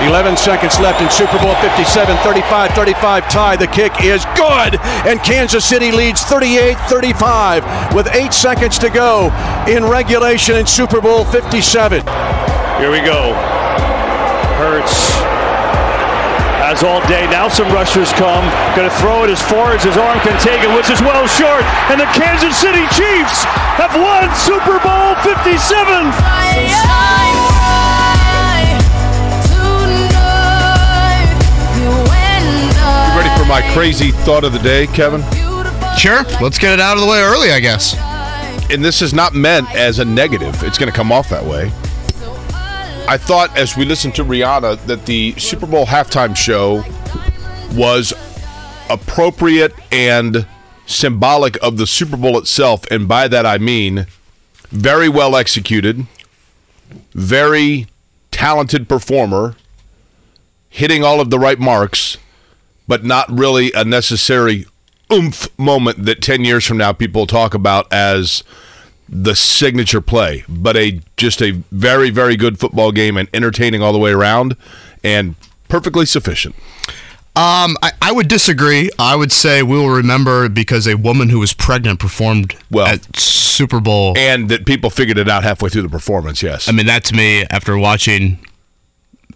11 seconds left in Super Bowl 57, 35 35 tie. The kick is good, and Kansas City leads 38 35 with eight seconds to go in regulation in Super Bowl 57. Here we go. Hurts has all day. Now some rushers come. Going to throw it as far as his arm can take it, which is well short. And the Kansas City Chiefs have won Super Bowl 57. For my crazy thought of the day, Kevin? Sure. Let's get it out of the way early, I guess. And this is not meant as a negative. It's going to come off that way. I thought as we listened to Rihanna that the Super Bowl halftime show was appropriate and symbolic of the Super Bowl itself. And by that I mean very well executed, very talented performer, hitting all of the right marks, but not really a necessary oomph moment that 10 years from now people talk about as the signature play, but a just a very very good football game and entertaining all the way around and perfectly sufficient. Um, I, I would disagree. I would say we will remember because a woman who was pregnant performed Well- at Super Bowl. And that people figured it out halfway through the performance, yes. I mean, that to me, after watching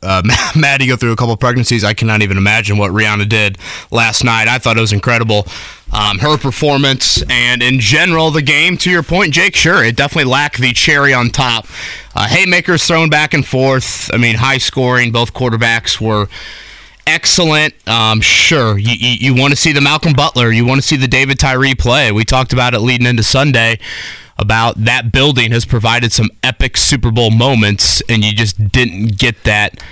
uh, Maddie go through a couple pregnancies, I cannot even imagine what Rihanna did last night. I thought it was incredible. Um, her performance and in general the game. To your point, Jake, sure, it definitely lacked the cherry on top. Uh, haymakers thrown back and forth. I mean, high scoring. Both quarterbacks were excellent. Um, sure, you, you, you want to see the Malcolm Butler, you want to see the David Tyree play. We talked about it leading into Sunday about that building has provided some epic Super Bowl moments, and you just didn't get that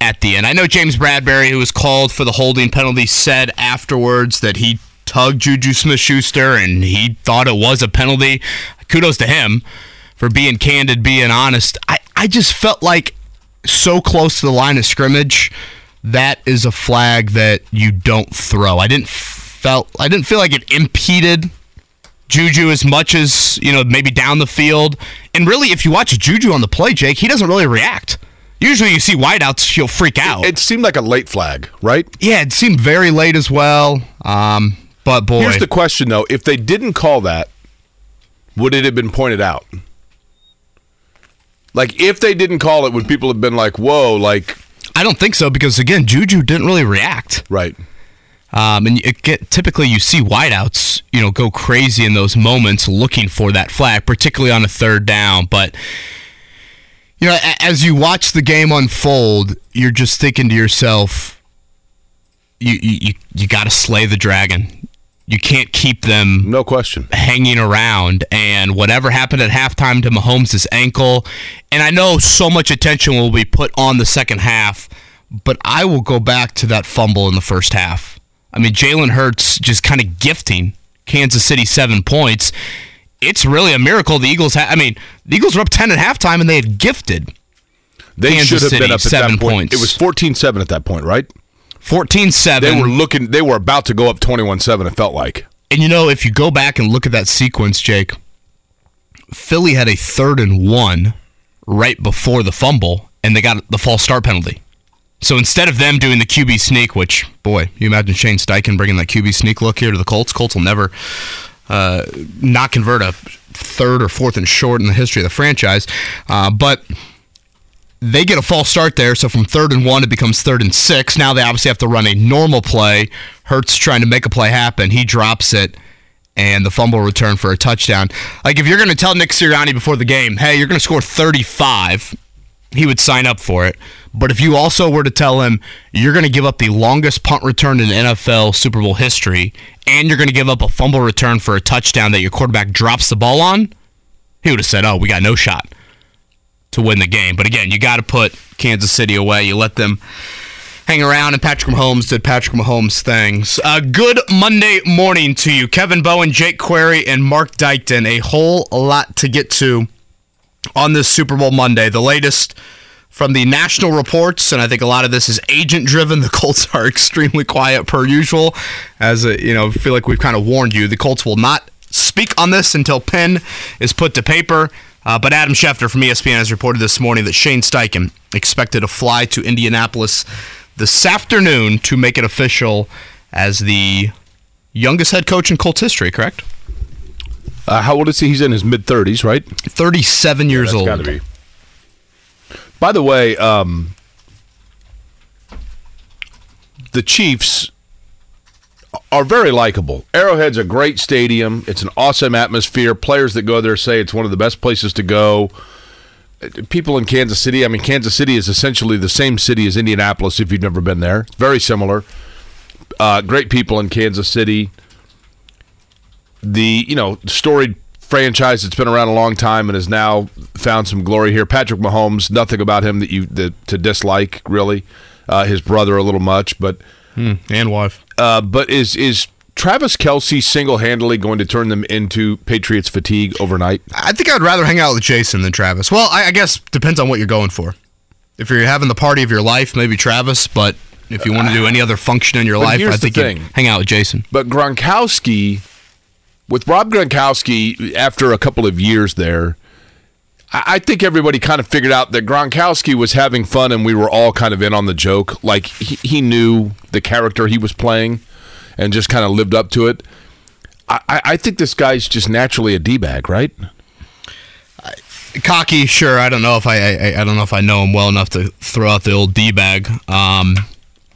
at the end. I know James Bradberry, who was called for the holding penalty, said afterwards that he tugged Juju Smith Schuster and he thought it was a penalty. Kudos to him for being candid, being honest. I, I just felt like so close to the line of scrimmage that is a flag that you don't throw. I didn't felt I didn't feel like it impeded Juju as much as you know maybe down the field. And really, if you watch Juju on the play, Jake, he doesn't really react. Usually, you see wideouts, he'll freak out. it seemed like a late flag, right? yeah, it seemed very late as well. Um, but boy, Here's the question though, if they didn't call that, would it have been pointed out? Like if they didn't call it, would people have been like, "Whoa!" Like, I don't think so because again, Juju didn't really react. right? Um, and get, typically you see wideouts, you know, go crazy in those moments looking for that flag, particularly on a third down. But you know, a- as you watch the game unfold, you're just thinking to yourself, you you you, you got to slay the dragon. You can't keep them No question. hanging around and whatever happened at halftime to Mahomes' ankle. And I know so much attention will be put on the second half, but I will go back to that fumble in the first half. I mean, Jalen Hurts just kind of gifting Kansas City seven points. It's really a miracle the Eagles had. I mean, the Eagles were up 10 at halftime and they had gifted They Kansas should have City, been up at seven that point. points. It was 14-7 at that point, right? 14 7. They were looking. They were about to go up 21-7. It felt like. And you know, if you go back and look at that sequence, Jake, Philly had a third and one right before the fumble, and they got the false start penalty. So instead of them doing the QB sneak, which boy, you imagine Shane Steichen bringing that QB sneak look here to the Colts. Colts will never uh, not convert a third or fourth and short in the history of the franchise, uh, but they get a false start there. So from third and one, it becomes third and six. Now they obviously have to run a normal play. Hurts trying to make a play happen. He drops it, and the fumble return for a touchdown. Like if you're going to tell Nick Sirianni before the game, hey, you're going to score 35, he would sign up for it. But if you also were to tell him you're going to give up the longest punt return in NFL Super Bowl history, and you're going to give up a fumble return for a touchdown that your quarterback drops the ball on, he would have said, "Oh, we got no shot." to win the game. But again, you got to put Kansas City away. You let them hang around, and Patrick Mahomes did Patrick Mahomes things. Uh, good Monday morning to you, Kevin Bowen, Jake Query, and Mark Dykton. A whole lot to get to on this Super Bowl Monday. The latest from the national reports, and I think a lot of this is agent driven. The Colts are extremely quiet per usual, as a, you know, feel like we've kind of warned you. The Colts will not speak on this until pen is put to paper. Uh, but Adam Schefter from ESPN has reported this morning that Shane Steichen expected to fly to Indianapolis this afternoon to make it official as the youngest head coach in Colts history. Correct? Uh, how old is he? He's in his mid thirties, right? Thirty-seven years That's old. gotta be. By the way, um, the Chiefs are very likable. Arrowhead's a great stadium. It's an awesome atmosphere. Players that go there say it's one of the best places to go. People in Kansas City, I mean, Kansas City is essentially the same city as Indianapolis if you've never been there. It's very similar. Uh, great people in Kansas City. The, you know, storied franchise that's been around a long time and has now found some glory here. Patrick Mahomes, nothing about him that you that, to dislike, really. Uh, his brother a little much, but and wife. uh, but is is Travis Kelce single handedly going to turn them into Patriots fatigue overnight? I think I'd rather hang out with Jason than Travis. Well, I, I guess depends on what you're going for. If you're having the party of your life, maybe Travis. But if you want to do any other function in your But life, I think you thing. hang out with Jason. But Gronkowski, with Rob Gronkowski, after a couple of years there, I think everybody kind of figured out that Gronkowski was having fun and we were all kind of in on the joke. Like he, he knew the character he was playing and just kind of lived up to it. I, I- I think this guy's just naturally a D bag, right? Cocky, sure. I don't know if I, I I don't know if I know him well enough to throw out the old d bag. Um,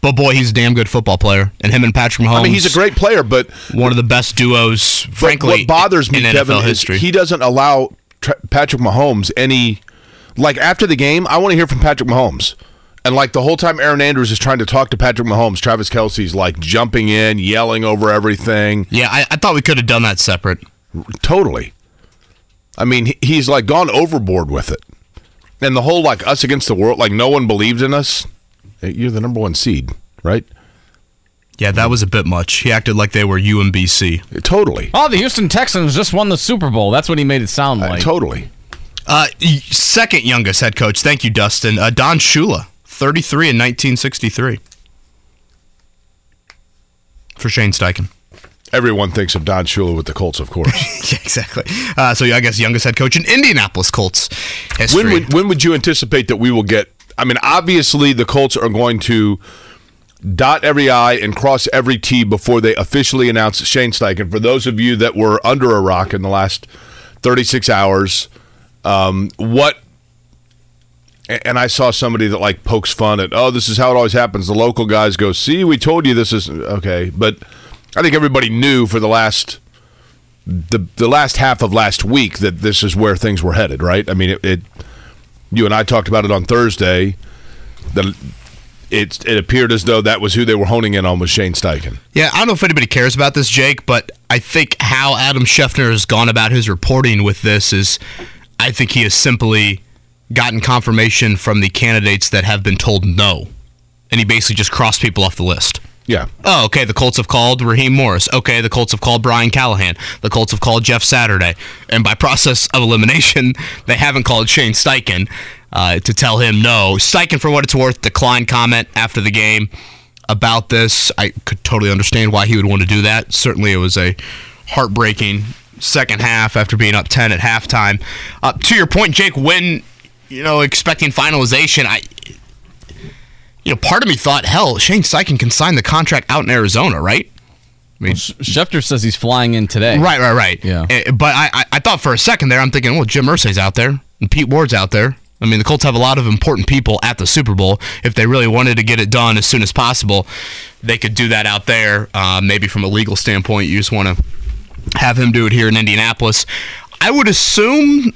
but boy, he's a damn good football player, and him and Patrick Mahomes. I mean, he's a great player, but one of the best duos, frankly. what bothers me, in NFL is history. he doesn't allow Patrick Mahomes any. Like after the game, I want to hear from Patrick Mahomes. And like the whole time Erin Andrews is trying to talk to Patrick Mahomes, Travis Kelce's like jumping in, yelling over everything. yeah, I, I thought we could have done that separate. Totally. I mean, he's like gone overboard with it. And the whole like us against the world, like no one believed in us. You're the number one seed, right? Yeah, that was a bit much. He acted like they were UMBC. Totally. Oh, the Houston Texans just won the Super Bowl. That's what he made it sound Uh, like. totally. Uh, second youngest head coach. Thank you, Dustin. Uh, Don Shula, 33 in 1963. For Shane Steichen. Everyone thinks of Don Shula with the Colts, of course. Yeah, exactly. Uh, so I guess youngest head coach in Indianapolis Colts history. When would, when would you anticipate that we will get? I mean, obviously the Colts are going to dot every I and cross every T before they officially announce Shane Steichen. For those of you that were under a rock in the last 36 hours, um, what? And I saw somebody that like pokes fun at, oh, this is how it always happens. The local guys go, see, we told you this is okay, but I think everybody knew for the last the the last half of last week that this is where things were headed, right? I mean, it, it you and I talked about it on Thursday. That it it appeared as though that was who they were honing in on was Shane Steichen. Yeah, I don't know if anybody cares about this, Jake, but I think how Adam Schefter has gone about his reporting with this is I think he has simply gotten confirmation from the candidates that have been told no. And he basically just crossed people off the list. Yeah, Oh, okay. The Colts have called Raheem Morris. Okay, the Colts have called Brian Callahan. The Colts have called Jeff Saturday. And by process of elimination, they haven't called Shane Steichen uh, to tell him no. Steichen, for what it's worth, declined comment after the game about this. I could totally understand why he would want to do that. Certainly, it was a heartbreaking second half after being up 10 at halftime. Uh, to your point, Jake, when, you know, expecting finalization, I you know, part of me thought, hell, Shane Steichen can sign the contract out in Arizona, right? I mean, Schefter says he's flying in today. right, right, right. Yeah. Eh, But I, I, I thought for a second there, I'm thinking, well, Jim Irsay's out there and Pete Ward's out there. I mean, the Colts have a lot of important people at the Super Bowl. If they really wanted to get it done as soon as possible, they could do that out there. Uh, maybe from a legal standpoint, you just want to have him do it here in Indianapolis. I would assume,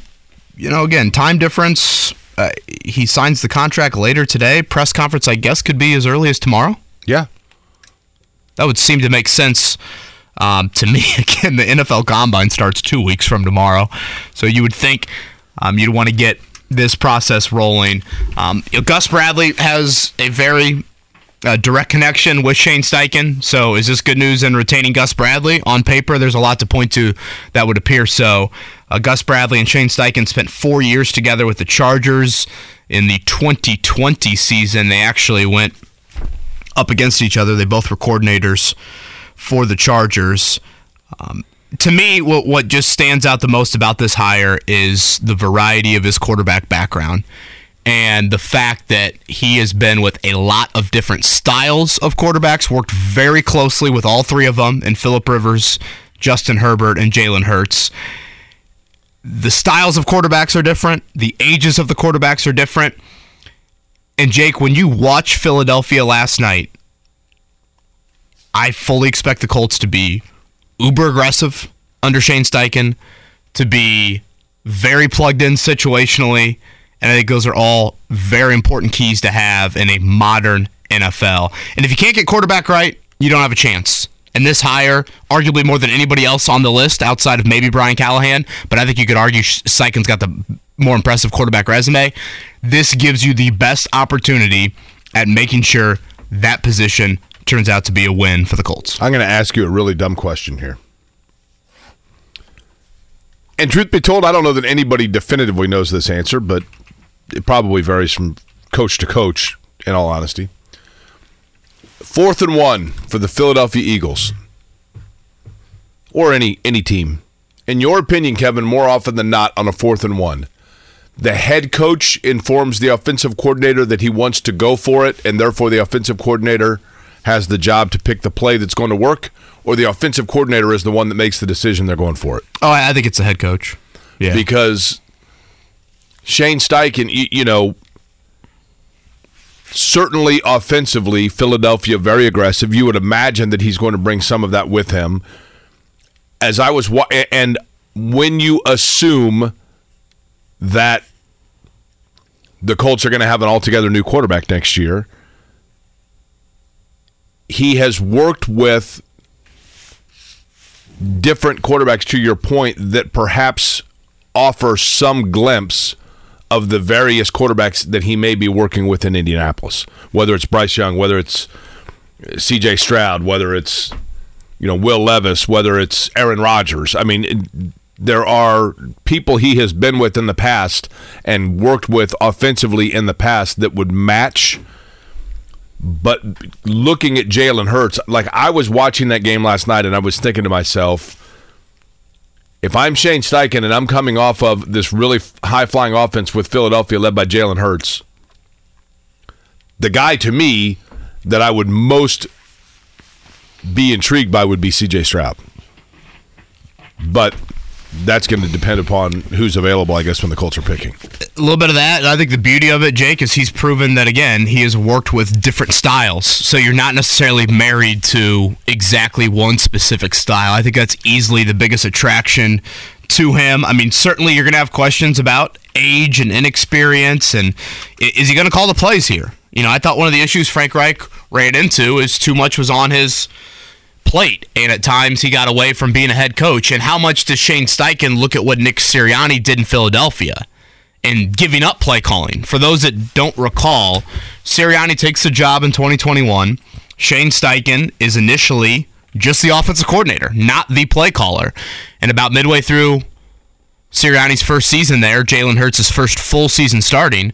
you know, again, time difference. Uh, he signs the contract later today. Press conference, I guess, could be as early as tomorrow. yeah. That would seem to make sense um, to me. Again, the NFL Combine starts two weeks from tomorrow, so you would think um, you'd want to get this process rolling. Um, you know, Gus Bradley has a very a direct connection with Shane Steichen. So is this good news in retaining Gus Bradley? On paper, there's a lot to point to that would appear so. Uh, Gus Bradley and Shane Steichen spent four years together with the Chargers. In the 2020 season, they actually went up against each other. They both were coordinators for the Chargers. Um, to me, what what just stands out the most about this hire is the variety of his quarterback background and the fact that he has been with a lot of different styles of quarterbacks, worked very closely with all three of them, and Philip Rivers, Justin Herbert, and Jalen Hurts. The styles of quarterbacks are different. The ages of the quarterbacks are different. And Jake, when you watch Philadelphia last night, I fully expect the Colts to be uber aggressive under Shane Steichen, to be very plugged in situationally, and I think those are all very important keys to have in a modern NFL. And if you can't get quarterback right, you don't have a chance. And this hire, arguably more than anybody else on the list outside of maybe Brian Callahan, but I think you could argue Steichen's got the more impressive quarterback resume. This gives you the best opportunity at making sure that position turns out to be a win for the Colts. I'm going to ask you a really dumb question here. And truth be told, I don't know that anybody definitively knows this answer, but it probably varies from coach to coach, in all honesty. Fourth and one for the Philadelphia Eagles. Or any any team. In your opinion, Kevin, more often than not on a fourth and one, the head coach informs the offensive coordinator that he wants to go for it, and therefore the offensive coordinator has the job to pick the play that's going to work, or the offensive coordinator is the one that makes the decision they're going for it. Oh, I think it's the head coach. Yeah. Because Shane Steichen, you, you know, certainly offensively, Philadelphia very aggressive. You would imagine that he's going to bring some of that with him. As I was, wa- and when you assume that the Colts are going to have an altogether new quarterback next year, he has worked with different quarterbacks to your point that perhaps offer some glimpse of the various quarterbacks that he may be working with in Indianapolis, whether it's Bryce Young, whether it's C.J. Stroud, whether it's you know Will Levis, whether it's Aaron Rodgers. I mean, there are people he has been with in the past and worked with offensively in the past that would match. But looking at Jalen Hurts, like I was watching that game last night, and I was thinking to myself if I'm Shane Steichen and I'm coming off of this really high flying offense with Philadelphia led by Jalen Hurts, the guy to me that I would most be intrigued by would be CJ Stroud. But that's going to depend upon who's available, I guess, when the Colts are picking. A little bit of that. I think the beauty of it, Jake, is he's proven that, again, he has worked with different styles. So you're not necessarily married to exactly one specific style. I think that's easily the biggest attraction to him. I mean, certainly you're going to have questions about age and inexperience, and is he going to call the plays here? You know, I thought one of the issues Frank Reich ran into is too much was on his plate, and at times he got away from being a head coach. And how much does Shane Steichen look at what Nick Sirianni did in Philadelphia and giving up play calling? For those that don't recall, Sirianni takes the job in 2021. Shane Steichen is initially just the offensive coordinator, not the play caller. And about midway through Sirianni's first season there, Jalen Hurts' first full season starting,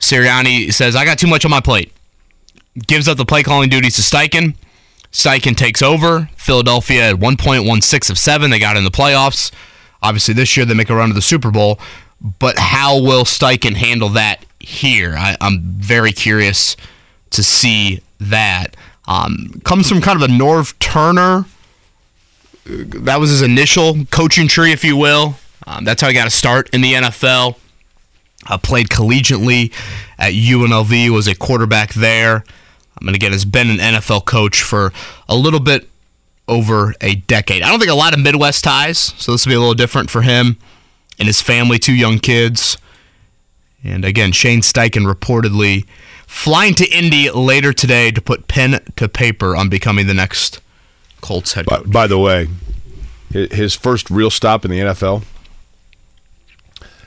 Sirianni says, I got too much on my plate. Gives up the play calling duties to Steichen. Steichen takes over. Philadelphia at 1.16 of 7. They got in the playoffs. Obviously, this year they make a run to the Super Bowl. But how will Steichen handle that here? I, am very curious to see that. Um, comes from kind of a Norv Turner. That was his initial coaching tree, if you will. Um, that's how he got a start in the NFL. Uh, played collegiately at UNLV, was a quarterback there. I mean, again, has been an NFL coach for a little bit over a decade. I don't think a lot of Midwest ties, so this will be a little different for him and his family, two young kids. And again, Shane Steichen reportedly flying to Indy later today to put pen to paper on becoming the next Colts head coach. By, by the way, his first real stop in the NFL,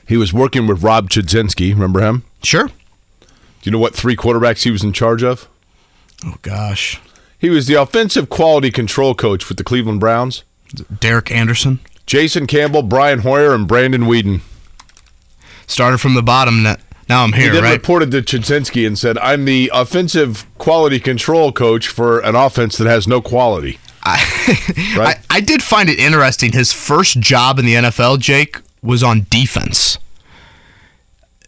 he was working with Rob Chudzinski. Remember him? Sure. Do you know what three quarterbacks he was in charge of? Oh gosh, He was the offensive quality control coach with the Cleveland Browns. Derek Anderson Jason Campbell, Brian Hoyer, and Brandon Weeden. started from the bottom. Now now I'm here. He then right? reported to Chudzinski and said, "I'm the offensive quality control coach for an offense that has no quality." I, Right. I, I did find it interesting. His first job in the NFL, Jake, was on defense.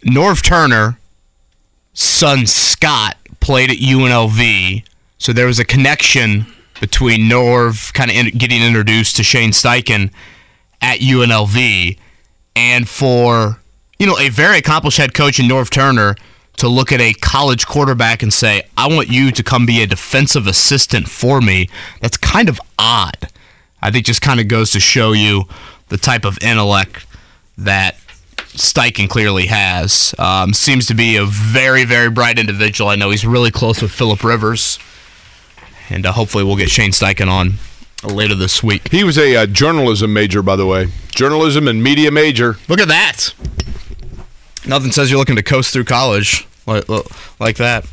Norv Turner, son Scott, played at UNLV, so there was a connection between Norv kind of in, getting introduced to Shane Steichen at UNLV, and for you know a very accomplished head coach in Norv Turner to look at a college quarterback and say, "I want you to come be a defensive assistant for me." That's kind of odd. I think just kind of goes to show you the type of intellect that Steichen clearly has. Um, seems to be a very, very bright individual. I know he's really close with Philip Rivers, and uh, hopefully we'll get Shane Steichen on later this week. He was a uh, journalism major, by the way, journalism and media major. Look at that. Nothing says you're looking to coast through college like, like that.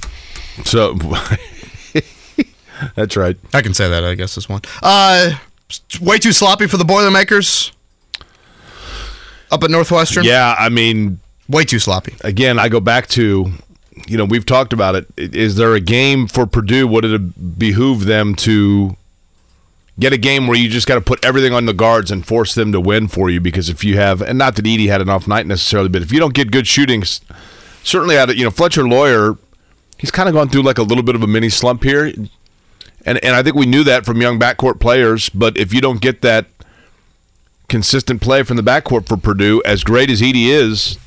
So that's right. I can say that, I guess, is one. Uh, way too sloppy for the Boilermakers up at Northwestern. Yeah, I mean, Way too sloppy. again, I go back to, you know, we've talked about it. Is there a game for Purdue? Would it behoove them to get a game where you just got to put everything on the guards and force them to win for you? Because if you have, and not that Edey had an off night necessarily, but if you don't get good shootings, certainly out of, you know, Fletcher Loyer, he's kind of gone through like a little bit of a mini slump here. And, and I think we knew that from young backcourt players, but if you don't get that consistent play from the backcourt for Purdue, as great as Edey is,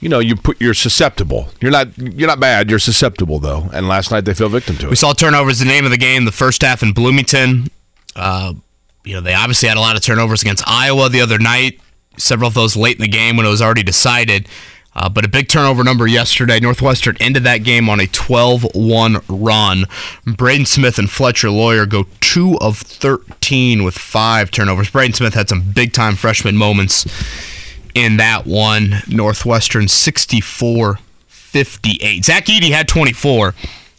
you know, you put you're susceptible. You're not you're not bad. You're susceptible though. And last night they fell victim to it. We saw turnovers the name of the game the first half in Bloomington. Uh, you know, they obviously had a lot of turnovers against Iowa the other night. Several of those late in the game when it was already decided. Uh, but a big turnover number yesterday. Northwestern ended that game on a 12 1 run. Braden Smith and Fletcher Loyer go 2 of 13 with five turnovers. Braden Smith had some big time freshman moments in that one. Northwestern 64 58. Zach Edey had 24,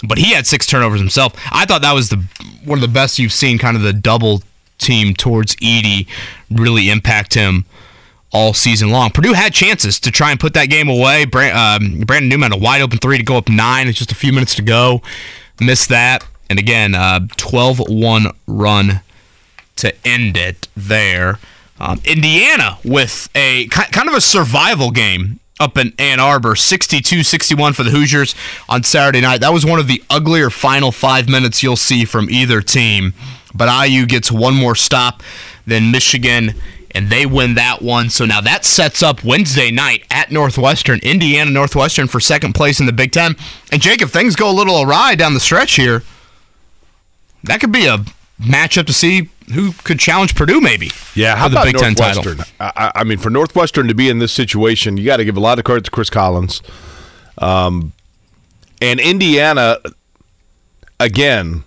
but he had six turnovers himself. I thought that was the one of the best you've seen, kind of the double team towards Edey really impact him all season long. Purdue had chances to try and put that game away. Brand, um, Brandon Newman a wide open three to go up nine. It's just a few minutes to go. Missed that. And again, uh, 12 1 run to end it there. Um, Indiana with a kind of a survival game up in Ann Arbor, 62 61 for the Hoosiers on Saturday night. That was one of the uglier final five minutes you'll see from either team. But IU gets one more stop than Michigan, and they win that one. So now that sets up Wednesday night at Northwestern, Indiana Northwestern for second place in the Big Ten. And Jake, if things go a little awry down the stretch here, that could be a matchup to see who could challenge Purdue, maybe. Yeah, how for the about Big Ten title. I- I mean, for Northwestern to be in this situation, you got to give a lot of credit to Chris Collins. Um, and Indiana, again,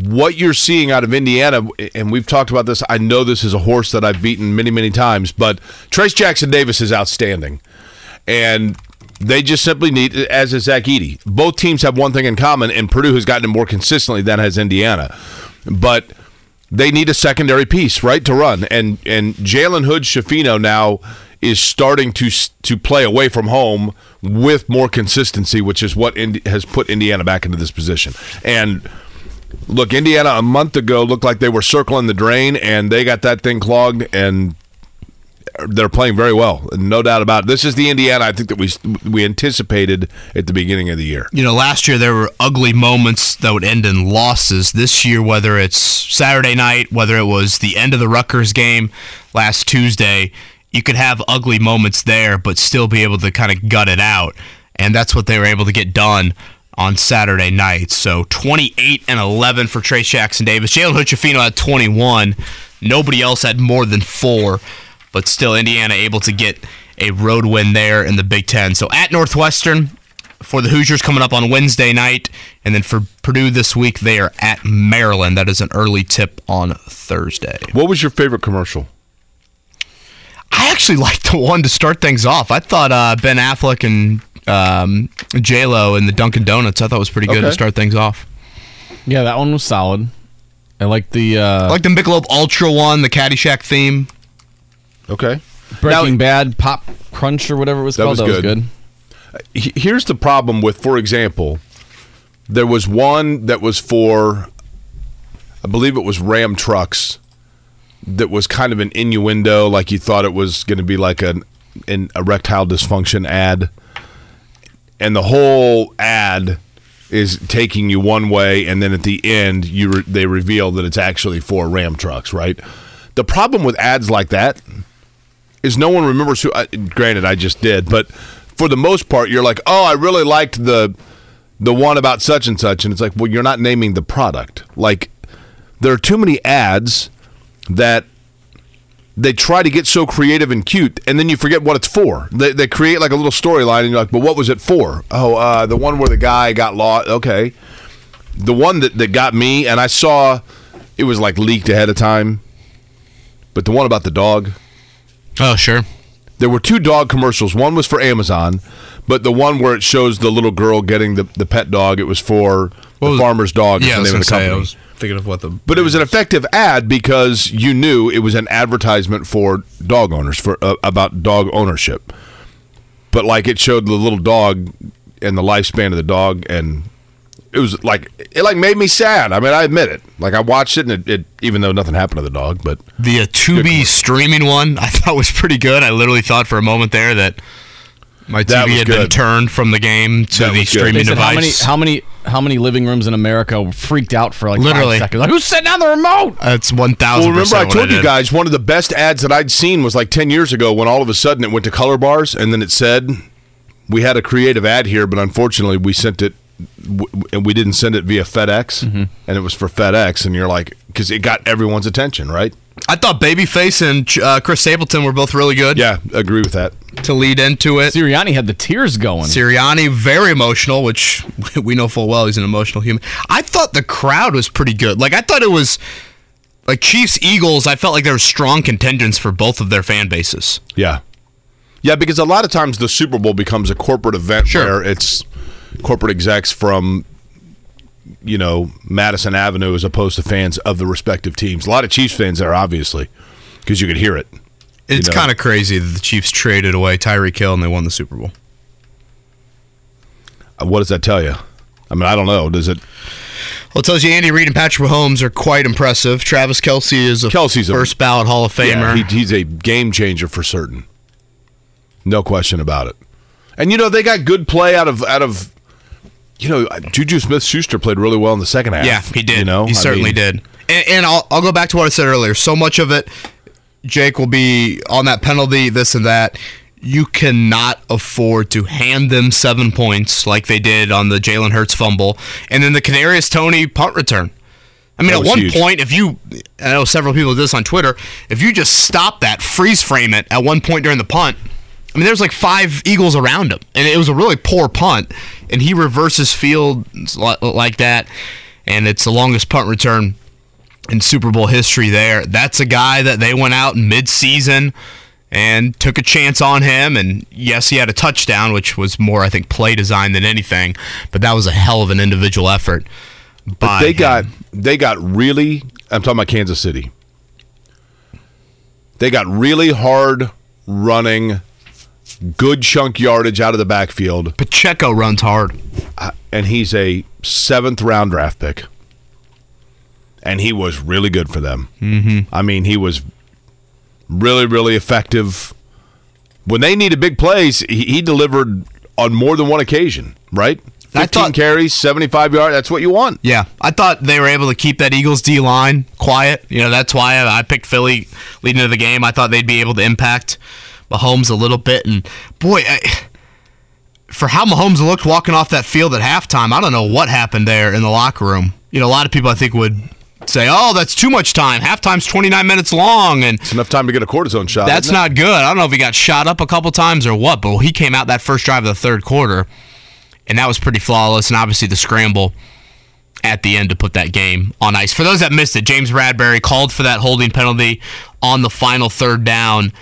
what you're seeing out of Indiana, and we've talked about this. I know this is a horse that I've beaten many, many times, but Trayce Jackson Davis is outstanding, and they just simply need, as is Zach Edey. Both teams have one thing in common, and Purdue has gotten it more consistently than has Indiana, but they need a secondary piece, right, to run. And and Jalen Hood Schifino now is starting to to play away from home with more consistency, which is what Indi- has put Indiana back into this position. And look, Indiana a month ago looked like they were circling the drain, and they got that thing clogged, and they're playing very well, no doubt about it. This is the Indiana I think that we we anticipated at the beginning of the year. You know, last year there were ugly moments that would end in losses. This year, whether it's Saturday night, whether it was the end of the Rutgers game last Tuesday, you could have ugly moments there, but still be able to kind of gut it out. And that's what they were able to get done on Saturday night. So 28 and 11 for Trayce Jackson Davis. Jalen Hood-Schifino had 21. Nobody else had more than four, but still Indiana able to get a road win there in the Big Ten. So at Northwestern, for the Hoosiers coming up on Wednesday night, and then for Purdue this week, they are at Maryland. That is an early tip on Thursday. What was your favorite commercial? I actually liked the one to start things off. I thought uh, Ben Affleck and um, J Lo and the Dunkin' Donuts. I thought was pretty good Okay. to start things off. Yeah, that one was solid. I like the uh, I like the Michelob Ultra one, the Caddyshack theme. Okay. Breaking Bad Pop Crunch or whatever it was That called. was that good. was good. Here's the problem with, for example, there was one that was for, I believe it was Ram trucks, that was kind of an innuendo, like you thought it was going to be like an, an erectile dysfunction ad, and the whole ad is taking you one way, and then at the end you re- they reveal that it's actually for Ram trucks, right? The problem with ads like that is no one remembers who. Uh, granted, I just did, but for the most part, you're like, oh, I really liked the the one about such and such, and it's like, well, you're not naming the product. Like, there are too many ads that they try to get so creative and cute, and then you forget what it's for. They, they create like a little storyline, and you're like, but what was it for? Oh, uh, the one where the guy got lost. Okay, the one that that got me, and I saw it was like leaked ahead of time, but the one about the dog. Oh, sure. There were two dog commercials. One was for Amazon, but the one where it shows the little girl getting the, the pet dog, it was for the farmer's dog. is Yeah, I the name of the say. I company. was thinking of what the. But it was an effective ad because you knew it was an advertisement for dog owners for uh, about dog ownership. But like it showed the little dog and the lifespan of the dog, and it was like it like made me sad. I mean, I admit it. Like I watched it, and it, it even though nothing happened to the dog, but The uh, Tubi streaming one I thought was pretty good. I literally thought for a moment there that my That TV was had been turned from the game to That the streaming They said how many device. how many how many living rooms in America were freaked out for like Literally. five seconds? Like who's setting down the remote? That's one Well, thousand. remember I told you guys one of the best ads that I'd seen was like 10 years ago when all of a sudden it went to color bars and then it said, We had a creative ad here, but unfortunately we sent it and we didn't send it via FedEx mm-hmm. and it was for FedEx. And you're like, because it got everyone's attention, right? I thought Babyface and uh, Chris Stapleton were both really good Yeah, agree with that. to lead into it. Sirianni had the tears going. Sirianni very emotional, which we know full well he's an emotional human. I thought the crowd was pretty good. Like I thought it was like Chiefs Eagles. I felt like there were strong contenders for both of their fan bases. Yeah. Yeah, because a lot of times the Super Bowl becomes a corporate event Sure. where it's corporate execs from you know Madison Avenue as opposed to fans of the respective teams. A lot of Chiefs fans there, obviously, because you could hear it. It's know. kind of crazy that the Chiefs traded away Tyreek Hill and they won the Super Bowl. Uh, What does that tell you? I mean, I don't know. Does it? Well, it tells you Andy Reid and Patrick Mahomes are quite impressive. Travis Kelce is a Kelce's a- first ballot Hall of Famer. Yeah, he, he's a game changer for certain. No question about it. And you know they got good play out of out of. You know, uh, Juju Smith Schuster played really well in the second half. Yeah, he did. You know, he I certainly mean, did. And, and I'll, I'll go back to what I said earlier. So much of it, Jake will be on that penalty, this and that. You cannot afford to hand them seven points like they did on the Jalen Hurts fumble, and then the Kadarius Toney punt return. I mean, at one huge. point, if you, I know several people did this on Twitter, if you just stop that, freeze frame it at one point during the punt, I mean, there's like five Eagles around him, and it was a really poor punt, and he reverses field like that, and it's the longest punt return in Super Bowl history. There, that's a guy that they went out in mid-season and took a chance on him, and yes, he had a touchdown, which was more, I think, play design than anything, but that was a hell of an individual effort. But they him. got they got really. I'm talking about Kansas City. They got really hard running, good chunk yardage out of the backfield, Pacheco runs hard. uh, and he's a seventh round draft pick. And he was really good for them. Mm-hmm. I mean, he was really, really effective. When they needed big plays, he, he delivered on more than one occasion. Right? I Fifteen thought- carries, seventy-five yards. That's what you want. Yeah, I thought they were able to keep that Eagles D line quiet. You know, that's why I, I picked Philly leading into the game. I thought they'd be able to impact Mahomes a little bit. And boy, I, for how Mahomes looked walking off that field at halftime, I don't know what happened there in the locker room. You know, a lot of people I think would say, "Oh, that's too much time. Halftime's 29 minutes long," and It's enough time to get a cortisone shot. that's not good. I don't know if he got shot up a couple times or what, but he came out that first drive of the third quarter, and that was pretty flawless. And obviously the scramble at the end to put that game on ice. For those that missed it, James Bradberry called for that holding penalty on the final third down.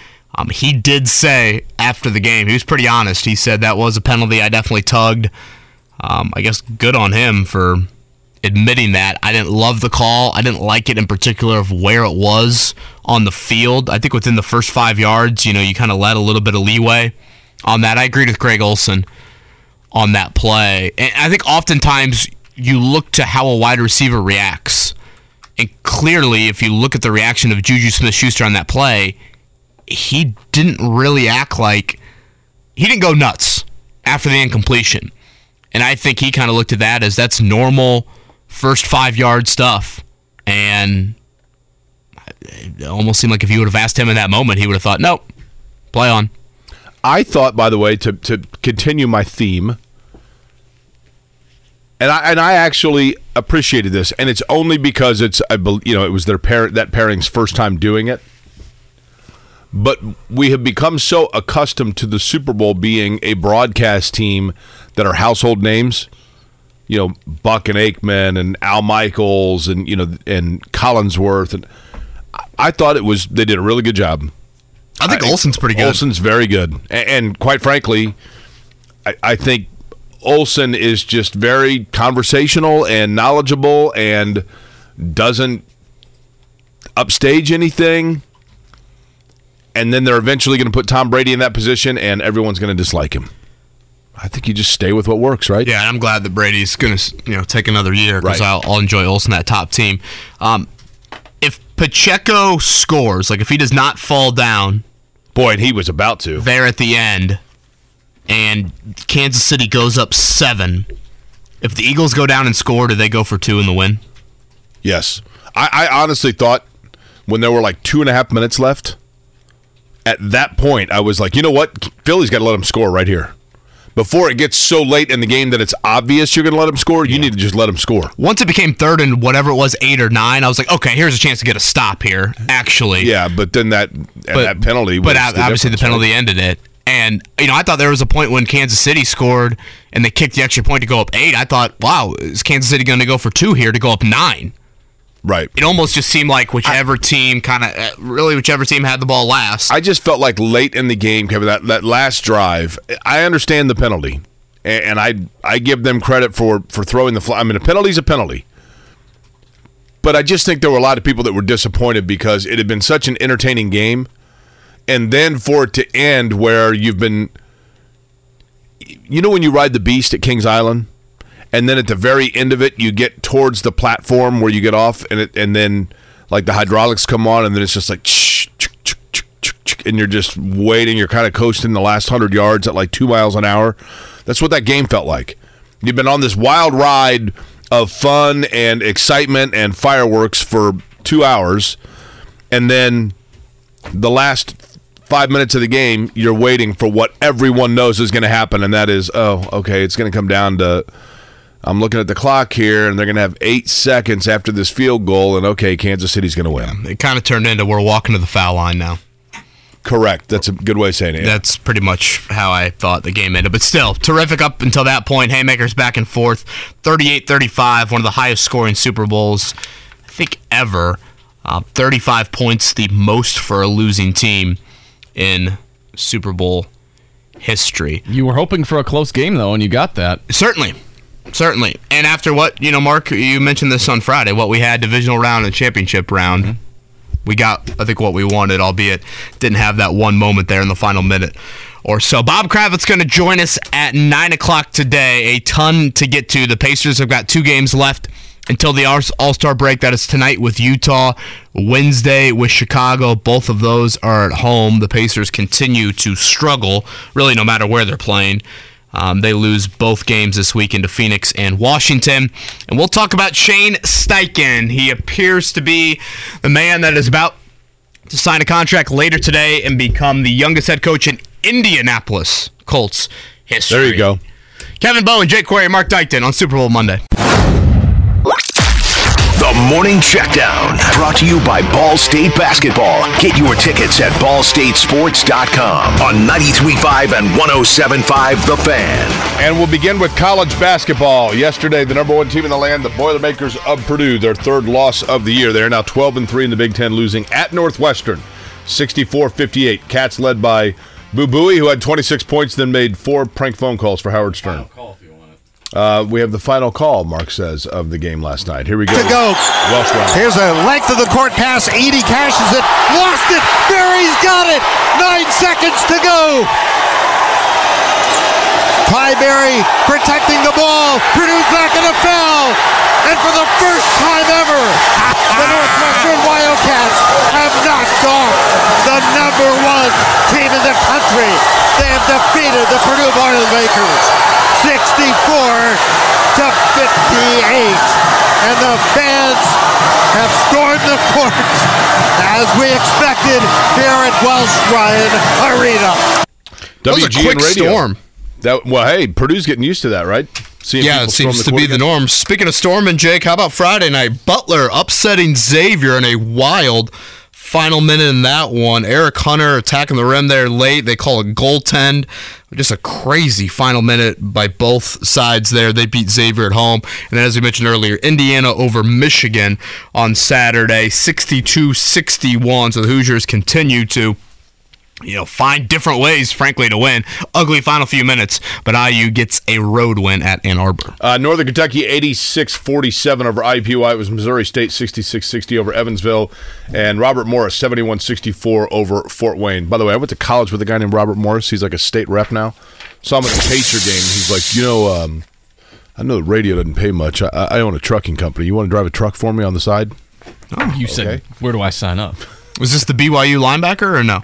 Um, he did say after the game, he was pretty honest. He said that was a penalty. I definitely tugged. Um, I guess good on him for admitting that. I didn't love the call. I didn't like it in particular of where it was on the field. I think within the first five yards, you know, you kind of let a little bit of leeway on that. I agreed with Greg Olsen on that play. And I think oftentimes you look to how a wide receiver reacts. And clearly, if you look at the reaction of Juju Smith Schuster on that play, he didn't really act like he didn't go nuts after the incompletion. And I think he kind of looked at that as that's normal first five yard stuff. And it almost seemed like if you would have asked him in that moment, he would have thought, nope, play on. I thought, by the way, to, to continue my theme, and I and I actually appreciated this, and it's only because it's I bel- you know it was their parent that pairing's first time doing it. But we have become so accustomed to the Super Bowl being a broadcast team that are household names. You know, Buck and Aikman and Al Michaels and you know and Collinsworth and I- thought it was they did a really good job. I think I- Olsen's pretty good. Olsen's very good, A- and, quite frankly, I, I think Olsen is just very conversational and knowledgeable, and doesn't upstage anything. And then they're eventually going to put Tom Brady in that position, and everyone's going to dislike him. I think you just stay with what works, right? Yeah, and I'm glad that Brady's going to you know take another year because Right. I'll, I'll enjoy Olsen that top team. Um, if Pacheco scores, like if he does not fall down Boy, and he was about to. there at the end, and Kansas City goes up seven, if the Eagles go down and score, do they go for two in the win? Yes. I, I honestly thought when there were like two and a half minutes left, at that point, I was like, you know what? Philly's got to let him score right here. Before it gets so late in the game that it's obvious you're going to let him score, you need to just let him score. Once it became third and whatever it was, eight or nine, I was like, okay, here's a chance to get a stop here. Actually, Yeah, but then that and that penalty. but was ob- obviously the penalty right? ended it. And you know, I thought there was a point when Kansas City scored and they kicked the extra point to go up eight. I thought, wow, is Kansas City going to go for two here to go up nine? Right. It almost just seemed like whichever team kind of, uh, really, whichever team had the ball last. I just felt like late in the game, Kevin, that, that last drive. I understand the penalty, a- and I I give them credit for for throwing the flag. I mean, a penalty's a penalty. But I just think there were a lot of people that were disappointed because it had been such an entertaining game, and then for it to end where you've been, you know, when you ride the beast at Kings Island, and then at the very end of it, you get towards the platform where you get off, and it, and then like the hydraulics come on, and then it's just like, and you're just waiting. You're kind of coasting the last hundred yards at like two miles an hour. That's what that game felt like. You've been on this wild ride of fun and excitement and fireworks for two hours, and then the last five minutes of the game, you're waiting for what everyone knows is going to happen, and that is, oh, okay, it's going to come down to. I'm looking at the clock here, and they're going to have eight seconds after this field goal, and okay, Kansas City's going to win. it kind of turned into we're walking to the foul line now. Correct. That's a good way of saying it. That's pretty much how I thought the game ended. But still, terrific up until that point. Haymakers back and forth. 38 35, one of the highest scoring Super Bowls, I think, ever. Uh, 35 points, the most for a losing team in Super Bowl history. You were hoping for a close game though, and you got that. Certainly. Certainly. And after what, you know, Mark, you mentioned this on Friday, what we had divisional round and championship round. Mm-hmm. We got, I think, what we wanted, albeit didn't have that one moment there in the final minute or so. Bob Kravitz going to join us at 9 o'clock today. A ton to get to. The Pacers have got two games left until the All Star break. That is tonight with Utah, Wednesday with Chicago. Both of those are at home. The Pacers continue to struggle, really, no matter where they're playing. Um, they lose both games this weekend to Phoenix and Washington. And we'll talk about Shane Steichen. He appears to be the man that is about to sign a contract later today and become the youngest head coach in Indianapolis Colts history. there you go. Kevin Bowen, Jake Query, Mark Dykton on Super Bowl Monday. The Morning Checkdown, brought to you by Ball State Basketball. Get your tickets at ballstatesports.com on 93.5 and 107.5 The Fan. And we'll begin with college basketball. Yesterday, the number one team in the land, the Boilermakers of Purdue, their third loss of the year. They're now 12 and 3 in the Big Ten, losing at Northwestern 64-58. Cats led by Boo Buie, who had 26 points, then made four prank phone calls for Howard Stern. Uh, we have the final call, Mark says, of the game last night. Here we go. To go. Welsh. Here's a length of the court pass. Edey cashes it. Lost it. Berry's got it. Nine seconds to go. Ty protecting the ball. Purdue's not going to foul. And for the first time ever, the Northwestern Wildcats have knocked off the number one team in the country. They have defeated the Purdue Boilermakers 64 to 58. And the fans have stormed the courts as we expected here at Wells Ryan Arena. That was a WGN quick Radio. storm. That well, hey, Purdue's getting used to that, right? Seeing Yeah, it seems to be the norm. Speaking of storm and Jake, how about Friday night? Butler upsetting Xavier in a wild final minute in that one. Eric Hunter attacking the rim there late. They call it goaltend. Just a crazy final minute by both sides there. They beat Xavier at home. And then, as we mentioned earlier, Indiana over Michigan on Saturday, 62 61. So the Hoosiers continue to you know, find different ways, frankly, to win. Ugly final few minutes, but IU gets a road win at Ann Arbor. Uh, Northern Kentucky 86-47 over IPY. It was Missouri State 66-60 over Evansville. And Robert Morris 71-64 over Fort Wayne. By the way, I went to college with a guy named Robert Morris. He's like a state rep now. Saw him at the Pacer game. He's like, you know, um, I know the radio doesn't pay much. I, I own a trucking company. You want to drive a truck for me on the side? You said, where do I sign up? Was this the BYU linebacker or no?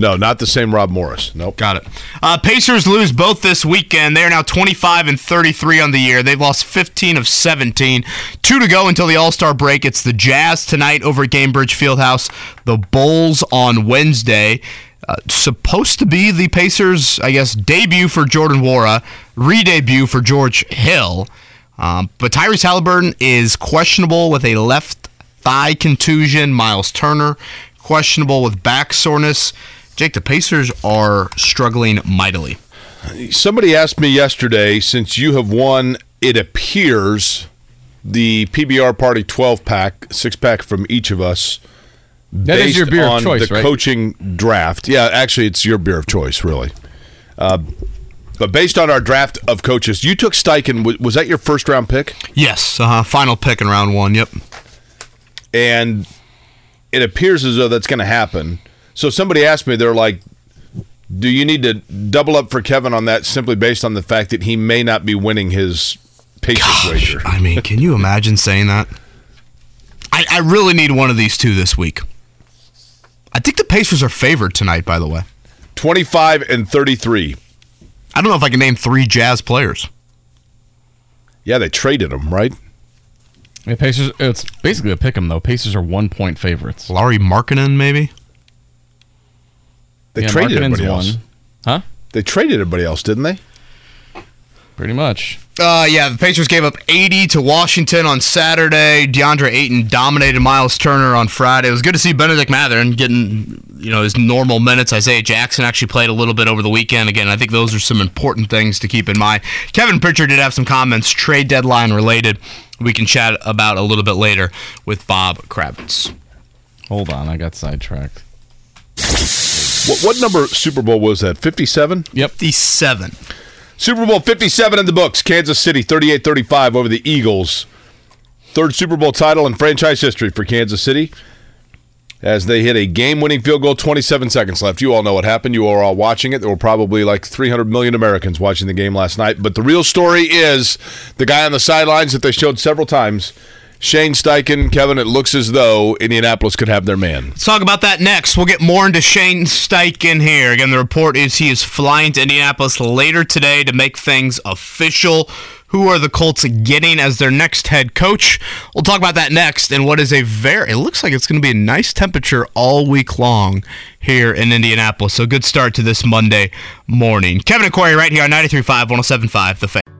No, not the same Rob Morris. Nope. Got it. Uh, Pacers lose both this weekend. They are now 25 and 33 on the year. They've lost 15 of 17. Two to go until the All Star break. It's the Jazz tonight over at Gainbridge Fieldhouse. The Bulls on Wednesday. Uh, supposed to be the Pacers, I guess, debut for Jordan Nwora, re-debut for George Hill. Um, but Tyrese Haliburton is questionable with a left thigh contusion. Miles Turner questionable with back soreness. Jake, the Pacers are struggling mightily. Somebody asked me yesterday, since you have won, it appears, the PBR Party 12 pack, six pack from each of us. That is based your beer of on choice, the right? coaching draft. Yeah, actually, it's your beer of choice, really. Uh, but based on our draft of coaches, you took Steichen. Was- Was that your first round pick? Yes, uh, final pick in round one. Yep. And it appears as though that's going to happen. So somebody asked me, they're like, do you need to double up for Kevin on that simply based on the fact that he may not be winning his Pacers wager? I mean, can you imagine saying that? I, I really need one of these two this week. I think the Pacers are favored tonight, by the way. 25 and 33. I don't know if I can name three Jazz players. Yeah, they traded him, right? Yeah, Pacers. It's basically a pick 'em though. Pacers are one point favorites. Lauri Markkanen, maybe? They Yeah, traded Markkanen's everybody else. one. Huh? They traded everybody else, didn't they? Pretty much. Uh, yeah, the Pacers gave up 80 to Washington on Saturday. DeAndre Ayton dominated Miles Turner on Friday. It was good to see Benedict Mathurin getting, you know, his normal minutes. Isaiah Jackson actually played a little bit over the weekend. Again, I think those are some important things to keep in mind. Kevin Pritchard did have some comments, trade deadline related. We can chat about a little bit later with Bob Kravitz. Hold on, I got sidetracked. What, what number Super Bowl was that? 57? Yep. 57. Super Bowl 57 in the books. Kansas City 38 35 over the Eagles. Third Super Bowl title in franchise history for Kansas City as they hit a game winning field goal, 27 seconds left. You all know what happened. You are all watching it. There were probably like 300 million Americans watching the game last night. But the real story is the guy on the sidelines that they showed several times. Shane Steichen, Kevin, it looks as though Indianapolis could have their man. Let's talk about that next. We'll get more into Shane Steichen here. Again, the report is he is flying to Indianapolis later today to make things official. Who are the Colts getting as their next head coach? We'll talk about that next. And what is a very, it looks like it's going to be a nice temperature all week long here in Indianapolis. So good start to this Monday morning. Kevin and right here on 93.5, 107.5, The Fan.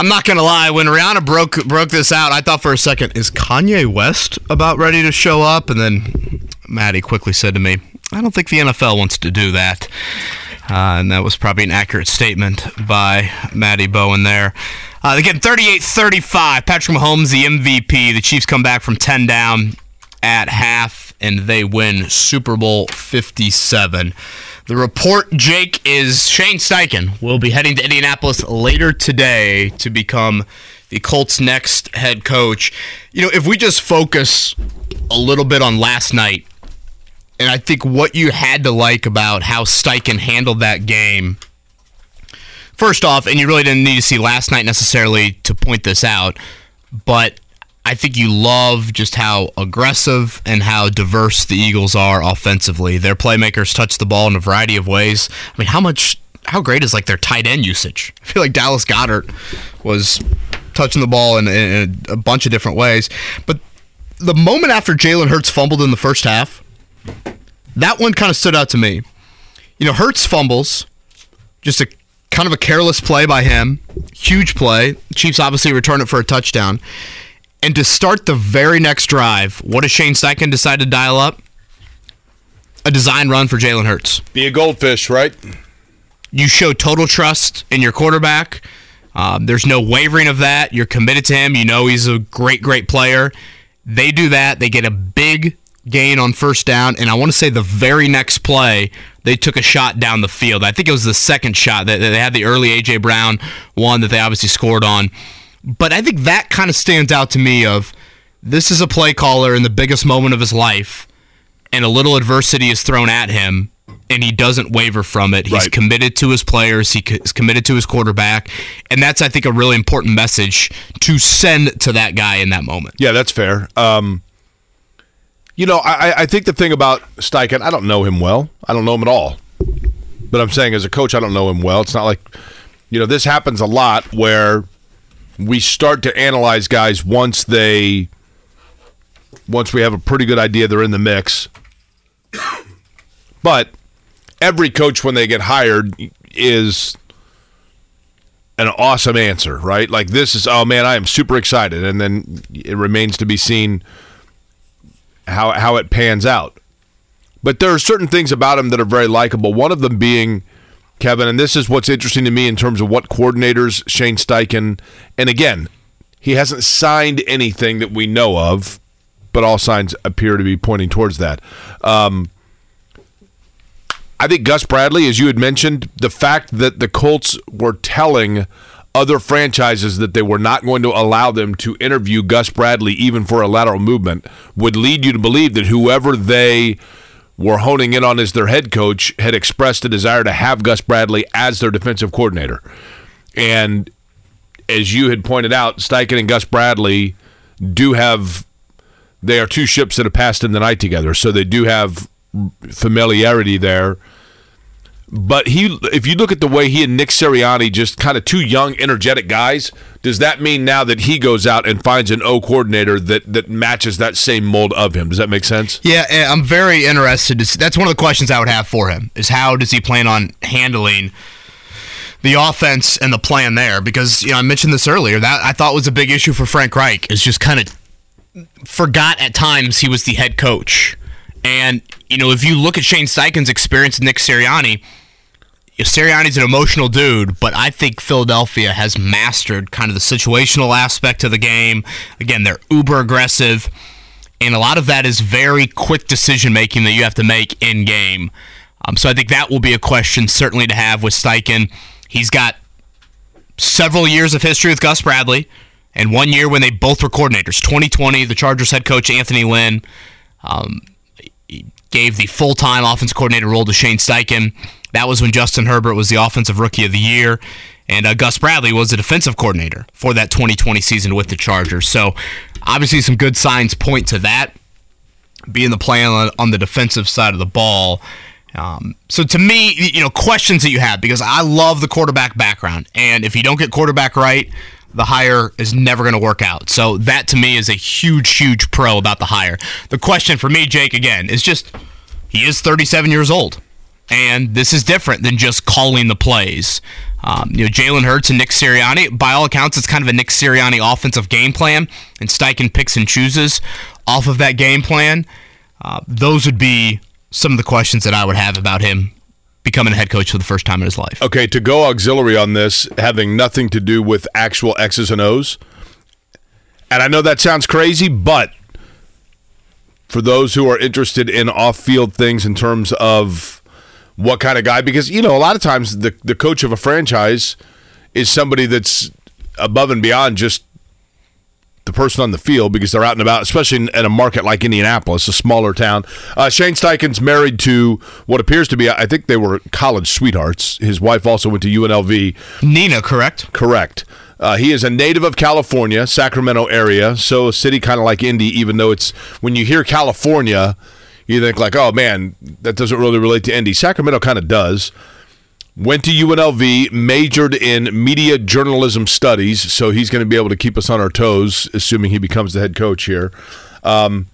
I'm not gonna lie. When Rihanna broke broke this out, I thought for a second, is Kanye West about ready to show up? And then Maddie quickly said to me, I don't think the NFL wants to do that. Uh, and that was probably an accurate statement by Maddie Bowen there. Uh, again, 38 35. Patrick Mahomes, the MVP. The Chiefs come back from 10 down at half, and they win Super Bowl 57. The report, Jake, is Shane Steichen will be heading to Indianapolis later today to become the Colts' next head coach. You know, if we just focus a little bit on last night, and I think what you had to like about how Steichen handled that game. First off, and you really didn't need to see last night necessarily to point this out, but I think you love just how aggressive and how diverse the Eagles are offensively. Their playmakers touch the ball in a variety of ways. I mean, how much, how great is like their tight end usage? I feel like Dallas Goedert was touching the ball in, in a bunch of different ways. But the moment after Jalen Hurts fumbled in the first half, that one kind of stood out to me. You know, Hurts fumbles, just a kind of a careless play by him, huge play. Chiefs obviously return it for a touchdown. And to start the very next drive, what does Shane Steichen decide to dial up? A design run for Jalen Hurts. Be a goldfish, right? You show total trust in your quarterback. Um, there's no wavering of that. You're committed to him. You know he's a great, great player. They do that. They get a big gain on first down, and I want to say the very next play they took a shot down the field. I think it was the second shot that they had the early AJ Brown one that they obviously scored on. But I think that kind of stands out to me of this is a play caller in the biggest moment of his life, and a little adversity is thrown at him, and he doesn't waver from it. He's Right. committed to his players. He is committed to his quarterback, and that's I think a really important message to send to that guy in that moment. Yeah, that's fair. Um, you know, I, I think the thing about Steichen, I don't know him well. I don't know him at all. But I'm saying as a coach, I don't know him well. It's not like, you know, this happens a lot where we start to analyze guys once they, once we have a pretty good idea they're in the mix. But every coach, when they get hired, is an awesome answer, right? Like this is, oh man, I am super excited, and then it remains to be seen how how it pans out. But there are certain things about him that are very likable. One of them being Kevin, and this is what's interesting to me in terms of what coordinators Shane Steichen, and again, he hasn't signed anything that we know of, but all signs appear to be pointing towards that. Um, I think Gus Bradley, as you had mentioned, the fact that the Colts were telling other franchises that they were not going to allow them to interview Gus Bradley even for a lateral movement would lead you to believe that whoever they were honing in on as their head coach had expressed a desire to have Gus Bradley as their defensive coordinator. And as you had pointed out, Steichen and Gus Bradley do have they are two ships that have passed in the night together, so they do have familiarity there. But he, if you look at the way he and Nick Sirianni, just kind of two young, energetic guys, does that mean now that he goes out and finds an O coordinator that that matches that same mold of him? Does that make sense? Yeah, eh, I'm very interested. That's one of the questions I would have for him is how does he plan on handling the offense and the plan there? Because you know I mentioned this earlier that I thought was a big issue for Frank Reich is just kind of forgot at times he was the head coach, and you know if you look at Shane Steichen's experience with Nick Sirianni. Sirianni's an emotional dude, but I think Philadelphia has mastered kind of the situational aspect of the game. Again, they're uber aggressive, and a lot of that is very quick decision making that you have to make in game. Um, so I think that will be a question certainly to have with Steichen. He's got several years of history with Gus Bradley, and one year when they both were coordinators. 2020, the Chargers head coach Anthony Lynn um, gave the full time offense coordinator role to Shane Steichen. That was when Justin Herbert was the offensive rookie of the year, and uh, Gus Bradley was the defensive coordinator for that 2020 season with the Chargers. So, obviously, some good signs point to that being the plan on, on the defensive side of the ball. Um, so to me, you know, questions that you have because I love the quarterback background, and if you don't get quarterback right, the hire is never going to work out. So that to me is a huge, huge pro about the hire. The question for me, Jake, again, is just he is 37 years old, and this is different than just calling the plays. Um, you know, Jalen Hurts and Nick Sirianni, by all accounts, it's kind of a Nick Sirianni offensive game plan, and Steichen picks and chooses off of that game plan. Uh, those would be some of the questions that I would have about him becoming a head coach for the first time in his life. Okay, to go auxiliary on this, having nothing to do with actual X's and O's. And I know that sounds crazy, but for those who are interested in off field things in terms of what kind of guy, because, you know, a lot of times the, the coach of a franchise is somebody that's above and beyond just the person on the field because they're out and about, especially in, in a market like Indianapolis, a smaller town. Uh, Shane Steichen's married to what appears to be, I think they were college sweethearts. His wife also went to UNLV. Nina, correct? Correct. Uh, he is a native of California, Sacramento area, so a city kind of like Indy, even though it's, when you hear California, you think like, oh man, that doesn't really relate to Indy. Sacramento kind of does. Went to UNLV, majored in media journalism studies, so he's going to be able to keep us on our toes, assuming he becomes the head coach here. Um,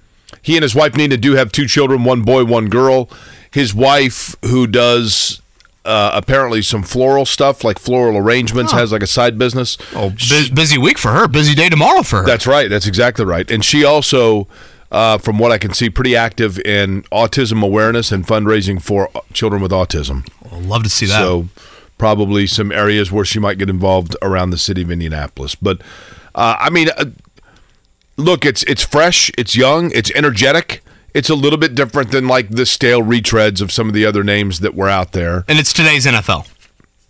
he and his wife Nina do have two children, one boy, one girl. His wife, who does uh, apparently some floral stuff, like floral arrangements, Huh. has like a side business. Oh, bu- busy week for her. Busy day tomorrow for her. That's right. That's exactly right. And she also, uh, from what I can see, pretty active in autism awareness and fundraising for children with autism. I'd love to see that. So probably some areas where she might get involved around the city of Indianapolis. But uh, I mean, uh, look, it's it's fresh, it's young, it's energetic. It's a little bit different than like the stale retreads of some of the other names that were out there. and it's today's NFL.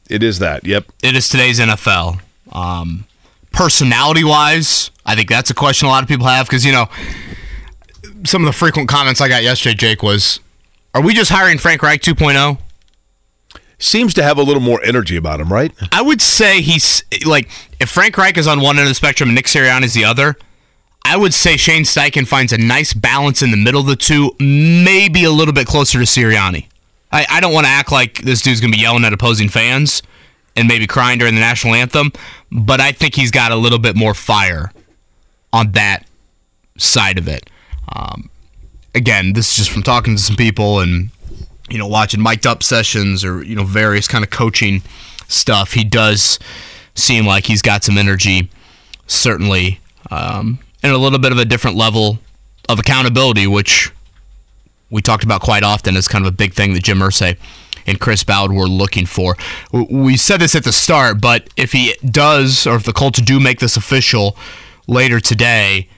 It is that. Yep. It is today's NFL. Um, personality wise, I think that's a question a lot of people have because, you know, some of the frequent comments I got yesterday, Jake, was Are we just hiring Frank Reich oh?" 2.0? Seems to have a little more energy about him, right? I would say he's like, if Frank Reich is on one end of the spectrum and Nick Sirianni is the other, I would say Shane Steichen finds a nice balance in the middle of the two, maybe a little bit closer to Sirianni. I, I don't want to act like this dude's going to be yelling at opposing fans and maybe crying during the national anthem, but I think he's got a little bit more fire on that side of it. Um, again, this is just from talking to some people and you know watching mic'd up sessions or you know various kind of coaching stuff. He does seem like he's got some energy, certainly, um, and a little bit of a different level of accountability, which we talked about quite often as kind of a big thing that Jim Irsay and Chris Ballard were looking for. We said this at the start, but if he does, or if the Colts do make this official later today,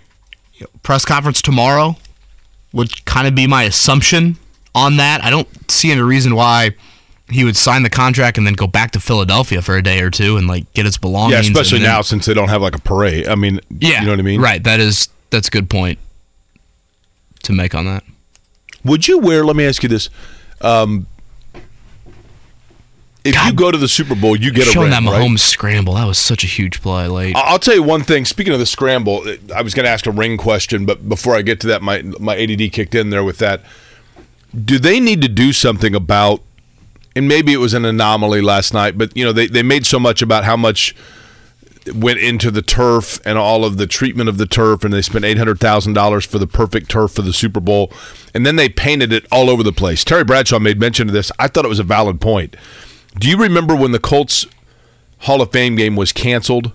you know, press conference tomorrow would kind of be my assumption on that. I don't see any reason why he would sign the contract and then go back to Philadelphia for a day or two and like get his belongings. Yeah, especially then- now since they don't have like a parade. I mean, Yeah, you know what I mean? Right. That is that's a good point to make on that. Would you wear? Let me ask you this: um, If you go to the Super Bowl, you get a Showing ring, that right? Mahomes scramble, that was such a huge play. I- I'll tell you one thing. Speaking of the scramble, I was going to ask a ring question, but before I get to that, my my ADD kicked in there with that. Do they need to do something about? And maybe it was an anomaly last night, but you know they they made so much about how much went into the turf and all of the treatment of the turf, and they spent eight hundred thousand dollars for the perfect turf for the Super Bowl, and then they painted it all over the place. Terry Bradshaw made mention of this. I thought it was a valid point. Do you remember when the Colts Hall of Fame game was canceled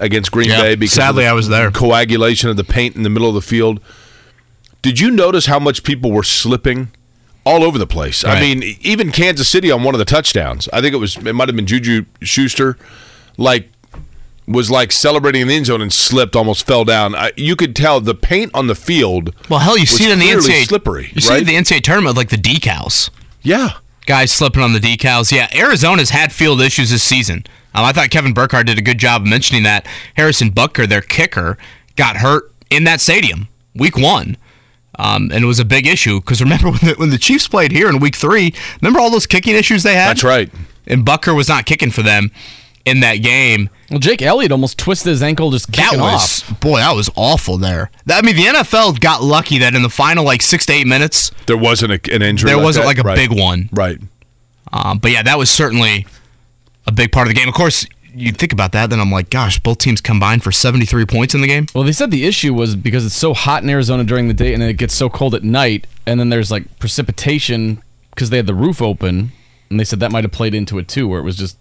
against Green. Bay because Sadly, I was there. Coagulation of the paint in the middle of the field. Did you notice how much people were slipping all over the place? I mean, even Kansas City on one of the touchdowns. I think it was it might have been Juju Schuster, like was like celebrating in the end zone and slipped, almost fell down. I, you could tell the paint on the field. Well, hell, you see it in the NCAA slippery. You see it in the NCAA tournament, like the decals. yeah. Guys slipping on the decals. Yeah, Arizona's had field issues this season. Um, I thought Kevin Burkhardt did a good job of mentioning that. Harrison Butker, their kicker, got hurt in that stadium week one. Um, and it was a big issue because remember when the, when the Chiefs played here in week three, remember all those kicking issues they had? That's right. And Butker was not kicking for them. In that game. Well, Jake Elliott almost twisted his ankle just That was off. boy, that was awful there. That- I mean, the NFL got lucky that in the final like six to eight minutes There wasn't a, an injury. there like wasn't that. like a Right. big one. Right. Um, but yeah, that was certainly a big part of the game. Of course, you think about that, then I'm like, gosh, both teams combined for 73 points in the game. Well, they said the issue was because it's so hot in Arizona during the day and then it gets so cold at night, and then there's like precipitation because they had the roof open, and they said that might have played into it too, where it was just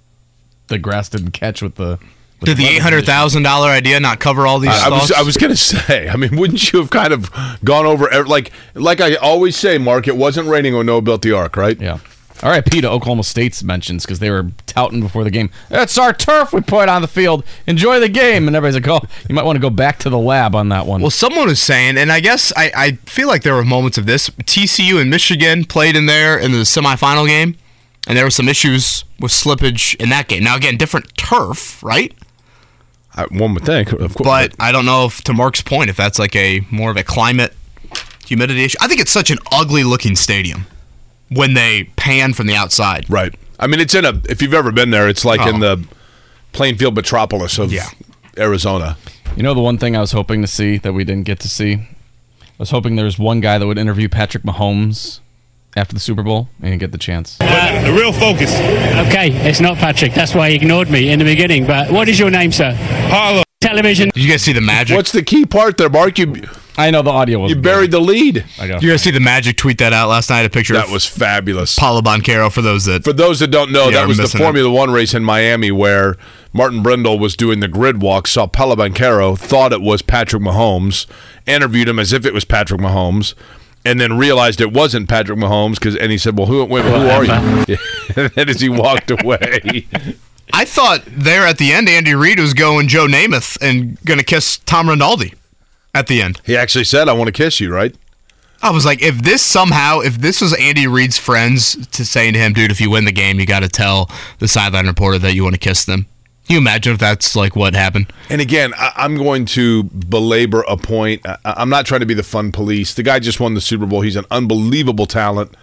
the grass didn't catch with the. with Did the eight hundred thousand dollar idea not cover all these? I, I was? I was gonna say. I mean, wouldn't you have kind of gone over ev- like like I always say, Mark? It wasn't raining when Noah built the ark, right? Yeah. All right, Pete, Oklahoma State's mentions because they were touting before the game. That's our turf we put on the field. Enjoy the game. And everybody's like, oh, you might want to go back to the lab on that one. Well, someone was saying, and I guess I, I feel like there were moments of this. TCU and Michigan played in there in the semifinal game, and there were some issues with slippage in that game. Now, again, different turf, right? I, one would think, of course. But I don't know if, to Mark's point, if that's like a more of a climate humidity issue. I think it's such an ugly looking stadium when they pan from the outside. Right. I mean, it's in a. If you've ever been there, it's like in Oh. the Plainfield metropolis of Yeah. Arizona. You know the one thing I was hoping to see that we didn't get to see? I was hoping there was one guy that would interview Patrick Mahomes after the Super Bowl and get the chance. The real focus. Okay, it's not Patrick. That's why he ignored me in the beginning. But what is your name, sir? Harlow. Television. Did you guys see the magic? What's the key part there, Mark? You I know the audio was you buried the lead. I go. you guys see the magic tweet that out last night? A picture That of was fabulous. Paolo Banchero for those that For those that don't know, Yeah, that was the missing it. Formula One race in Miami where Martin Brundle was doing the grid walk, saw Paolo Banchero, thought it was Patrick Mahomes, interviewed him as if it was Patrick Mahomes, and then realized it wasn't Patrick Mahomes. Because and he said, "Well, who, wait, who are you?" and then as he walked away, I thought there at the end, Andy Reid was going Joe Namath and going to kiss Tom Rinaldi at the end. he actually said, "I want to kiss you." Right? I was like, if this somehow, if this was Andy Reid's friends to saying to him, dude, if you win the game, you got to tell the sideline reporter that you want to kiss them. Can you imagine if that's like what happened? And again, I, I'm going to belabor a point. I, I'm not trying to be the fun police. The guy just won the Super Bowl. He's an unbelievable talent.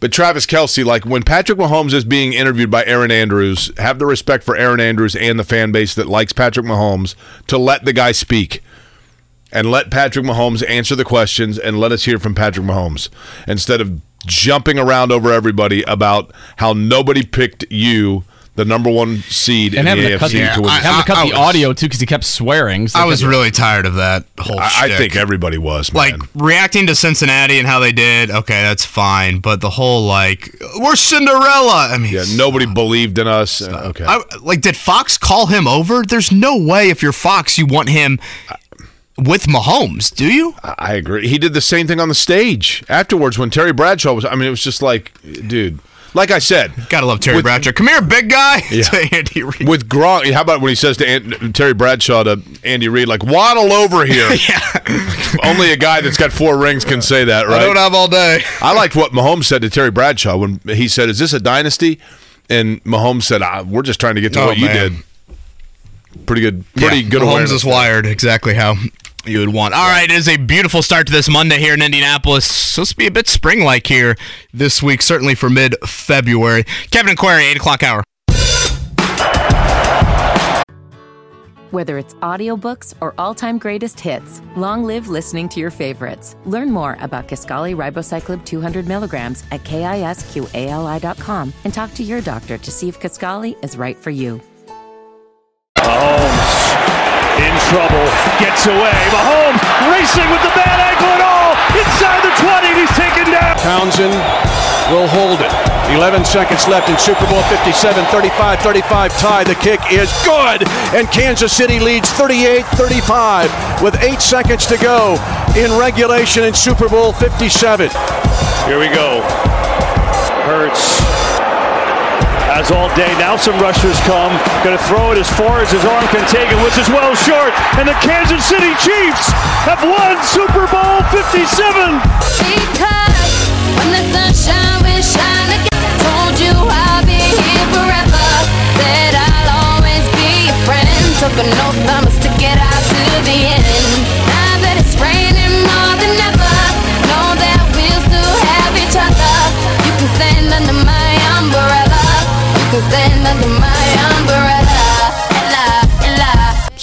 But Travis Kelce, like when Patrick Mahomes is being interviewed by Erin Andrews, have the respect for Erin Andrews and the fan base that likes Patrick Mahomes to let the guy speak and let Patrick Mahomes answer the questions and let us hear from Patrick Mahomes instead of jumping around over everybody about how nobody picked you, the number one seed And in having the to cut, the, to win. I- having to cut I the was- audio too because he kept swearing. So I was kept- really tired of that whole I, I think everybody was, man. like reacting to Cincinnati and how they did, okay, that's fine. But the whole like we're Cinderella. I mean, yeah, nobody believed in us. Uh, okay. I, like, did Fox call him over? There's no way if you're Fox, you want him with Mahomes, do you? I agree. He did the same thing on the stage afterwards when Terry Bradshaw was. I mean, it was just like, dude. Like I said, Gotta love Terry With- Bradshaw. Come here, big guy. Yeah. to Andy Reid. with Gronk, how about when he says to An- Terry Bradshaw to Andy Reid, like waddle over here? yeah, Only a guy that's got four rings can say that, right? I don't have all day. I liked what Mahomes said to Terry Bradshaw when he said, "Is this a dynasty?" And Mahomes said, ah, "We're just trying to get to Oh, what you did." Pretty good, pretty Yeah, good Mahomes awareness. is wired exactly how you would want. All right, it is a beautiful start to this Monday here in Indianapolis. Supposed to be a bit spring-like here this week, certainly for mid-February. Kevin and Query, eight o'clock hour. Whether it's audiobooks or all-time greatest hits, long live listening to your favorites. Learn more about Kisqali Ribociclib 200 milligrams at kisqali.com and talk to your doctor to see if Kisqali is right for you. Mahomes in trouble, gets away. Mahomes racing with the bad ankle and all inside the 20. and He's taken down. Townsend will hold it. 11 seconds left in Super Bowl 57, 35 35 tie. The kick is good, and Kansas City leads 38 35 with eight seconds to go in regulation in Super Bowl 57. Here we go. Hurts. As all day, now some rushers come. Going to throw it as far as his arm can take it, which is well short. And the Kansas City Chiefs have won Super Bowl 57.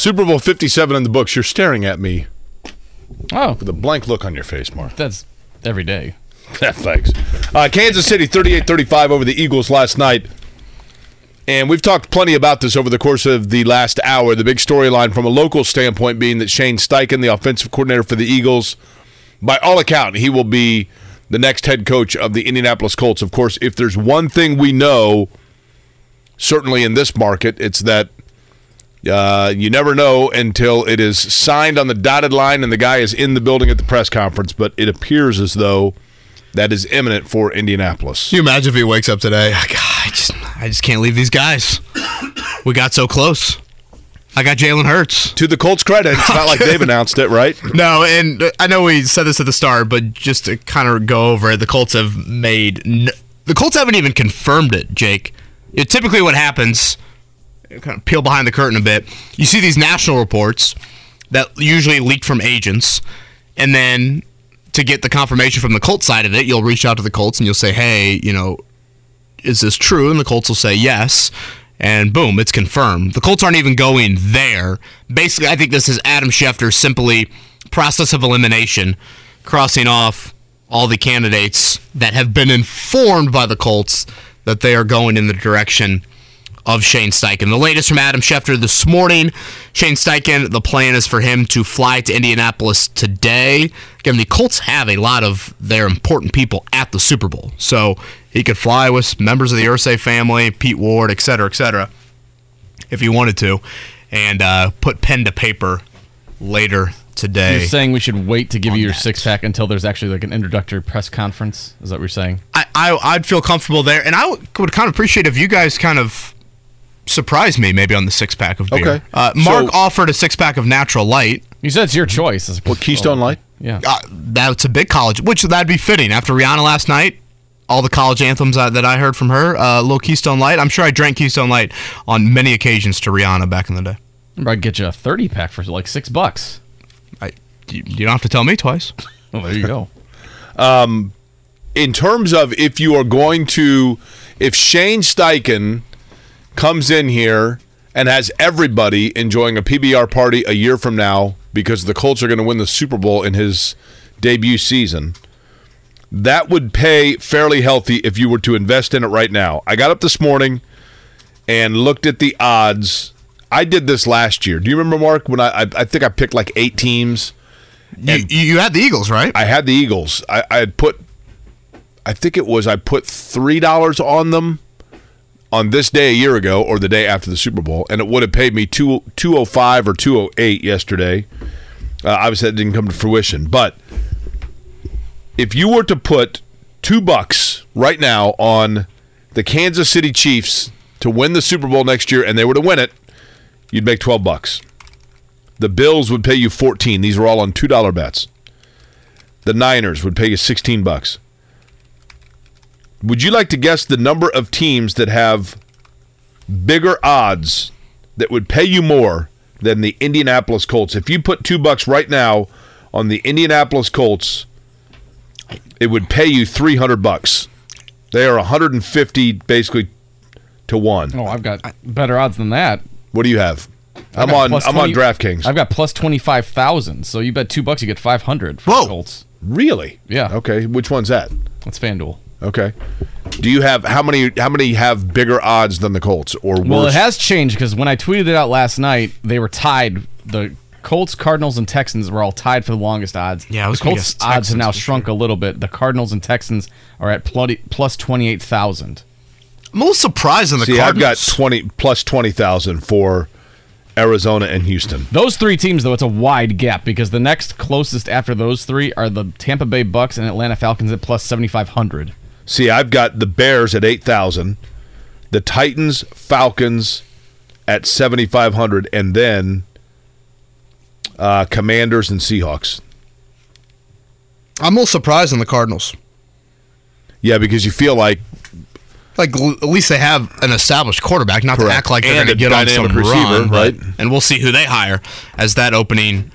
Super Bowl 57 in the books. You're staring at me Oh, with a blank look on your face, Mark. that's every day. Thanks. Uh, Kansas City 38 35 over the Eagles last night. And we've talked plenty about this over the course of the last hour. The big storyline from a local standpoint being that Shane Steichen, the offensive coordinator for the Eagles, by all account, he will be the next head coach of the Indianapolis Colts. Of course, if there's one thing we know, certainly in this market, it's that uh, you never know until it is signed on the dotted line and the guy is in the building at the press conference. But it appears as though that is imminent for Indianapolis. Can you imagine if he wakes up today? God, I just, I just can't leave these guys. We got so close. I got Jalen Hurts. To the Colts' credit, it's not like they've announced it, right? No, and I know we said this at the start, but just to kind of go over it, the Colts have made n- the Colts haven't even confirmed it, Jake. It, typically, what happens, kind of peel behind the curtain a bit, you see these national reports that usually leak from agents, and then to get the confirmation from the Colts side of it, you'll reach out to the Colts and you'll say, "Hey, you know, is this true?" And the Colts will say yes. And boom, it's confirmed. The Colts aren't even going there. Basically, I think this is Adam Schefter simply process of elimination, crossing off all the candidates that have been informed by the Colts that they are going in the direction of Shane Steichen. The latest from Adam Schefter this morning Shane Steichen, the plan is for him to fly to Indianapolis today. Again, the Colts have a lot of their important people at the Super Bowl. So he could fly with members of the Irsay family, Pete Ward, et cetera, et cetera, if he wanted to, and uh, put pen to paper later today. You're saying we should wait to give you your six pack until there's actually like an introductory press conference? Is that what you're saying? I, I I'd feel comfortable there, and I would, would kind of appreciate if you guys kind of surprise me maybe on the six pack of beer. Okay. Uh, Mark So- offered a six pack of Natural Light. You said it's your choice. As What Keystone Light? Yeah. Uh, that's a big college, which that'd be fitting after Rihanna last night. All the college anthems that I heard from her, uh, little Keystone Light. I'm sure I drank Keystone Light on many occasions to Rihanna back in the day. I'd get you a 30 pack for like six bucks. I, you, you don't have to tell me twice. Oh, there you go. in terms of if you are going to, if Shane Steichen comes in here and has everybody enjoying a PBR party a year from now because the Colts are going to win the Super Bowl in his debut season, that would pay fairly healthy if you were to invest in it right now. I got up this morning and looked at the odds. I did this last year. Do you remember, Mark, when I, I, I think I picked like eight teams? You, you had the Eagles, right? I had the Eagles. I, I had put, I think it was I put three dollars on them on this day a year ago or the day after the Super Bowl, and it would have paid me two two oh five or two oh eight yesterday. Uh, obviously, that didn't come to fruition, but if you were to put two bucks right now on the Kansas City Chiefs to win the Super Bowl next year, and they were to win it, you'd make twelve bucks. The Bills would pay you 14. These are all on $2 bets. The Niners would pay you 16 bucks. Would you like to guess the number of teams that have bigger odds that would pay you more than the Indianapolis Colts? If you put 2 bucks right now on the Indianapolis Colts, it would pay you 300 bucks. They are 150 basically to 1. Oh, I've got better odds than that. What do you have? I'm on plus I'm on DraftKings. I've got plus 25,000. So you bet two bucks, you get 500 for Whoa. the Colts. Really? Yeah. Okay, which one's that? That's FanDuel. Okay. Do you have how many? How many have bigger odds than the Colts or worse? Well, it has changed because when I tweeted it out last night, they were tied. The Colts, Cardinals, and Texans were all tied for the longest odds. Yeah, I was the Colts odds have now Texans for shrunk a little bit. The Cardinals and Texans are at plus, plus twenty eight thousand. I'm a little surprised in the See, I've got Cardinals. twenty plus twenty thousand for Arizona and Houston. Those three teams, though, it's a wide gap because the next closest after those three are the Tampa Bay Bucks and Atlanta Falcons at plus seventy five hundred. See, I've got the Bears at eight thousand, the Titans, Falcons at seventy five hundred, and then uh, Commanders and Seahawks. I'm a little surprised in the Cardinals. Yeah, because you feel like Like at least they have an established quarterback, not Correct. to act like they're going to get on some receiver, run, right? And we'll see who they hire as that opening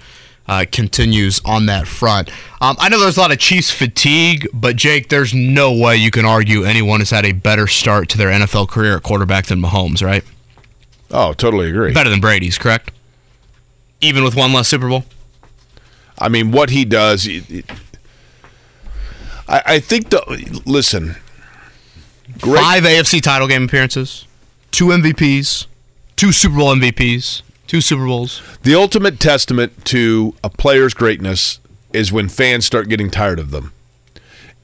uh, continues on that front. Um, I know there's a lot of Chiefs fatigue, but Jake, there's no way you can argue anyone has had a better start to their NFL career at quarterback than Mahomes, right? oh, totally agree. Better than Brady's, correct? even with one less Super Bowl. I mean, what he does. it- it- I, I think the listen. Great, Five AFC title game appearances, two MVPs, two Super Bowl MVPs, Two Super Bowls. The ultimate testament to a player's greatness is when fans start getting tired of them.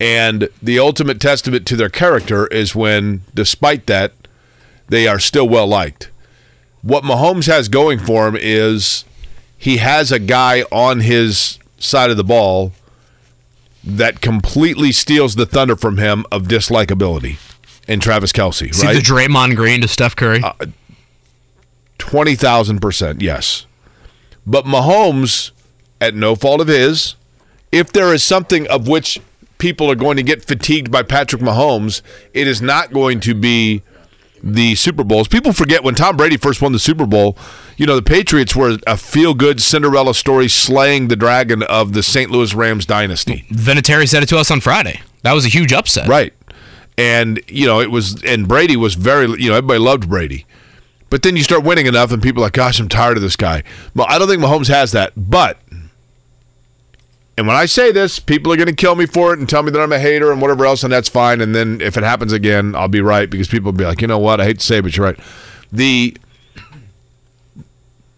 And the ultimate testament to their character is when, despite that, they are still well liked. What Mahomes has going for him is he has a guy on his side of the ball that completely steals the thunder from him of dislikability and Travis Kelce. See right? the Draymond Green to Steph Curry. Uh, 20,000%, yes. But Mahomes, at no fault of his, if there is something of which people are going to get fatigued by Patrick Mahomes, it is not going to be the Super Bowls. People forget when Tom Brady first won the Super Bowl, you know, the Patriots were a feel good Cinderella story slaying the dragon of the St. Louis Rams dynasty. Vinatieri said it to us on Friday. That was a huge upset. Right. And, you know, it was, and Brady was very, you know, everybody loved Brady. But then you start winning enough, and people are like, gosh, I'm tired of this guy. Well, I don't think Mahomes has that. But, and when I say this, people are going to kill me for it and tell me that I'm a hater and whatever else, and that's fine. And then if it happens again, I'll be right because people will be like, you know what? I hate to say it, but you're right. The,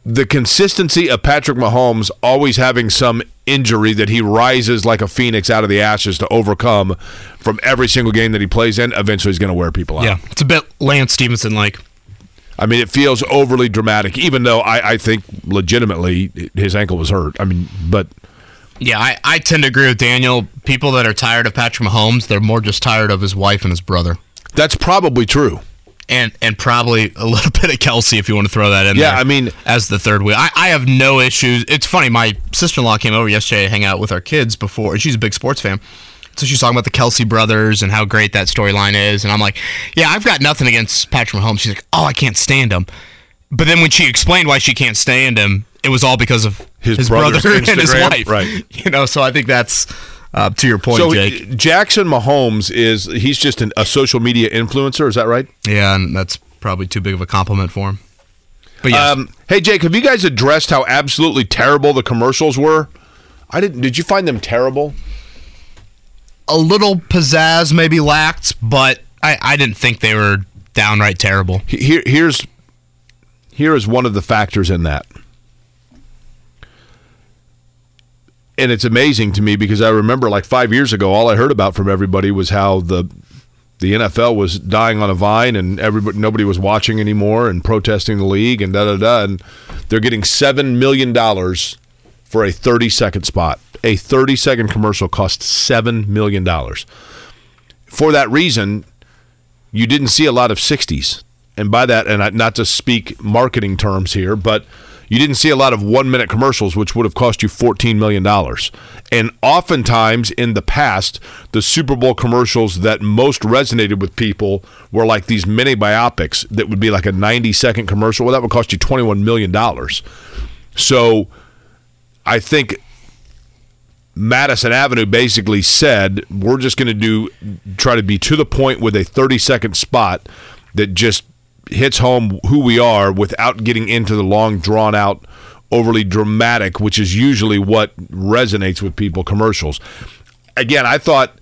the consistency of Patrick Mahomes always having some injury that he rises like a phoenix out of the ashes to overcome from every single game that he plays in, eventually he's going to wear people out. Yeah, it's a bit Lance Stephenson like. I mean, it feels overly dramatic, even though I, I think legitimately his ankle was hurt. I mean, but Yeah, I, I tend to agree with Daniel. People that are tired of Patrick Mahomes, they're more just tired of his wife and his brother. that's probably true. And and probably a little bit of Kelce if you want to throw that in Yeah, there. I mean- as the third wheel. I, I have no issues. It's funny, my sister in law came over yesterday to hang out with our kids before and she's a big sports fan. So she's talking about the Kelce brothers and how great that storyline is. And I'm like, Yeah, I've got nothing against Patrick Mahomes. She's like, Oh, I can't stand him. But then when she explained why she can't stand him, it was all because of His his, brother and his wife. right. You know, so I think that's uh, to your point, so Jake. Jackson Mahomes is he's just an, a social media influencer. Is that right? Yeah, and that's probably too big of a compliment for him. But yes, Um, hey Jake, have you guys addressed how absolutely terrible the commercials were? I didn't. Did you find them terrible? A little pizzazz maybe lacked, but I, I didn't think they were downright terrible. Here, here's here is one of the factors in that. And it's amazing to me because I remember like five years ago, all I heard about from everybody was how the the NFL was dying on a vine and everybody nobody was watching anymore and protesting the league and da da da and they're getting seven million dollars for a thirty second spot. A thirty second commercial cost seven million dollars. For that reason, you didn't see a lot of 60s. And by that, and not to speak marketing terms here, but you didn't see a lot of one minute commercials, which would have cost you $14 million. And oftentimes in the past, the Super Bowl commercials that most resonated with people were like these mini biopics that would be like a 90 second commercial. Well, that would cost you $21 million. So I think Madison Avenue basically said, "We're just going to do try to be to the point with a 30 second spot that just hits home who we are without getting into the long drawn out overly dramatic, which is usually what resonates with people commercials." Again, I thought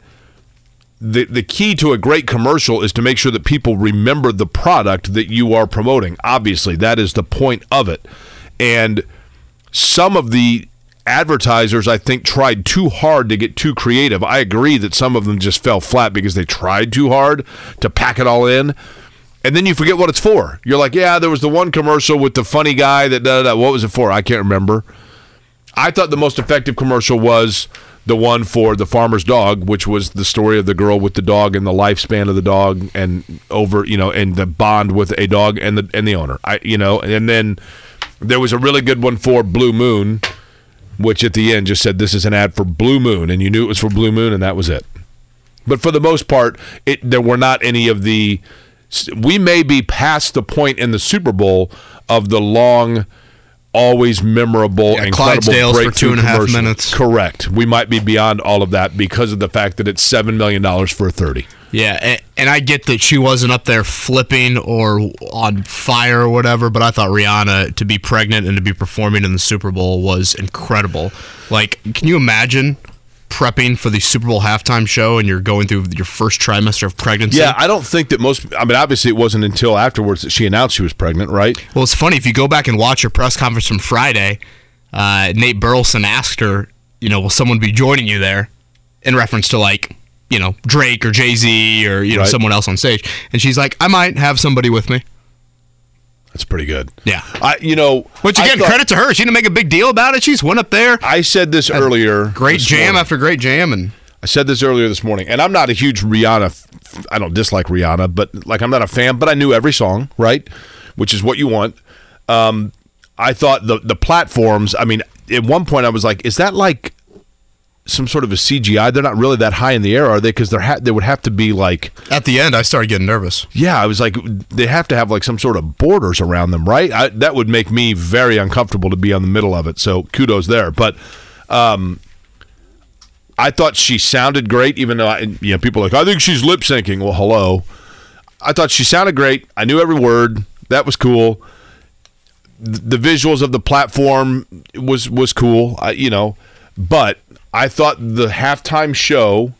the the key to a great commercial is to make sure that people remember the product that you are promoting. Obviously, that is the point of it. And some of the advertisers I think tried too hard to get too creative. I agree that some of them just fell flat because they tried too hard to pack it all in. And then you forget what it's for. You're like, yeah, there was the one commercial with the funny guy that da, da, da. what was it for? I can't remember. I thought the most effective commercial was the one for the farmer's dog, which was the story of the girl with the dog and the lifespan of the dog and over, you know, and the bond with a dog and the and the owner. I you know, and then there was a really good one for Blue Moon, which at the end just said this is an ad for Blue Moon and you knew it was for Blue Moon and that was it. But for the most part, it there were not any of the we may be past the point in the Super Bowl of the long always memorable, Yeah, incredible Clydesdales for breakthrough two and a half commercial. minutes. Correct. We might be beyond all of that because of the fact that it's seven million dollars for a thirty. Yeah, and, and I get that she wasn't up there flipping or on fire or whatever, but I thought Rihanna to be pregnant and to be performing in the Super Bowl was incredible. Like, can you imagine prepping for the Super Bowl halftime show and you're going through your first trimester of pregnancy? Yeah, I don't think that most. I mean, obviously, it wasn't until afterwards that she announced she was pregnant, right? Well, it's funny if you go back and watch her press conference from Friday. Uh, Nate Burleson asked her, you know, will someone be joining you there? In reference to like, you know, Drake or Jay Z or you know Right. someone else on stage, and she's like, I might have somebody with me. That's pretty good. Yeah. I, you know, Which again, thought- credit to her. She didn't make a big deal about it. She's just went up there. I said this earlier. Great this jam morning. after great jam, and I said this earlier this morning, and I'm not a huge Rihanna. f- I don't dislike Rihanna, but like I'm not a fan. But I knew every song, right? Which is what you want. Um, I thought the the platforms. I mean, at one point I was like, is that like some sort of a CGI? They're not really that high in the air, are they? Because they're ha- they would have to be like. at the end, I started getting nervous. Yeah, I was like, they have to have like some sort of borders around them, right? I, that would make me very uncomfortable to be on the middle of it. So kudos there. But um, I thought she sounded great, even though I, you know people are like I think she's lip syncing. Well, hello. I thought she sounded great. I knew every word. That was cool. The visuals of the platform was was cool. I, you know, but I thought the halftime show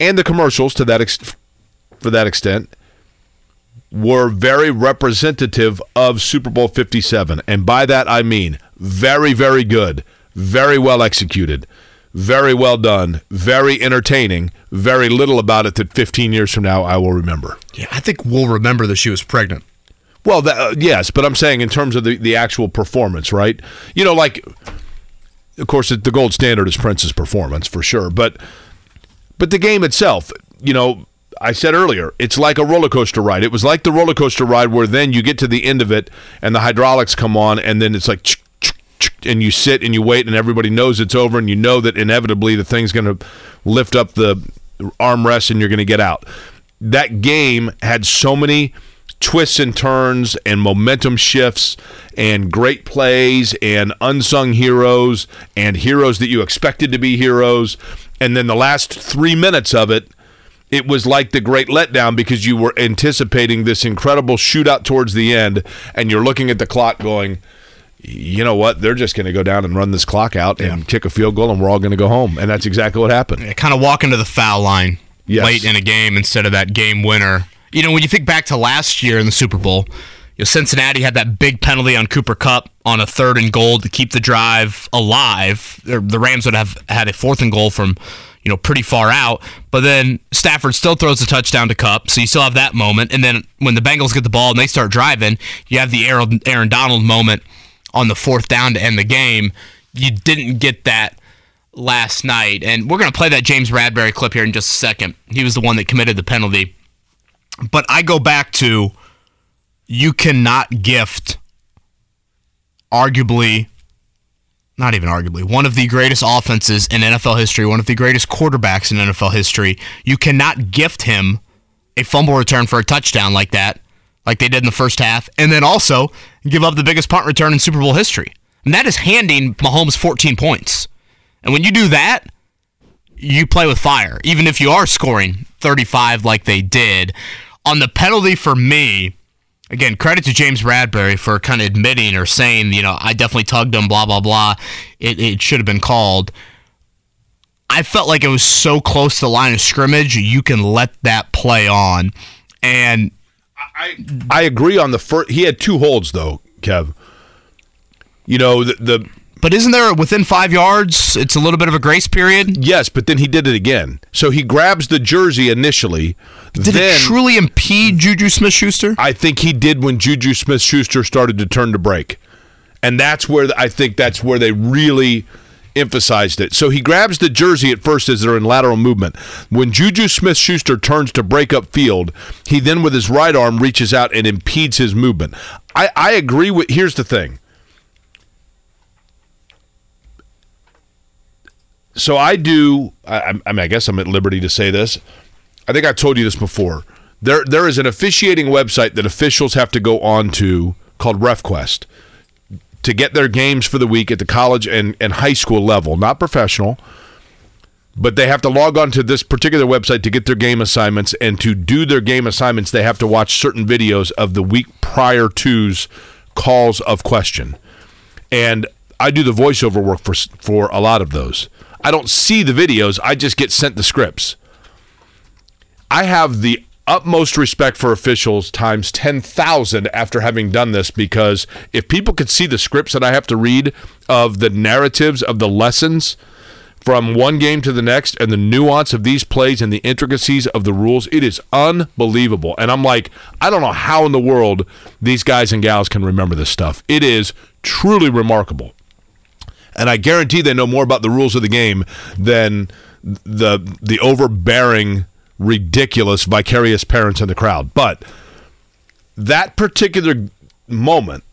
and the commercials to that ex- for that extent were very representative of Super Bowl 57. And by that I mean very, very good, very well executed, very well done, very entertaining, very little about it that 15 years from now I will remember. Yeah, I think we'll remember that she was pregnant. Well, that, uh, yes, but I'm saying in terms of the, the actual performance, right? You know, like, of course, the gold standard is Prince's performance for sure, but but the game itself, you know, I said earlier, it's like a roller coaster ride. It was like the roller coaster ride where then you get to the end of it and the hydraulics come on, and then it's like, and you sit and you wait, and everybody knows it's over, and you know that inevitably the thing's going to lift up the armrest and you're going to get out. That game had so many twists and turns and momentum shifts and great plays and unsung heroes and heroes that you expected to be heroes. And then the last three minutes of it, it was like the great letdown because you were anticipating this incredible shootout towards the end, and you're looking at the clock going, you know what? They're just going to go down and run this clock out and kick a field goal, and we're all going to go home. And that's exactly what happened. kind of walk into the foul line Yes. late in a game instead of that game winner. You know, when you think back to last year in the Super Bowl, you know, Cincinnati had that big penalty on Cooper Kupp on a third and goal to keep the drive alive. The Rams would have had a fourth and goal from, you know, pretty far out. But then Stafford still throws a touchdown to Kupp, so you still have that moment. And then when the Bengals get the ball and they start driving, you have the Aaron, Aaron Donald moment on the fourth down to end the game. You didn't get that last night. And we're going to play that James Bradberry clip here in just a second. He was the one that committed the penalty. But I go back to you cannot gift arguably not even arguably one of the greatest offenses in NFL history, one of the greatest quarterbacks in NFL history. You cannot gift him a fumble return for a touchdown like that, like they did in the first half, and then also give up the biggest punt return in Super Bowl history. And that is handing Mahomes 14 points. And when you do that, you play with fire, even if you are scoring 35 like they did. On the penalty for me, again, credit to James Bradberry for kind of admitting or saying, you know, I definitely tugged him, blah, blah, blah. It, it should have been called. I felt like it was so close to the line of scrimmage, you can let that play on. And I, I agree on the first. He had two holds though, Kev. You know the, the but isn't there within five yards? It's a little bit of a grace period. Yes, but then he did it again. So he grabs the jersey initially. Did then, it truly impede Juju Smith Schuster? I think he did when Juju Smith Schuster started to turn to break. And that's where I think that's where they really emphasized it. So he grabs the jersey at first as they're in lateral movement. When Juju Smith Schuster turns to break up field, he then with his right arm reaches out and impedes his movement. I, I agree with here's the thing. So I do. I, I mean, I guess I'm at liberty to say this. I think I've told you this before. There, there is an officiating website that officials have to go on to called RefQuest to get their games for the week at the college and, and high school level, not professional. but they have to log on to this particular website to get their game assignments and to do their game assignments they have to watch certain videos of the week prior to's calls of question and i do the voiceover work for for a lot of those i don't see the videos i just get sent the scripts i have the utmost respect for officials times 10,000 after having done this because if people could see the scripts that I have to read of the narratives of the lessons from one game to the next and the nuance of these plays and the intricacies of the rules, it is unbelievable. And I'm like, I don't know how in the world these guys and gals can remember this stuff. It is truly remarkable. And I guarantee they know more about the rules of the game than the the overbearing ridiculous vicarious parents in the crowd. But that particular moment,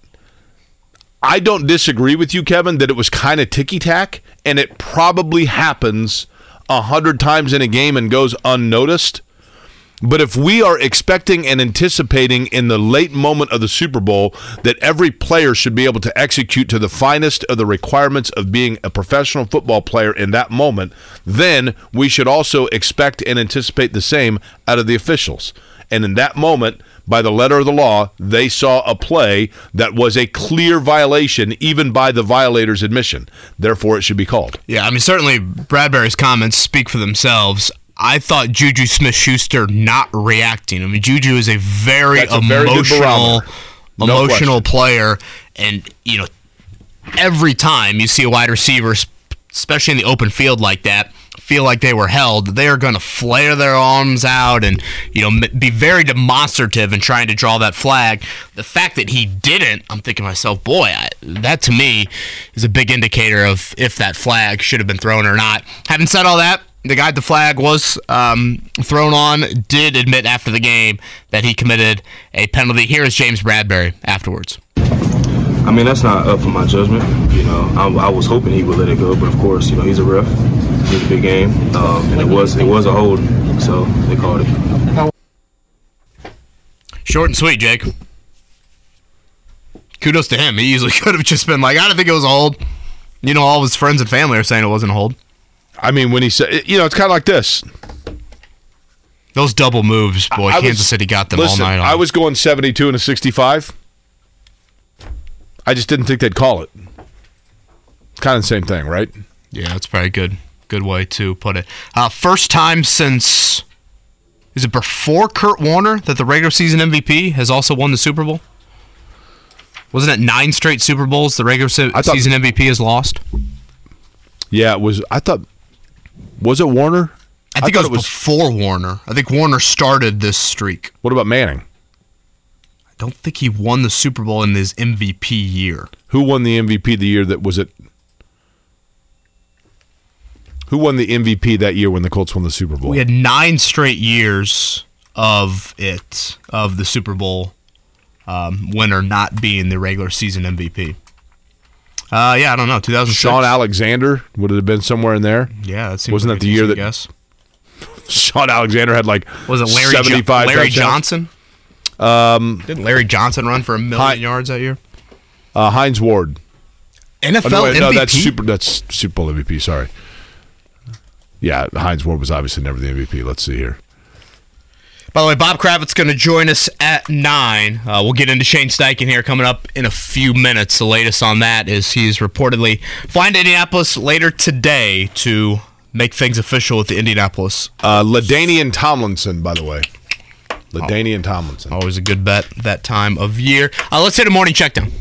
I don't disagree with you, Kevin, that it was kind of ticky tack, and it probably happens a hundred times in a game and goes unnoticed. But if we are expecting and anticipating in the late moment of the Super Bowl that every player should be able to execute to the finest of the requirements of being a professional football player in that moment, then we should also expect and anticipate the same out of the officials. And in that moment, by the letter of the law, they saw a play that was a clear violation, even by the violator's admission. Therefore, it should be called. Yeah, I mean, certainly Bradberry's comments speak for themselves. I thought Juju Smith Schuster not reacting. I mean, Juju is a very That's a very emotional, barometer. No emotional question. player, and you know, every time you see a wide receiver, especially in the open field like that, feel like they were held, they are going to flare their arms out and you know be very demonstrative in trying to draw that flag. The fact that he didn't, I'm thinking to myself, boy, I, that to me is a big indicator of if that flag should have been thrown or not. Having said all that. The guy the flag was um, thrown on did admit after the game that he committed a penalty. Here is James Bradberry afterwards. I mean, that's not up for my judgment. You know, I, I was hoping he would let it go, but of course, you know, he's a ref. It's a big game, um, and it was it was a hold, so they called it. Short and sweet, Jake. Kudos to him. He easily could have just been like, I don't think it was a hold. You know, all of his friends and family are saying it wasn't a hold. I mean, when he said, you know, it's kind of like this. Those double moves, boy, I was- Kansas City got them listen, all night. On. I was going 72 and a 65. I just didn't think they'd call it. Kind of the same thing, right? Yeah, that's probably a good good way to put it. Uh, first time since is it before Kurt Warner that the regular season MVP has also won the Super Bowl? Wasn't it nine straight Super Bowls the regular se- thought- season MVP has lost? Yeah, it was. I thought. Was it Warner? I think thought it was, before Warner. I think Warner started this streak. What about Manning? I don't think he won the Super Bowl in his MVP year. Who won the MVP the year that was it? Who won the MVP that year when the Colts won the Super Bowl? We had nine straight years of it, of the Super Bowl um, winner not being the regular season MVP. Uh, yeah, I don't know. 2006. Shaun Alexander would it have been somewhere in there? Yeah, that seems wasn't that a the year that guess. Shaun Alexander had like Was it Larry Jo- seventy-five Larry touchdowns? Johnson? Um, Didn't Larry Johnson run for a million Hi- yards that year? uh, Hines Ward. NFL Oh, no, wait, no, MVP? that's super. That's Super Bowl MVP. Sorry. Yeah, Hines Ward was obviously never the MVP. Let's see here. By the way, Bob Kravitz going to join us at 9. Uh, we'll get into Shane Steichen here coming up in a few minutes. The latest on that is he's reportedly flying to Indianapolis later today to make things official with the Indianapolis. Uh, LaDainian Tomlinson, by the way. LaDainian Tomlinson. Always a good bet that time of year. Uh, let's hit a morning check down.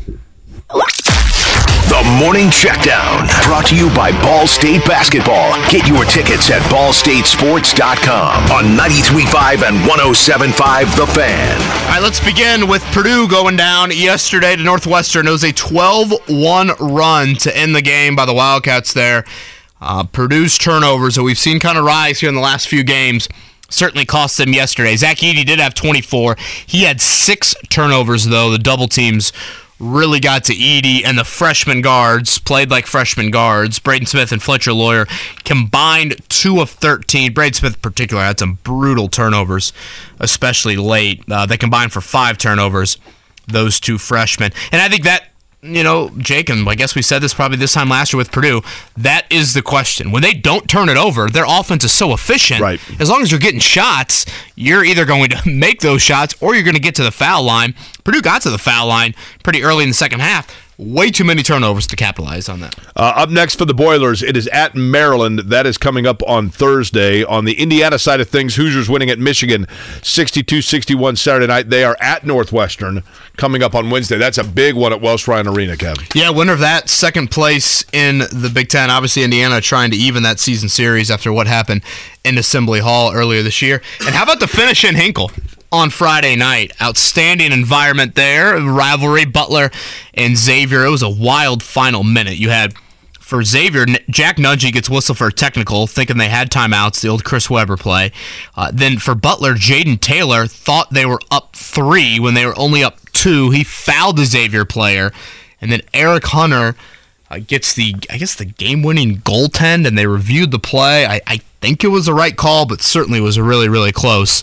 The Morning Checkdown, brought to you by Ball State Basketball. Get your tickets at ballstatesports.com on 93.5 and 107.5 The Fan. All right, let's begin with Purdue going down yesterday to Northwestern. It was a 12 1 run to end the game by the Wildcats there. Uh, Purdue's turnovers that we've seen kind of rise here in the last few games certainly cost them yesterday. Zach Edey did have 24. He had six turnovers, though. The double teams really got to Edey, and the freshman guards played like freshman guards. Braden Smith and Fletcher Loyer combined two of 13. Braden Smith, in particular, had some brutal turnovers, especially late. Uh, they combined for five turnovers, those two freshmen. And I think that you know, Jake, and I guess we said this probably this time last year with Purdue. That is the question. When they don't turn it over, their offense is so efficient. Right. As long as you're getting shots, you're either going to make those shots or you're going to get to the foul line. Purdue got to the foul line pretty early in the second half. Way too many turnovers to capitalize on that. Uh, up next for the Boilers, it is at Maryland. That is coming up on Thursday. On the Indiana side of things, Hoosiers winning at Michigan 62 61 Saturday night. They are at Northwestern coming up on Wednesday. That's a big one at Welsh Ryan Arena, Kevin. Yeah, winner of that, second place in the Big Ten. Obviously, Indiana trying to even that season series after what happened in Assembly Hall earlier this year. And how about the finish in Hinkle? On Friday night. Outstanding environment there. Rivalry, Butler and Xavier. It was a wild final minute. You had for Xavier, Jack Nunge gets whistled for a technical, thinking they had timeouts, the old Chris Webber play. Uh, then for Butler, Jayden Taylor thought they were up three when they were only up two. He fouled the Xavier player. And then Eric Hunter uh, gets the, I guess, the game winning goaltend, and they reviewed the play. I, I think it was the right call, but certainly was really, really close.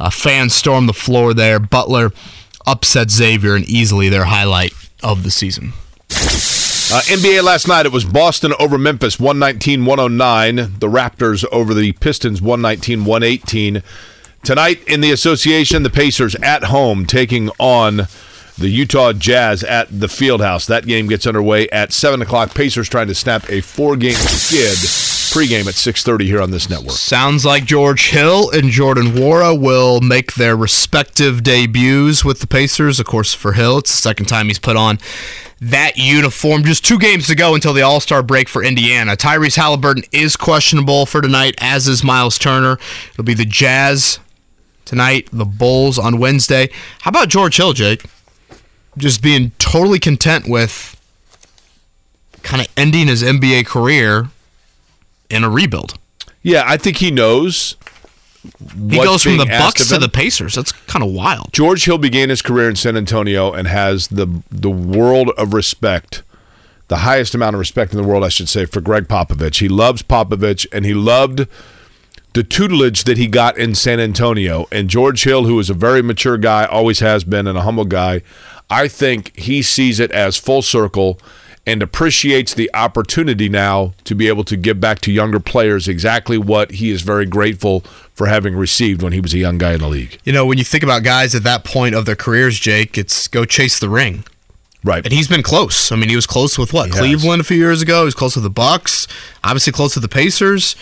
Uh, fans storm the floor there. Butler upset Xavier and easily their highlight of the season. Uh, NBA last night, it was Boston over Memphis 119 109. The Raptors over the Pistons 119 118. Tonight in the association, the Pacers at home taking on the Utah Jazz at the Fieldhouse. That game gets underway at 7 o'clock. Pacers trying to snap a four game skid pregame at 6.30 here on this network. Sounds like George Hill and Jordan Nwora will make their respective debuts with the Pacers. Of course, for Hill, it's the second time he's put on that uniform. Just two games to go until the All Star break for Indiana. Tyrese Haliburton is questionable for tonight, as is Myles Turner. It'll be the Jazz tonight, the Bulls on Wednesday. How about George Hill, Jake? Just being totally content with kind of ending his NBA career in a rebuild. Yeah, I think he knows. He goes from the Bucks to the Pacers. That's kind of wild. George Hill began his career in San Antonio and has the the world of respect, the highest amount of respect in the world, I should say, for Gregg Popovich. He loves Popovich, and he loved the tutelage that he got in San Antonio. And George Hill, who is a very mature guy, always has been, and a humble guy, I think he sees it as full circle and appreciates the opportunity now to be able to give back to younger players exactly what he is very grateful for having received when he was a young guy in the league. You know, when you think about guys at that point of their careers, Jake, it's go chase the ring. Right. And he's been close. I mean, he was close with what? He Cleveland has. a few years ago. He was close with the Bucks. Obviously close with the Pacers.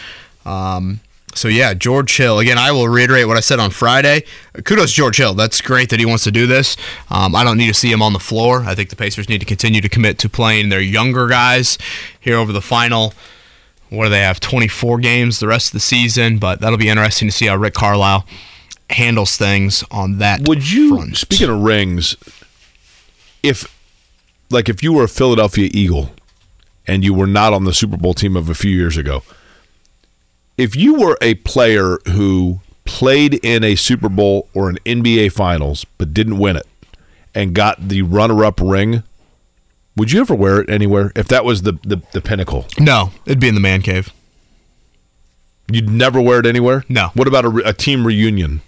Um, so yeah, George Hill. Again, I will reiterate what I said on Friday. Kudos George Hill. That's great that he wants to do this. Um, I don't need to see him on the floor. I think the Pacers need to continue to commit to playing their younger guys here over the final. What do they have? 24 games the rest of the season, but that'll be interesting to see how Rick Carlisle handles things on that. Would you front. speaking of rings, if like if you were a Philadelphia Eagle and you were not on the Super Bowl team of a few years ago, if you were a player who played in a Super Bowl or an NBA Finals but didn't win it and got the runner-up ring, would you ever wear it anywhere? If that was the the, the pinnacle, No, it'd be in the man cave. you'd never wear it anywhere. No. What about a, a team reunion?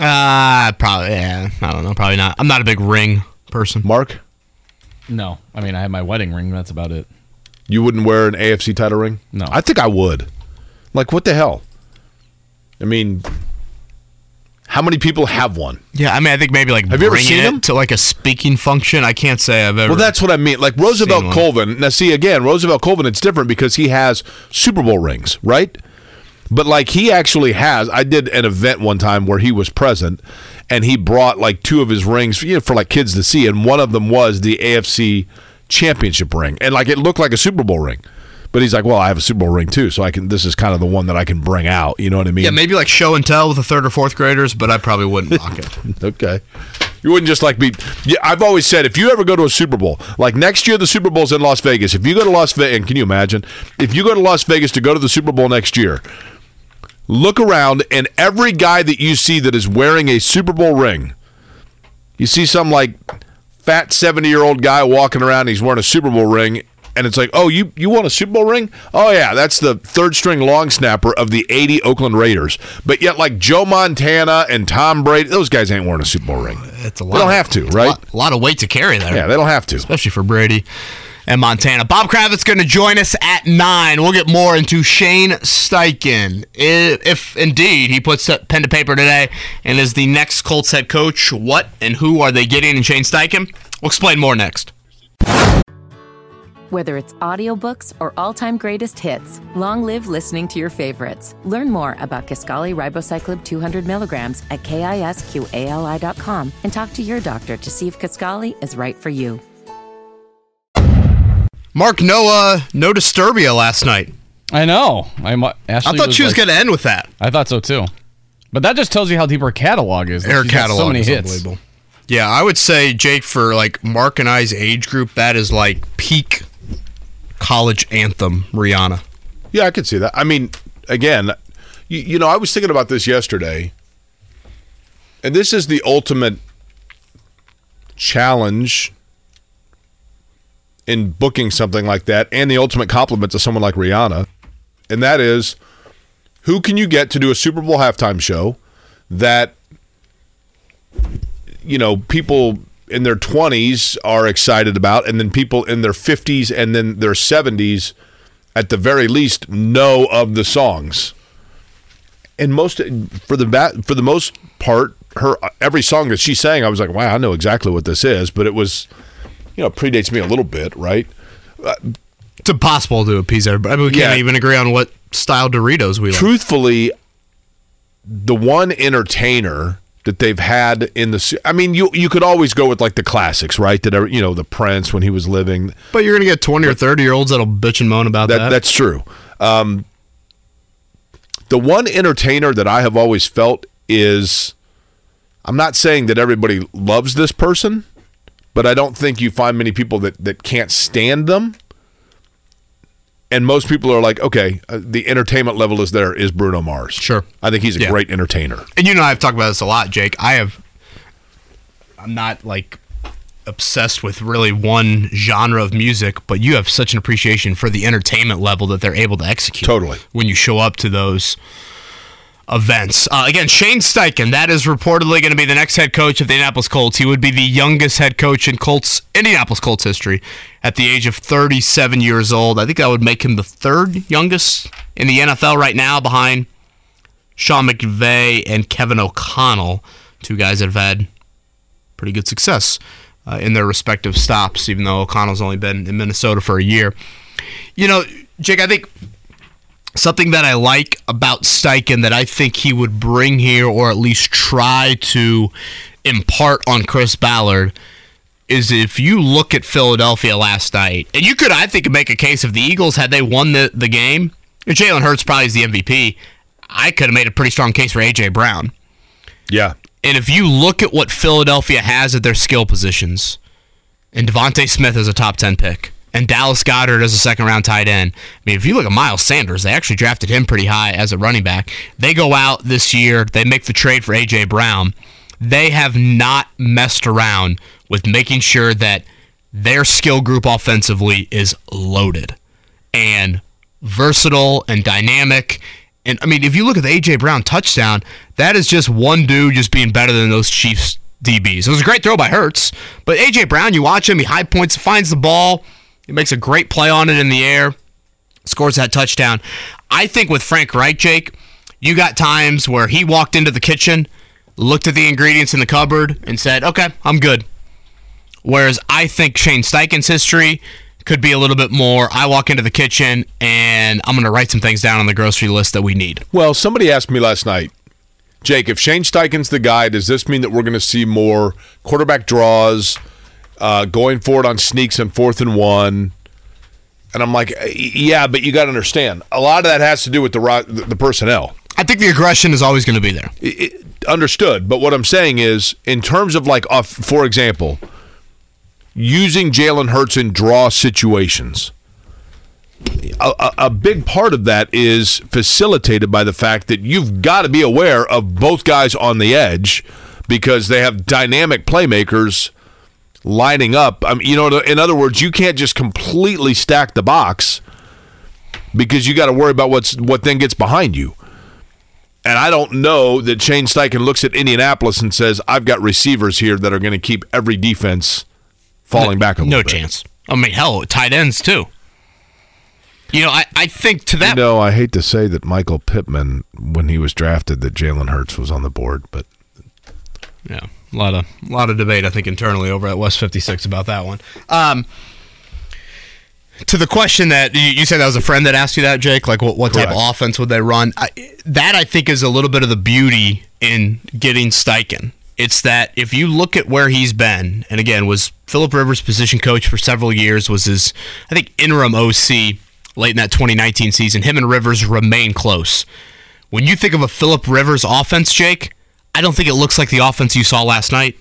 Uh probably yeah. I don't know. Probably not. I'm not a big ring person. Mark, No, I mean I have my wedding ring. That's about it. you wouldn't wear an AFC title ring? No. I think I would. Like, what the hell? I mean, how many people have one? Yeah, I mean, I think maybe like Have you ever seen it them? to like a speaking function. I can't say I've ever. Well, that's what I mean. Like Roosevelt Colvin. Now, see again, Roosevelt Colvin. It's different because he has Super Bowl rings, right? But like he actually has. I did an event one time where he was present, and he brought like two of his rings, you know, for like kids to see, and one of them was the AFC Championship ring, and like it looked like a Super Bowl ring. But he's like, well, I have a Super Bowl ring too, so I can. This is kind of the one that I can bring out. You know what I mean? yeah, maybe like show and tell with the third or fourth graders, but I probably wouldn't rock it. Okay. You wouldn't just like be. Yeah, I've always said if you ever go to a Super Bowl, like next year the Super Bowl's in Las Vegas. If you go to Las Vegas, and can you imagine if you go to Las Vegas to go to the Super Bowl next year? Look around, and every guy that you see that is wearing a Super Bowl ring, you see some like fat seventy year old guy walking around. He's wearing a Super Bowl ring, and it's like, oh, you you won a Super Bowl ring? Oh yeah, that's the third string long snapper of the '80 Oakland Raiders. But yet, like Joe Montana and Tom Brady, those guys ain't wearing a Super Bowl ring. It's a They lot. don't have to, it's a right? lot- A lot, of weight to carry there. Yeah, they don't have to. especially for Brady and Montana. Bob Kravitz going to join us at nine. We'll get more into Shane Steichen, if, if indeed he puts pen to paper today and is the next Colts head coach. What and who are they getting in Shane Steichen? We'll explain more next. Whether it's audiobooks or all-time greatest hits, long live listening to your favorites. Learn more about Kisqali Ribociclib 200 milligrams at kisqali.com and talk to your doctor to see if Kisqali is right for you. Mark Noah, uh, no Disturbia last night. I know. I, mu- uh, Ashley I thought she was like- going to end with that. I thought so too. But that just tells you how deep her catalog is. Her She's catalog so many is hits. unbelievable. Yeah, I would say Jake for like Mark and I's age group, that is like peak college anthem Rihanna. Yeah, I could see that. I mean, again, you, you know, I was thinking about this yesterday, and this is the ultimate challenge in booking something like that, and the ultimate compliment to someone like Rihanna, and that is who can you get to do a Super Bowl halftime show that you know people in their 20s are excited about and then people in their 50s and then their 70s at the very least know of the songs and most for the for the most part her every song that she sang I was like wow I know exactly what this is but it was you know predates me a little bit right It's impossible to appease everybody. I mean, we can't even agree on what style Doritos we like. truthfully, the one entertainer that they've had in the, I mean, you you could always go with like the classics, right? That are, you know, the Prince when he was living. But you're going to get 20 or 30 year olds that'll bitch and moan about that. That that's true. Um, the one entertainer that I have always felt is, I'm not saying that everybody loves this person, but I don't think you find many people that that can't stand them. And most people are like, okay, uh, the entertainment level is there. Is Bruno Mars? Sure. I think he's a Yeah. great entertainer. and you know, I've talked about this a lot, Jake. I have, I'm not like obsessed with really one genre of music, but you have such an appreciation for the entertainment level that they're able to execute. Totally. When you show up to those events. Uh, again, Shane Steichen, that is reportedly going to be the next head coach of the Indianapolis Colts. He would be the youngest head coach in Colts Indianapolis Colts history at the age of 37 years old. I think that would make him the third youngest in the NFL right now behind Sean McVay and Kevin O'Connell, two guys that have had pretty good success uh, in their respective stops, even though O'Connell's only been in Minnesota for a year. You know, Jake, I think something that I like about Steichen that I think he would bring here or at least try to impart on Chris Ballard is if you look at Philadelphia last night, and you could, I think, make a case if the Eagles had they won the, the game, Jalen Hurts probably is the MVP, I could have made a pretty strong case for AJ Brown. Yeah. And if you look at what Philadelphia has at their skill positions, and DeVonta Smith is a top 10 pick, and Dallas Goedert as a second round tight end. I mean, if you look at Miles Sanders, they actually drafted him pretty high as a running back. They go out this year, they make the trade for A.J. Brown. They have not messed around with making sure that their skill group offensively is loaded and versatile and dynamic. And I mean, if you look at the AJ Brown touchdown, that is just one dude just being better than those Chiefs DBs. It was a great throw by Hurts, but AJ Brown, you watch him, he high points, finds the ball, he makes a great play on it in the air, scores that touchdown. I think with Frank Reich, Jake, you got times where he walked into the kitchen, looked at the ingredients in the cupboard, and said, "Okay, I'm good." Whereas I think Shane Steichen's history could be a little bit more. I walk into the kitchen and I'm going to write some things down on the grocery list that we need. Well, somebody asked me last night, Jake, if Shane Steichen's the guy, does this mean that we're going to see more quarterback draws, uh, going forward on sneaks and fourth and one? And I'm like, yeah, but you got to understand, a lot of that has to do with the ro- the personnel. I think the aggression is always going to be there. It- it- understood, but what I'm saying is, in terms of like, off, for example, using Jalen Hurts in draw situations. A, a, a big part of that is facilitated by the fact that you've got to be aware of both guys on the edge because they have dynamic playmakers lining up. I mean, you know, in other words, you can't just completely stack the box because you got to worry about what's what then gets behind you. And I don't know that Shane Steichen looks at Indianapolis and says, "I've got receivers here that are going to keep every defense falling back a little No bit." chance. I mean, hell, tight ends too. You know, I, I think to that You know, I hate to say that Michael Pittman, when he was drafted, that Jalen Hurts was on the board, but Yeah, a lot of a lot of debate I think internally over at West 56 about that one. Um, to the question that you, you said that was a friend that asked you that, Jake, like what, what type of offense would they run? I, that I think is a little bit of the beauty in getting Steichen. It's that if you look at where he's been, and again was Philip Rivers position coach for several years, was his I think interim OC late in that 2019 season. Him and Rivers remain close. When you think of a Philip Rivers offense, Jake, I don't think it looks like the offense you saw last night.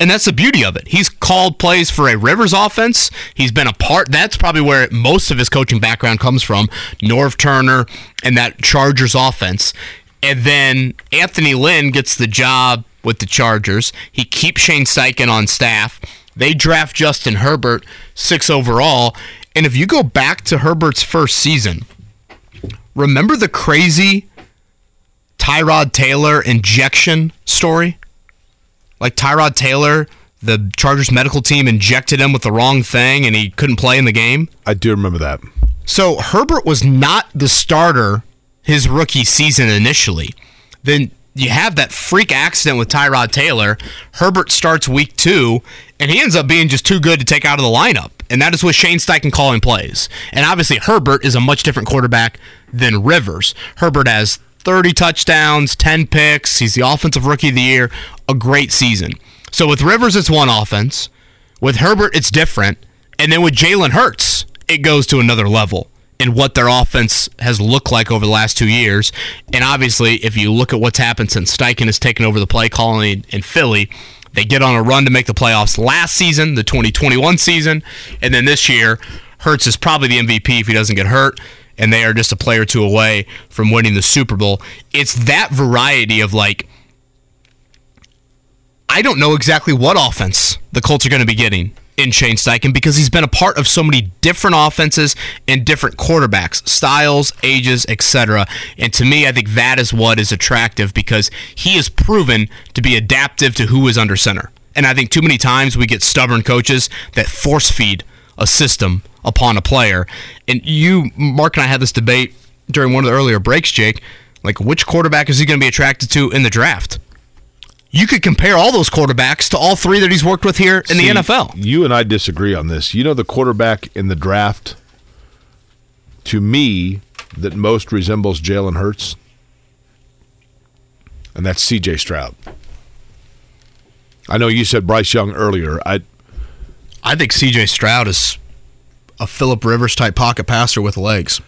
And that's the beauty of it. He's called plays for a Rivers offense. He's been a part. That's probably where most of his coaching background comes from. Norv Turner and that Chargers offense. And then Anthony Lynn gets the job with the Chargers. He keeps Shane Steichen on staff. They draft Justin Herbert, six overall. And if you go back to Herbert's first season, remember the crazy Tyrod Taylor injection story? Like Tyrod Taylor, the Chargers medical team injected him with the wrong thing and he couldn't play in the game. I do remember that. So Herbert was not the starter his rookie season initially. Then you have that freak accident with Tyrod Taylor. Herbert starts week two, and he ends up being just too good to take out of the lineup. And that is with Shane Steichen calling plays. And obviously, Herbert is a much different quarterback than Rivers. Herbert has 30 touchdowns, 10 picks. He's the offensive rookie of the year. A great season. So with Rivers, it's one offense. With Herbert, it's different. And then with Jalen Hurts, it goes to another level in what their offense has looked like over the last two years. And obviously, if you look at what's happened since Steichen has taken over the play calling in Philly, they get on a run to make the playoffs last season, the 2021 season. And then this year, Hurts is probably the MVP if he doesn't get hurt. And they are just a player or two away from winning the Super Bowl. It's that variety of like, I don't know exactly what offense the Colts are going to be getting in Shane Steichen because he's been a part of so many different offenses and different quarterbacks, styles, ages, etc. And to me, I think that is what is attractive because he is proven to be adaptive to who is under center. And I think too many times we get stubborn coaches that force feed a system upon a player. And you, Mark, and I had this debate during one of the earlier breaks, Jake. Like, which quarterback is he going to be attracted to in the draft? you could compare all those quarterbacks to all three that he's worked with here in See, the NFL. You and I disagree on this. You know the quarterback in the draft to me that most resembles Jalen Hurts? And that's CJ Stroud. I know you said Bryce Young earlier. I I think CJ Stroud is a Philip Rivers type pocket passer with legs.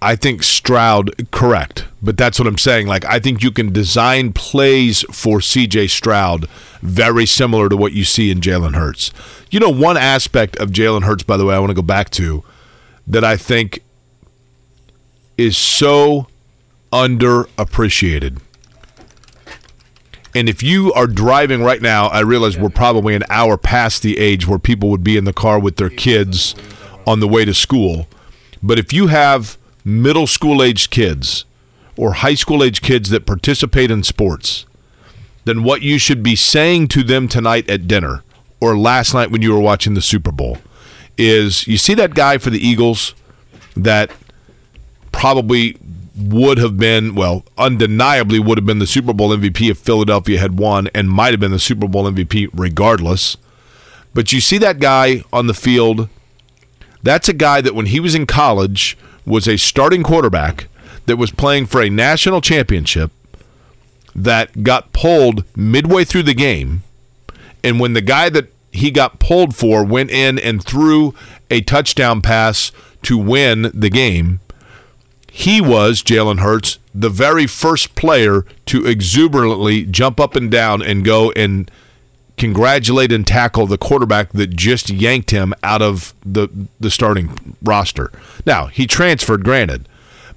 I think Stroud correct, but that's what I'm saying. Like I think you can design plays for CJ Stroud very similar to what you see in Jalen Hurts. You know, one aspect of Jalen Hurts, by the way, I want to go back to that I think is so underappreciated. And if you are driving right now, I realize we're probably an hour past the age where people would be in the car with their kids on the way to school. But if you have middle school aged kids or high school aged kids that participate in sports, then what you should be saying to them tonight at dinner or last night when you were watching the Super Bowl is you see that guy for the Eagles that probably would have been, well, undeniably would have been the Super Bowl MVP if Philadelphia had won and might have been the Super Bowl MVP regardless. But you see that guy on the field, that's a guy that when he was in college was a starting quarterback that was playing for a national championship that got pulled midway through the game. And when the guy that he got pulled for went in and threw a touchdown pass to win the game, he was, Jalen Hurts, the very first player to exuberantly jump up and down and go and congratulate and tackle the quarterback that just yanked him out of the, the starting roster. Now, he transferred, granted,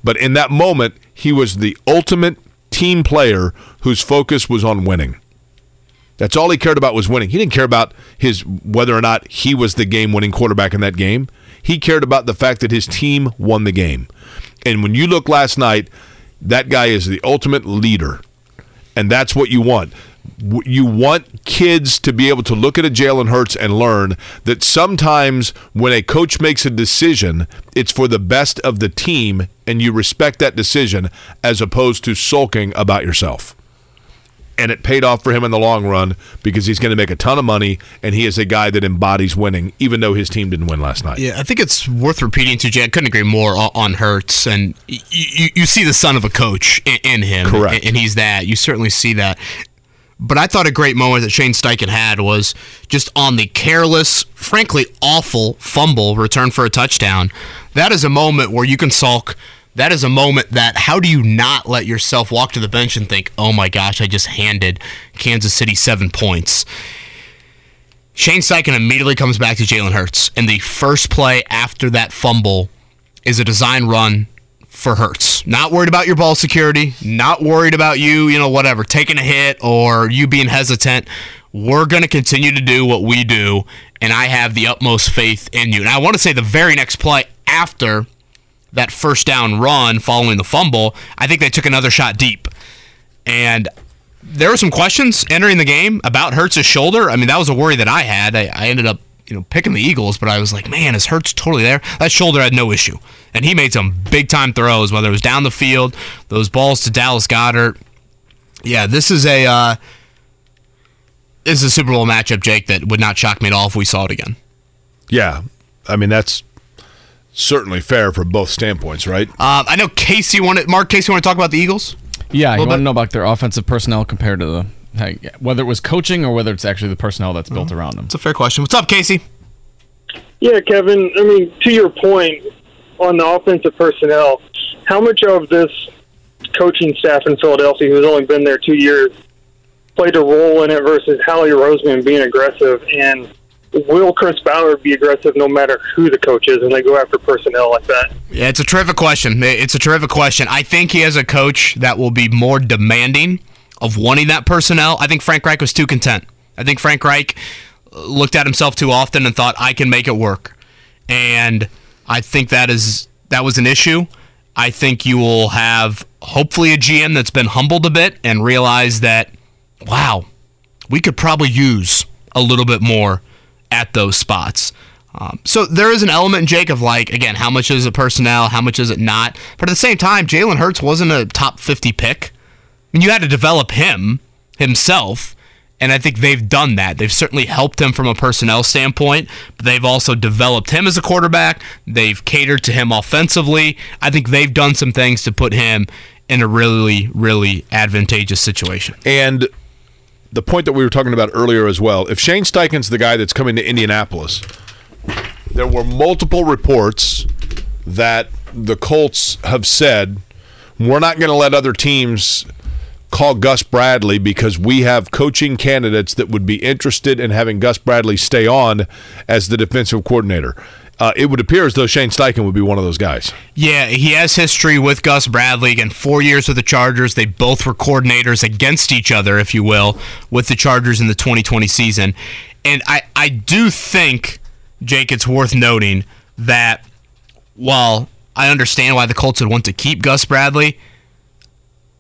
but in that moment, he was the ultimate team player whose focus was on winning. That's all he cared about was winning. He didn't care about his whether or not he was the game-winning quarterback in that game. He cared about the fact that his team won the game. And when you look last night, that guy is the ultimate leader. And that's what you want. You want kids to be able to look at a Jalen Hurts and learn that sometimes when a coach makes a decision, it's for the best of the team, and you respect that decision as opposed to sulking about yourself and it paid off for him in the long run because he's going to make a ton of money and he is a guy that embodies winning even though his team didn't win last night. Yeah, I think it's worth repeating to Jay. I couldn't agree more on Hurts, and you, you see the son of a coach in, him, Correct. and he's that. You certainly see that. But I thought a great moment that Shane Steichen had was just on the careless, frankly awful fumble return for a touchdown. That is a moment where you can sulk. That is a moment that how do you not let yourself walk to the bench and think, "Oh my gosh, I just handed Kansas City 7 points." Shane Steichen immediately comes back to Jalen Hurts, and the first play after that fumble is a design run for Hurts. Not worried about your ball security, not worried about you, you know, whatever, taking a hit or you being hesitant. We're going to continue to do what we do, and I have the utmost faith in you. And I want to say the very next play after that first down run following the fumble, I think they took another shot deep. And there were some questions entering the game about Hurts' shoulder. I mean, that was a worry that I had. I, I ended up, you know, picking the Eagles, but I was like, man, his Hurts totally there? That shoulder had no issue, and he made some big time throws, whether it was down the field, those balls to Dallas Goedert. Yeah, this is a uh, this is a Super Bowl matchup, Jake, that would not shock me at all if we saw it again. Yeah. I mean, that's certainly fair from both standpoints, right? Um, I know Casey wanted Mark Casey want to talk about the Eagles. Yeah, you Little want bit. to know about their offensive personnel compared to the hey, whether it was coaching or whether it's actually the personnel that's Mm-hmm. built around them. It's a fair question. What's up, Casey? Yeah, Kevin. I mean, to your point on the offensive personnel, how much of this coaching staff in Philadelphia, who's only been there two years, played a role in it versus Howie Roseman being aggressive? And will Chris Ballard be aggressive no matter who the coach is and they go after personnel like that? Yeah, it's a terrific question. It's a terrific question. I think he has a coach that will be more demanding of wanting that personnel. I think Frank Reich was too content. I think Frank Reich looked at himself too often and thought I can make it work. And I think that is that was an issue. I think you will have hopefully a GM that's been humbled a bit and realize that wow, we could probably use a little bit more at those spots. Um, so there is an element, Jake, of like, again, how much is it personnel, how much is it not? But at the same time, Jalen Hurts wasn't a top 50 pick. Mean, you had to develop him himself, and I think they've done that. They've certainly helped him from a personnel standpoint, but they've also developed him as a quarterback. They've catered to him offensively. I think they've done some things to put him in a really, really advantageous situation. And the point that we were talking about earlier as well, if Shane Steichen's the guy that's coming to Indianapolis, there were multiple reports that the Colts have said we're not going to let other teams call Gus Bradley because we have coaching candidates that would be interested in having Gus Bradley stay on as the defensive coordinator. Uh, it would appear as though Shane Steichen would be one of those guys. Yeah, he has history with Gus Bradley. Again, four years with the Chargers. They both were coordinators against each other, if you will, with the Chargers in the 2020 season. And I, I do think, Jake, it's worth noting that while I understand why the Colts would want to keep Gus Bradley,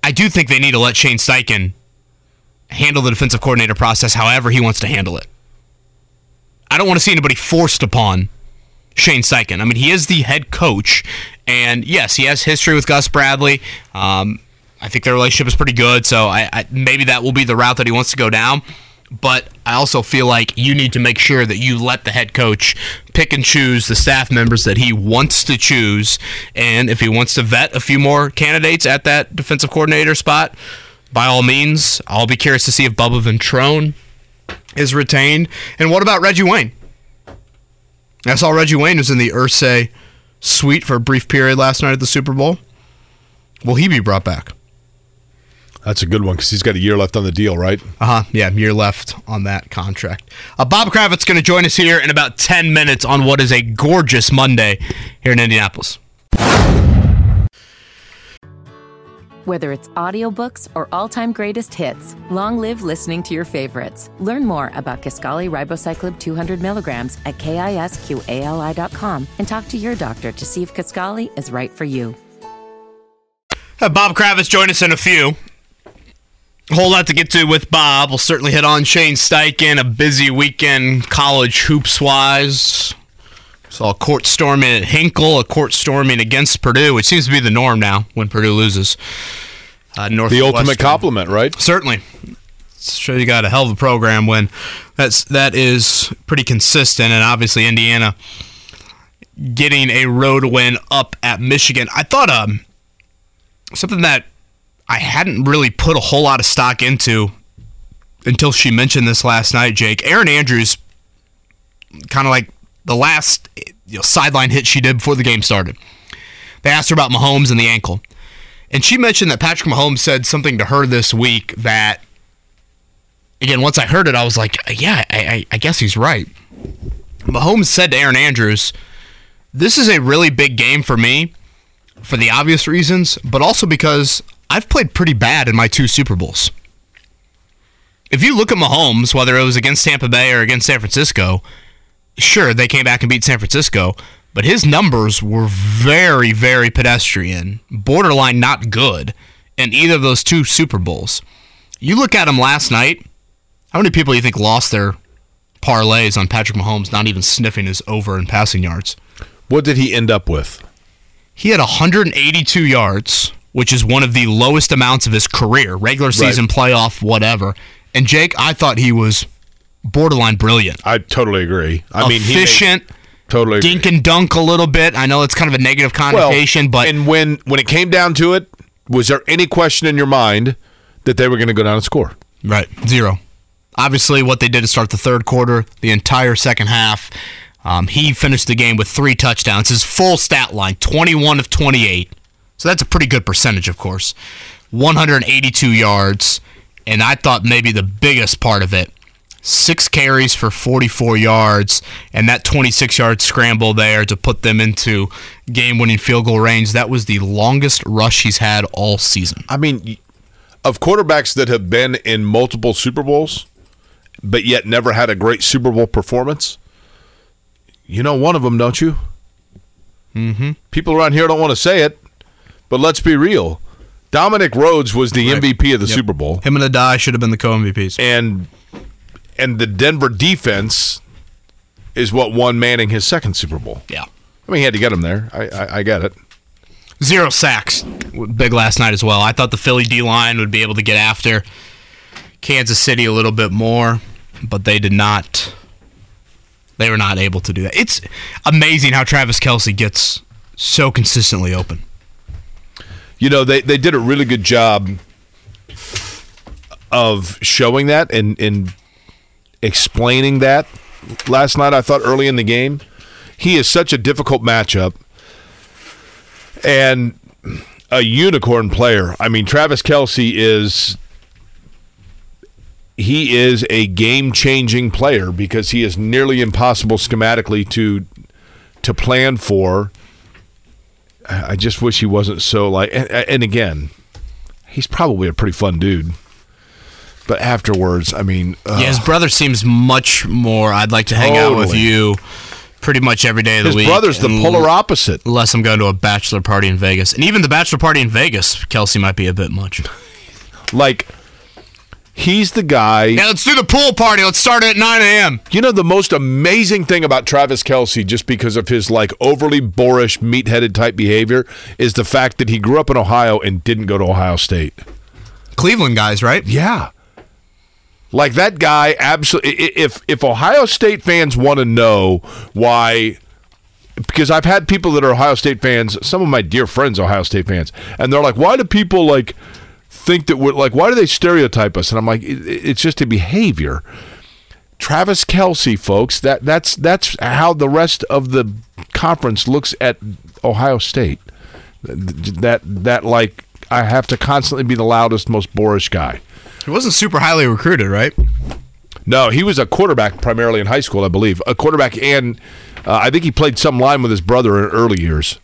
I do think they need to let Shane Steichen handle the defensive coordinator process however he wants to handle it. I don't want to see anybody forced upon Shane Steichen. I mean, he is the head coach, and yes, he has history with Gus Bradley. Um, I think their relationship is pretty good, so I, I, maybe that will be the route that he wants to go down. But I also feel like you need to make sure that you let the head coach pick and choose the staff members that he wants to choose. And if he wants to vet a few more candidates at that defensive coordinator spot, by all means, I'll be curious to see if Bubba Ventrone is retained. And what about Reggie Wayne? I saw Reggie Wayne was in the Irsay suite for a brief period last night at the Super Bowl. Will he be brought back? That's a good one because he's got a year left on the deal, right? Uh huh. Yeah, year left on that contract. Uh, Bob Kravitz going to join us here in about 10 minutes on what is a gorgeous Monday here in Indianapolis. Whether it's audiobooks or all-time greatest hits, long live listening to your favorites. Learn more about Kisqali Ribociclib 200 milligrams at kisqali.com and talk to your doctor to see if Kisqali is right for you. Uh, Bob Kravitz join us in a few. A whole lot to get to with Bob. We'll certainly hit on Shane Steichen, a busy weekend college hoops wise. Saw a court storming at Hinkle, a court storming against Purdue, which seems to be the norm now when Purdue loses. Uh, The ultimate compliment, right? Certainly. Sure, you got a hell of a program when that's that is pretty consistent, and obviously Indiana getting a road win up at Michigan. I thought um something that I hadn't really put a whole lot of stock into until she mentioned this last night, Jake. Erin Andrews, kind of like the last you know, sideline hit she did before the game started. They asked her about Mahomes and the ankle. And she mentioned that Patrick Mahomes said something to her this week that, again, once I heard it, I was like, yeah, I, I, I guess he's right. Mahomes said to Erin Andrews, This is a really big game for me for the obvious reasons, but also because I've played pretty bad in my two Super Bowls. If you look at Mahomes, whether it was against Tampa Bay or against San Francisco, sure, they came back and beat San Francisco, but his numbers were very, very pedestrian, borderline not good in either of those two Super Bowls. You look at him last night, how many people do you think lost their parlays on Patrick Mahomes not even sniffing his over in passing yards? What did he end up with? He had 182 yards, which is one of the lowest amounts of his career, regular season, playoff, whatever. And Jake, I thought he was borderline brilliant. I totally agree. I mean, efficient, totally agree. dink and dunk a little bit. I know it's kind of a negative connotation, but and when when it came down to it, was there any question in your mind that they were going to go down and score? Right, zero. Obviously, what they did to start the third quarter, the entire second half, um, he finished the game with three touchdowns. His full stat line, 21 of 28. So that's a pretty good percentage, of course. 182 yards, and I thought maybe the biggest part of it, six carries for 44 yards, and that 26 yard scramble there to put them into game winning field goal range. That was the longest rush he's had all season. I mean, of quarterbacks that have been in multiple Super Bowls, but yet never had a great Super Bowl performance, you know one of them, don't you? Mm-hmm. People around here don't want to say it, but let's be real. Dominic Rhodes was the MVP of the Yep. Super Bowl. Him and Addai should have been the co MVPs. And and the Denver defense is what won Manning his second Super Bowl. Yeah. I mean, he had to get him there. I, I, I get it. Zero sacks. Big last night as well. I thought the Philly D line would be able to get after Kansas City a little bit more, but they did not. They were not able to do that. It's amazing how Travis Kelce gets so consistently open. You know, they, they did a really good job of showing that and, and explaining that last night. I thought early in the game, he is such a difficult matchup and a unicorn player. I mean, Travis Kelce is he is a game changing player because he is nearly impossible schematically to to plan for. I just wish he wasn't so like. And, and again, he's probably a pretty fun dude. But afterwards, I mean, ugh. Yeah, his brother seems much more. I'd like to hang out with you pretty much every day of the His week. His brother's the polar opposite. Unless I'm going to a bachelor party in Vegas. And even the bachelor party in Vegas, Kelce might be a bit much. like he's the guy. Yeah, let's do the pool party. Let's start at 9 a.m. You know the most amazing thing about Travis Kelce, just because of his like overly boorish, meat-headed type behavior, is the fact that he grew up in Ohio and didn't go to Ohio State. Cleveland guys, right? Yeah. Like that guy, absolutely. If if Ohio State fans want to know why, because I've had people that are Ohio State fans, some of my dear friends, Ohio State fans, and they're like, "Why do people like think that we're like? Why do they stereotype us?" And I'm like, "It- "It's just a behavior." Travis Kelce, folks, that that's that's how the rest of the conference looks at Ohio State. That that like I have to constantly be the loudest, most boorish guy. He wasn't super highly recruited, right? No, he was a quarterback primarily in high school, I believe. A quarterback, and uh, I think he played some line with his brother in early years.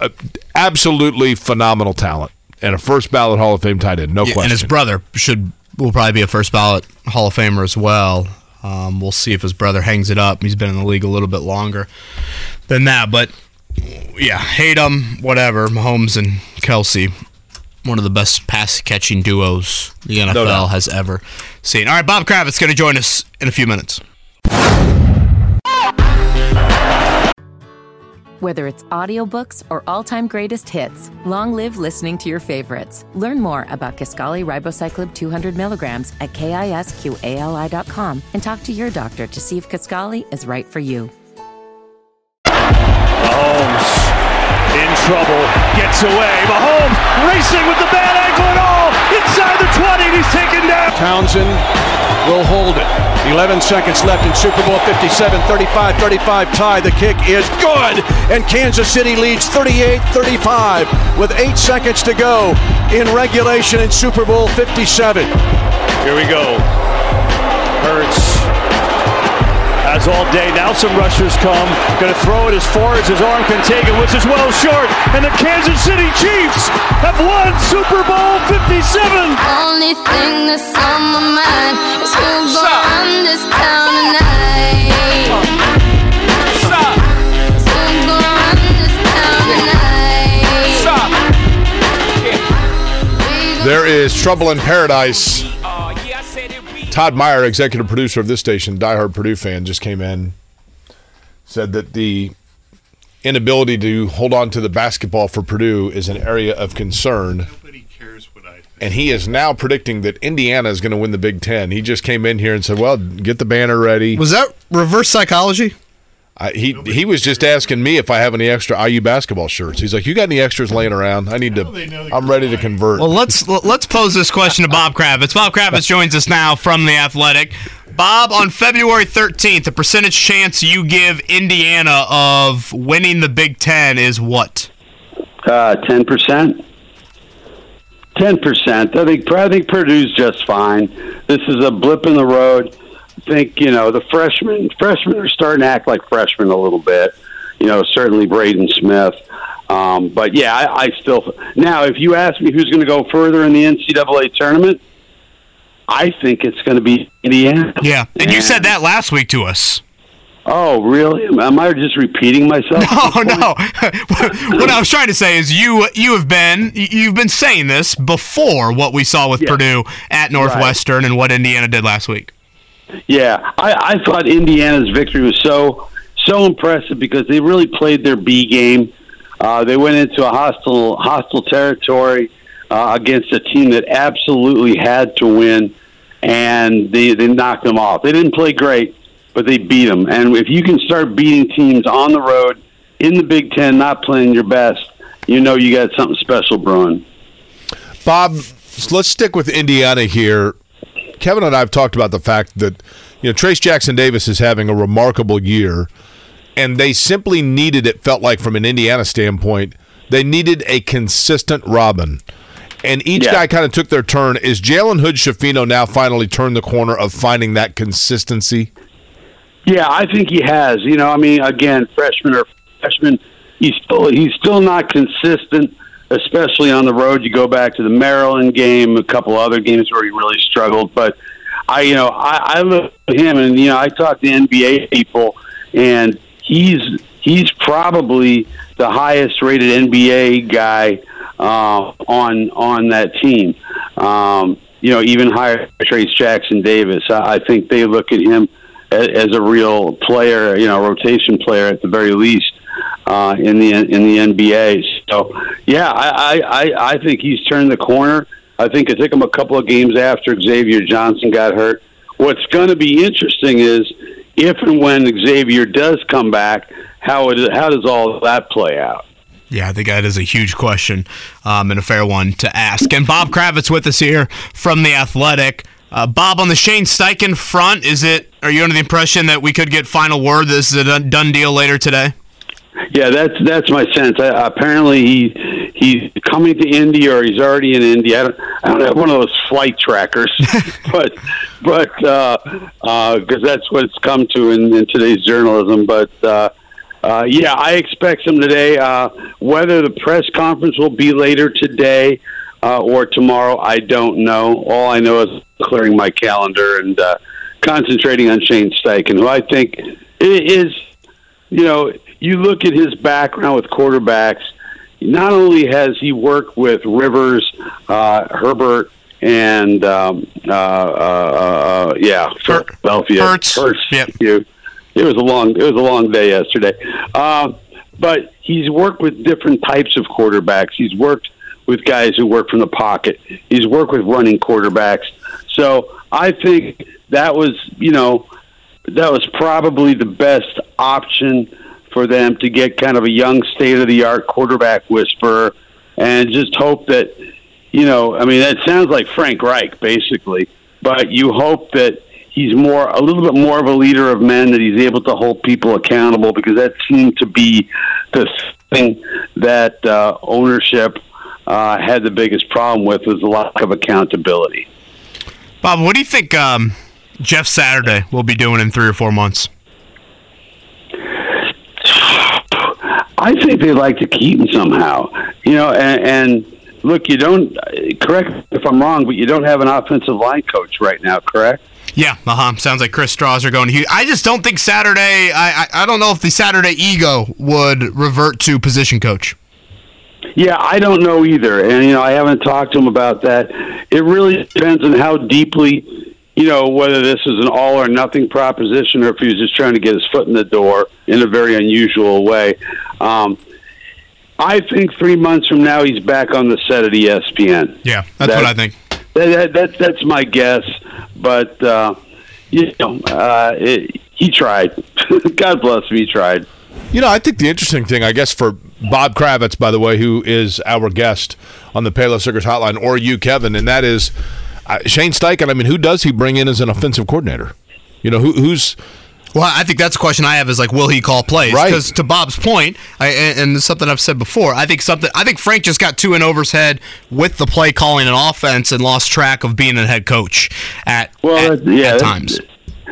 Uh, Absolutely phenomenal talent, and a first ballot Hall of Fame tight end, no Yeah, question. and his brother should will probably be a first ballot Hall of Famer as well. Um, we'll see if his brother hangs it up. He's been in the league a little bit longer than that, but yeah, hate him, whatever. Mahomes and Kelce, one of the best pass catching duos the NFL doubt. has ever seen. All right, Bob Kravitz going to join us in a few minutes. Whether it's audiobooks or all-time greatest hits, long live listening to your favorites. Learn more about Kisqali Ribociclib 200 milligrams at kisqali.com and talk to your doctor to see if Kaskali is right for you. Mahomes in trouble, gets away. Mahomes racing with the bad ankle and all inside the 20. and He's taken down. Townsend will hold it. 11 seconds left in Super Bowl 57, 35 35 tie. The kick is good, and Kansas City leads 38 35 with eight seconds to go in regulation in Super Bowl 57. Here we go. Hurts has all day. Now some rushers come. Going to throw it as far as his arm can take it, which is well short. And the Kansas City Chiefs have won Super Bowl 57. Only thing that's on my mind is who's gonna run this town tonight. Who's gonna run this town tonight? There is trouble in paradise. Todd Meyer, executive producer of this station, diehard Purdue fan, just came in, said that the inability to hold on to the basketball for Purdue is an area of concern. And he is now predicting that Indiana is going to win the Big Ten. He just came in here and said, "Well, get the banner ready." Was that reverse psychology? I, he he was just asking me if I have any extra IU basketball shirts. He's like, "You got any extras laying around? I need to. I'm ready to convert." Well, let's let's pose this question to Bob Kravitz. Bob Kravitz joins us now from the Athletic. Bob, on February 13th, the percentage chance you give Indiana of winning the Big Ten is what? Uh, ten percent. Ten percent. I think I think Purdue's just fine. This is a blip in the road. I think you know the freshmen. Freshmen are starting to act like freshmen a little bit. You know, certainly Braden Smith. Um, but yeah, I, I still now. If you ask me who's going to go further in the NCAA tournament, I think it's going to be Indiana. Yeah, and you said that last week to us. Oh, really? Am I just repeating myself? No, no. what I was trying to say is you you have been you've been saying this before what we saw with Purdue at Northwestern and what Indiana did last week. Yeah, I, I thought Indiana's victory was so so impressive because they really played their B game. Uh, they went into a hostile hostile territory uh, against a team that absolutely had to win, and they they knocked them off. They didn't play great, but they beat them. And if you can start beating teams on the road in the Big Ten, not playing your best, you know you got something special brewing. Bob, let's stick with Indiana here. Kevin and I have talked about the fact that you know Trayce Jackson Davis is having a remarkable year, and they simply needed it. Felt like from an Indiana standpoint, they needed a consistent Robin, and each Yeah. guy kind of took their turn. Is Jalen Hood Schifino now finally turned the corner of finding that consistency? Yeah, I think he has. You know, I mean, again, freshman or freshman, he's still he's still not consistent, especially on the road. You go back to the Maryland game, a couple other games where he really struggled. But I, you know, I, I look at him, and you know, I talk to NBA people, and he's he's probably the highest rated NBA guy uh, on on that team. Um, you know, even higher Trayce Jackson Davis. I, I think they look at him as, as a real player, you know, rotation player at the very least uh, in the in the NBA. So, yeah, I, I, I, think he's turned the corner. I think it took him a couple of games after Xavier Johnson got hurt. What's going to be interesting is if and when Xavier does come back, how it how does all that play out? Yeah, I think that is a huge question um, and a fair one to ask. And Bob Kravitz with us here from the Athletic. Uh, Bob, on the Shane Steichen front, is it? Are you under the impression that we could get final word? This is a done deal later today. Yeah, that's that's my sense. I, apparently, he he's coming to Indy, or he's already in Indy. I don't, I don't have one of those flight trackers, but but because uh, uh that's what it's come to in, in today's journalism. But uh, uh, yeah, I expect him today. Uh, whether the press conference will be later today uh, or tomorrow. I don't know. All I know is clearing my calendar and uh, concentrating on Shane Steichen, who I think is, you know, you look at his background with quarterbacks. Not only has he worked with Rivers, uh, Herbert, and um, uh, uh, uh, yeah, Philadelphia. Hurts. Yep. You. It was a long. It was a long day yesterday. Um, but he's worked with different types of quarterbacks. He's worked with guys who work from the pocket. He's worked with running quarterbacks. So I think that was, you know, that was probably the best option for them to get kind of a young, state of the art quarterback whisperer, and just hope that, you know, I mean, that sounds like Frank Reich basically, but you hope that he's more a little bit more of a leader of men that he's able to hold people accountable because that seemed to be the thing that uh, ownership uh, had the biggest problem with was the lack of accountability. Bob, what do you think um, Jeff Saturday will be doing in three or four months? I think they'd like to keep him somehow, you know. And, and look, you don't correct if I'm wrong, but you don't have an offensive line coach right now, correct? Yeah, uh huh. Sounds like Chris Strausser going to Houston. I just don't think Saturday. I, I I don't know if the Saturday ego would revert to position coach. Yeah, I don't know either, and you know I haven't talked to him about that. It really depends on how deeply, you know, whether this is an all or nothing proposition or if he was just trying to get his foot in the door in a very unusual way. Um, I think three months from now he's back on the set at ESPN. Yeah, that's what I think. That, that, that, that's my guess, but uh, you know, uh, it, he tried. God bless him, he tried. You know, I think the interesting thing, I guess, for Bob Kravitz, by the way, who is our guest on the Payless Circus Hotline, or you, Kevin, and that is uh, Shane Steichen. I mean, who does he bring in as an offensive coordinator? You know, who, who's Well, I think that's a question I have is like, will he call plays? Right. Because to Bob's point, I, and, and it's something I've said before, I think something. I think Frank just got too in over his head with the play calling and offense and lost track of being a head coach at Well, at, that's, yeah, at that's- times.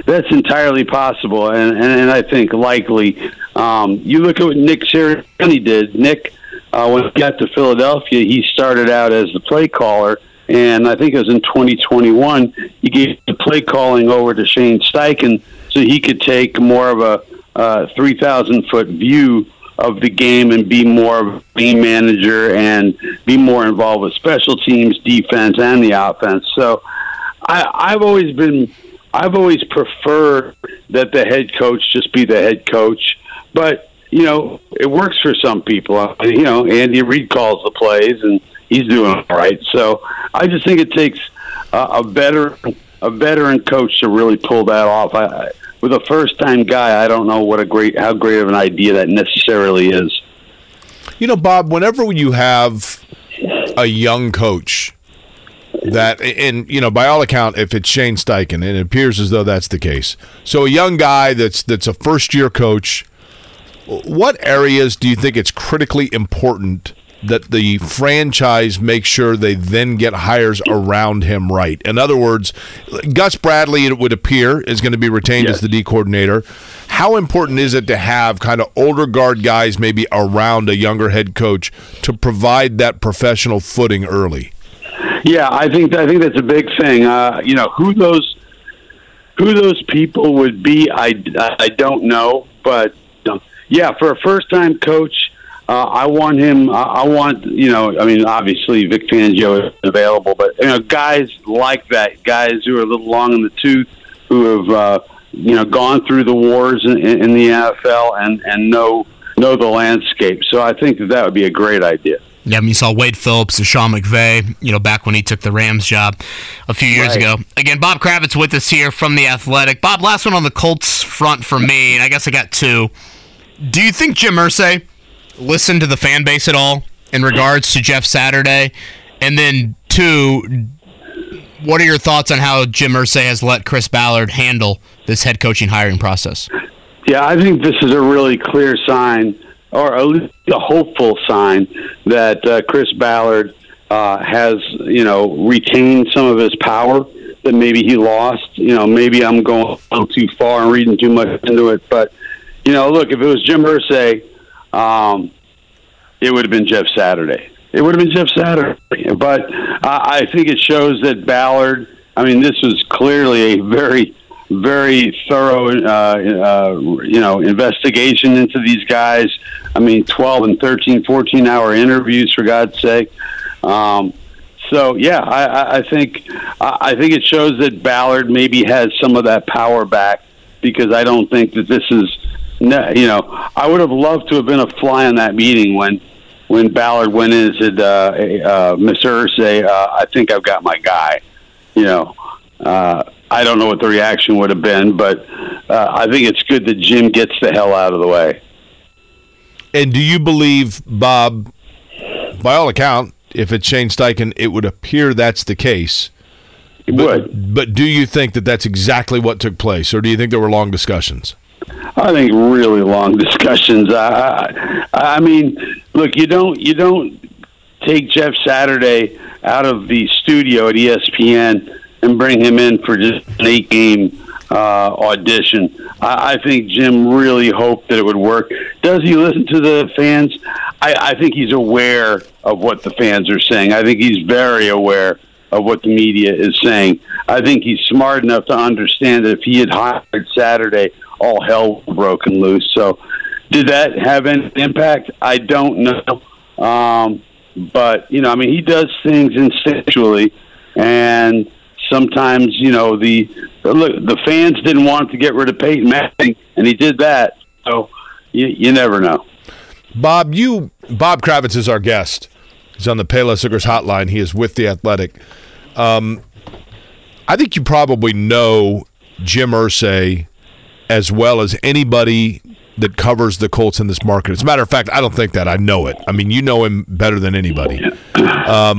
That's entirely possible, and, and, and I think likely. Um, you look at what Nick Sirianni did. Nick, uh, when he got to Philadelphia, he started out as the play caller, and I think it was in 2021 he gave the play calling over to Shane Steichen so he could take more of a uh, 3,000 foot view of the game and be more of a game manager and be more involved with special teams, defense, and the offense. So I, I've always been, I've always preferred that the head coach just be the head coach. But you know, it works for some people. You know, Andy Reid calls the plays, and he's doing all right. So I just think it takes uh, a better, a veteran coach to really pull that off. I, with a first-time guy, I don't know what a great, how great of an idea that necessarily is. You know, Bob, whenever you have a young coach that, and, you know, by all account, if it's Shane Steichen, and it appears as though that's the case. So a young guy that's that's a first year coach, what areas do you think it's critically important that the franchise makes sure they then get hires around him right? In other words, Gus Bradley, it would appear, is going to be retained as the D coordinator. How important is it to have kind of older guard guys maybe around a younger head coach to provide that professional footing early? Yeah, I think I think that's a big thing. Uh, you know who those who those people would be. I, I don't know, but um, yeah, for a first time coach, uh, I want him. I I want you know. I mean, obviously Vic Fangio is available, but you know, guys like that, guys who are a little long in the tooth, who have uh, you know gone through the wars in, in the NFL and and know know the landscape. So I think that that would be a great idea. Yeah, I mean, you saw Wade Phillips and Sean McVay, you know, back when he took the Rams job a few years Right. ago. Again, Bob Kravitz with us here from The Athletic. Bob, last one on the Colts front for me, and I guess I got two. Do you think Jim Irsay listened to the fan base at all in regards to Jeff Saturday? And then, two, what are your thoughts on how Jim Irsay has let Chris Ballard handle this head coaching hiring process? Yeah, I think this is a really clear sign, or at least a hopeful sign, that uh, Chris Ballard uh, has, you know, retained some of his power that maybe he lost. You know, maybe I'm going too far and reading too much into it, but you know, look, if it was Jim Irsay, um, it would have been Jeff Saturday. it would have been Jeff Saturday. But uh, I think it shows that Ballard. I mean, this was clearly a very, very thorough, uh, uh, you know, investigation into these guys. I mean, 12 and 13, 14 hour interviews for God's sake. Um, so yeah, I, I- think I think it shows that Ballard maybe has some of that power back because I don't think that this is, ne- you know, I would have loved to have been a fly on that meeting when when Ballard went in and said, uh, uh, "Mr. Irsay, uh, I think I've got my guy." You know, uh, I don't know what the reaction would have been, but uh, I think it's good that Jim gets the hell out of the way. And do you believe, Bob, by all account, if it's Shane Steichen, it would appear that's the case? It would. But do you think that that's exactly what took place, or do you think there were long discussions? I think really long discussions. I, I, I mean, look, you don't you don't take Jeff Saturday out of the studio at ESPN and bring him in for just an eight game uh, audition. I, I think Jim really hoped that it would work. Does he listen to the fans? I, I think he's aware of what the fans are saying. I think he's very aware of what the media is saying. I think he's smart enough to understand that if he had hired Saturday, all hell broken loose. So, did that have any impact? I don't know. Um, but you know, I mean, he does things instinctually, and sometimes you know the look. The fans didn't want to get rid of Peyton Manning, and he did that. So you, you never know. Bob, you Bob Kravitz is our guest. He's on the Payless Liquors hotline. He is with the Athletic. Um, I think you probably know Jim Irsay as well as anybody that covers the Colts in this market. As a matter of fact, I don't think that. I know it. I mean, you know him better than anybody. Um,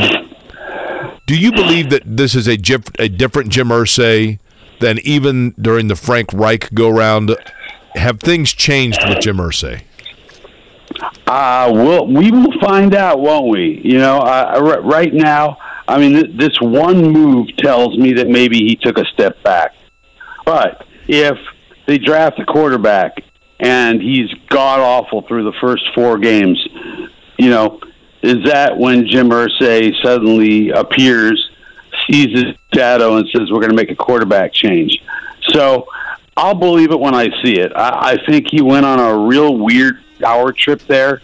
do you believe that this is a, a different Jim Irsay than even during the Frank Reich go round? Have things changed with Jim Irsay? Uh, we'll, we will find out, won't we? You know, uh, r- right now, I mean, th- this one move tells me that maybe he took a step back. But if they draft a quarterback and he's god awful through the first four games, you know, is that when Jim Irsay suddenly appears, sees his shadow, and says, "We're going to make a quarterback change"? So I'll believe it when I see it. I, I think he went on a real weird power trip there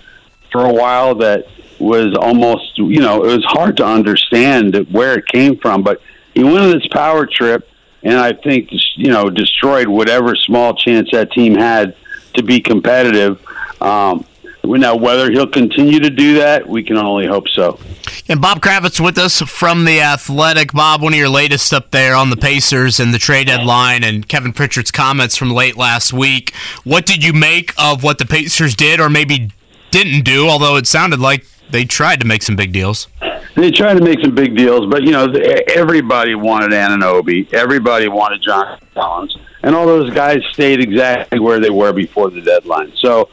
for a while that was almost, you know, it was hard to understand where it came from. But he went on this power trip, and I think, you know, destroyed whatever small chance that team had to be competitive. Um, now, whether he'll continue to do that, we can only hope so. And Bob Kravitz with us from the Athletic. Bob, one of your latest up there on the Pacers and the trade deadline, and Kevin Pritchard's comments from late last week. What did you make of what the Pacers did, or maybe didn't do? Although it sounded like they tried to make some big deals. They tried to make some big deals, but you know, everybody wanted Anunoby, everybody wanted John Collins, and all those guys stayed exactly where they were before the deadline. So,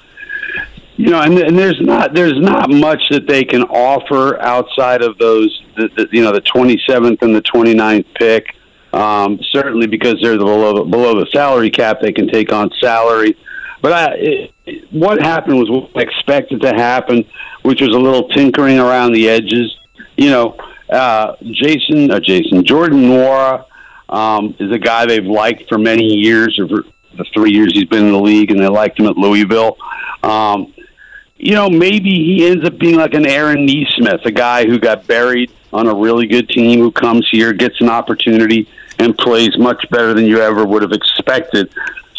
you know, and, and there's not there's not much that they can offer outside of those, the, the, you know, the 27th and the 29th pick. Um, certainly, because they're the below below the salary cap, they can take on salary. But I, what happened was what expected to happen, which was a little tinkering around the edges. You know, uh, Jason, uh, Jason Jordan Nwora um, is a guy they've liked for many years, or the three years he's been in the league, and they liked him at Louisville. Um, you know, maybe he ends up being like an Aaron Nesmith, a guy who got buried on a really good team, who comes here, gets an opportunity, and plays much better than you ever would have expected.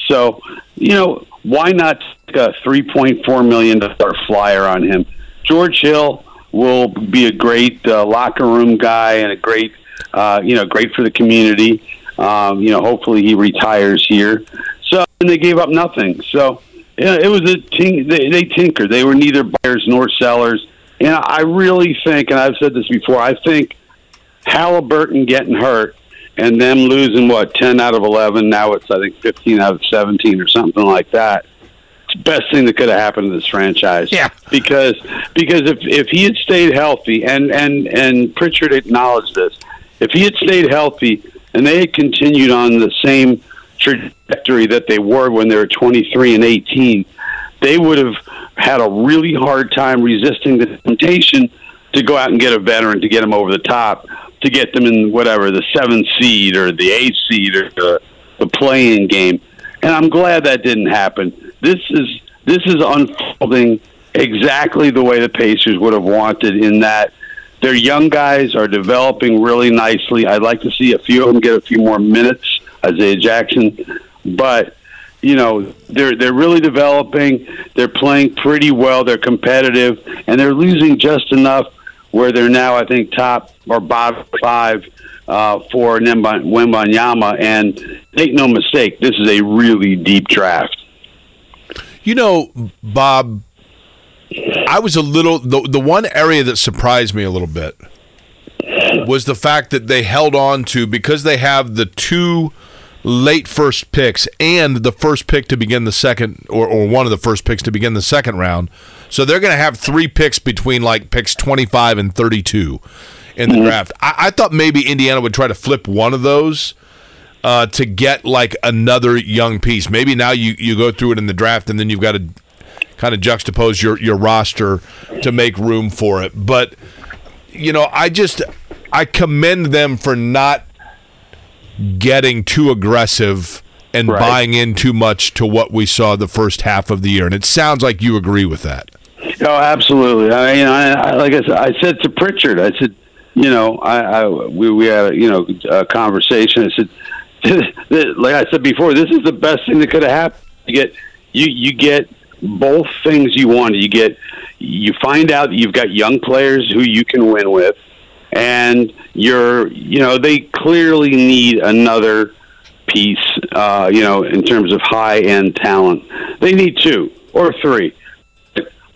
So, you know, why not take a $3.4 million flyer on him? George Hill will be a great uh, locker room guy and a great, uh, you know, great for the community. Um, you know, hopefully he retires here. So, and they gave up nothing. So, yeah, it was a tink- they, they tinkered. They were neither buyers nor sellers. And I really think, and I've said this before, I think Haliburton getting hurt and them losing what ten out of eleven. Now it's I think fifteen out of seventeen or something like that. It's the best thing that could have happened to this franchise. Yeah, because because if if he had stayed healthy, and and and Pritchard acknowledged this, if he had stayed healthy and they had continued on the same trajectory that they were when they were twenty three and eighteen, they would have had a really hard time resisting the temptation to go out and get a veteran to get them over the top to get them in whatever the seventh seed or the eighth seed or the, the playing game. And I'm glad that didn't happen. This is this is unfolding exactly the way the Pacers would have wanted in that their young guys are developing really nicely. I'd like to see a few of them get a few more minutes, Isaiah Jackson, but you know they're they're really developing. They're playing pretty well. They're competitive, and they're losing just enough where they're now, I think, top or bottom five uh, for Nemba- Wembanyama. And make no mistake, this is a really deep draft. You know, Bob, I was a little the the one area that surprised me a little bit was the fact that they held on to because they have the two late first picks and the first pick to begin the second or, or one of the first picks to begin the second round. So they're going to have three picks between like picks 25 and 32 in the Mm-hmm. draft. I, I thought maybe Indiana would try to flip one of those uh, to get like another young piece. Maybe now you, you go through it in the draft and then you've got to kind of juxtapose your, your roster to make room for it. But, you know, I just, I commend them for not getting too aggressive and Right. buying in too much to what we saw the first half of the year. And it sounds like you agree with that. Oh, absolutely. I mean, I, I like I said, I said to Pritchard, I said, you know, I, I we we had a, you know a conversation. I said, like I said before, this is the best thing that could have happened. You get you you get both things you wanted. You get you find out that you've got young players who you can win with, and you're you know they clearly need another piece. Uh, you know, in terms of high end talent, they need two or three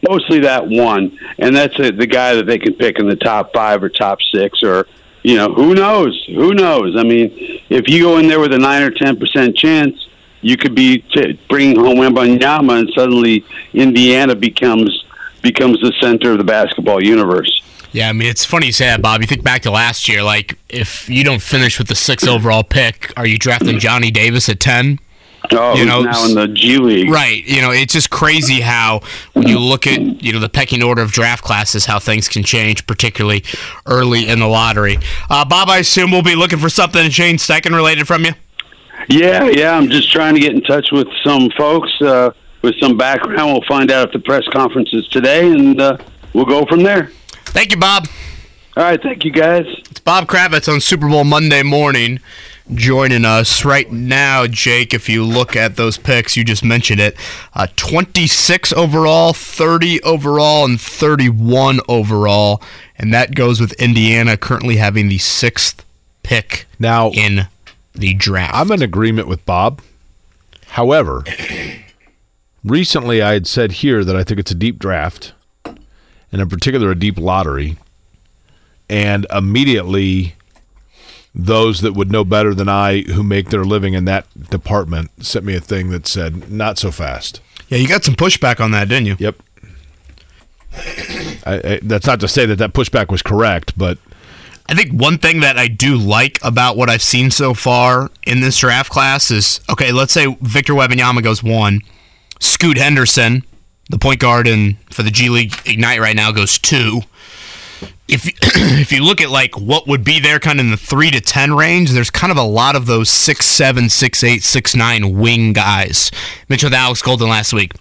mostly that one, and that's it, the guy that they can pick in the top five or top six, or you know, who knows? Who knows? I mean, if you go in there with a nine or ten percent chance, you could be t- bringing home Wembanyama, and suddenly Indiana becomes becomes the center of the basketball universe. Yeah, I mean it's funny you say that, Bob. You think back to last year, like if you don't finish with the sixth overall pick, are you drafting Johnny Davis at ten? Oh, you know, now in the G League, Right. You know, it's just crazy how when you look at, you know, the pecking order of draft classes, how things can change, particularly early in the lottery. Uh, Bob, I assume we'll be looking for something Shane Steichen related from you. Yeah, yeah. I'm just trying to get in touch with some folks uh, with some background. We'll find out if the press conference is today, and uh, we'll go from there. Thank you, Bob. All right, thank you, guys. It's Bob Kravitz on Super Bowl Monday morning joining us right now, Jake. If you look at those picks, you just mentioned it uh, 26 overall, 30 overall, and 31 overall. And that goes with Indiana currently having the sixth pick now in the draft. I'm in agreement with Bob. However, recently I had said here that I think it's a deep draft, and in particular a deep lottery, and immediately those that would know better than I who make their living in that department sent me a thing that said not so fast. Yeah, you got some pushback on that, didn't you? Yep. I, I, that's not to say that that pushback was correct, but I think one thing that I do like about what I've seen so far in this draft class is okay, let's say Victor Wembanyama goes one, Scoot Henderson, the point guard in for the G League Ignite right now goes two. If if you look at like what would be there kind of in the 3 to 10 range, there's kind of a lot of those six seven, six eight, six nine wing guys. Mentioned with Alex Golden last week.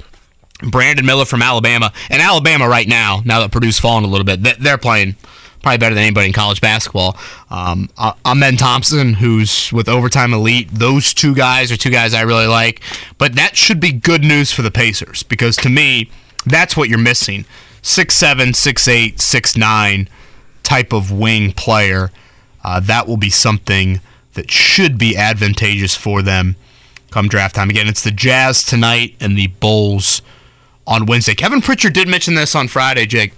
Brandon Miller from Alabama. And Alabama right now, now that Purdue's fallen a little bit, they- they're playing probably better than anybody in college basketball. Um, Amen Thompson, who's with Overtime Elite. Those two guys are two guys I really like. But that should be good news for the Pacers because to me, that's what you're missing. Six seven, six eight, six nine type of wing player. Uh, that will be something that should be advantageous for them come draft time. Again, it's the Jazz tonight and the Bulls on Wednesday. Kevin Pritchard did mention this on Friday, Jake.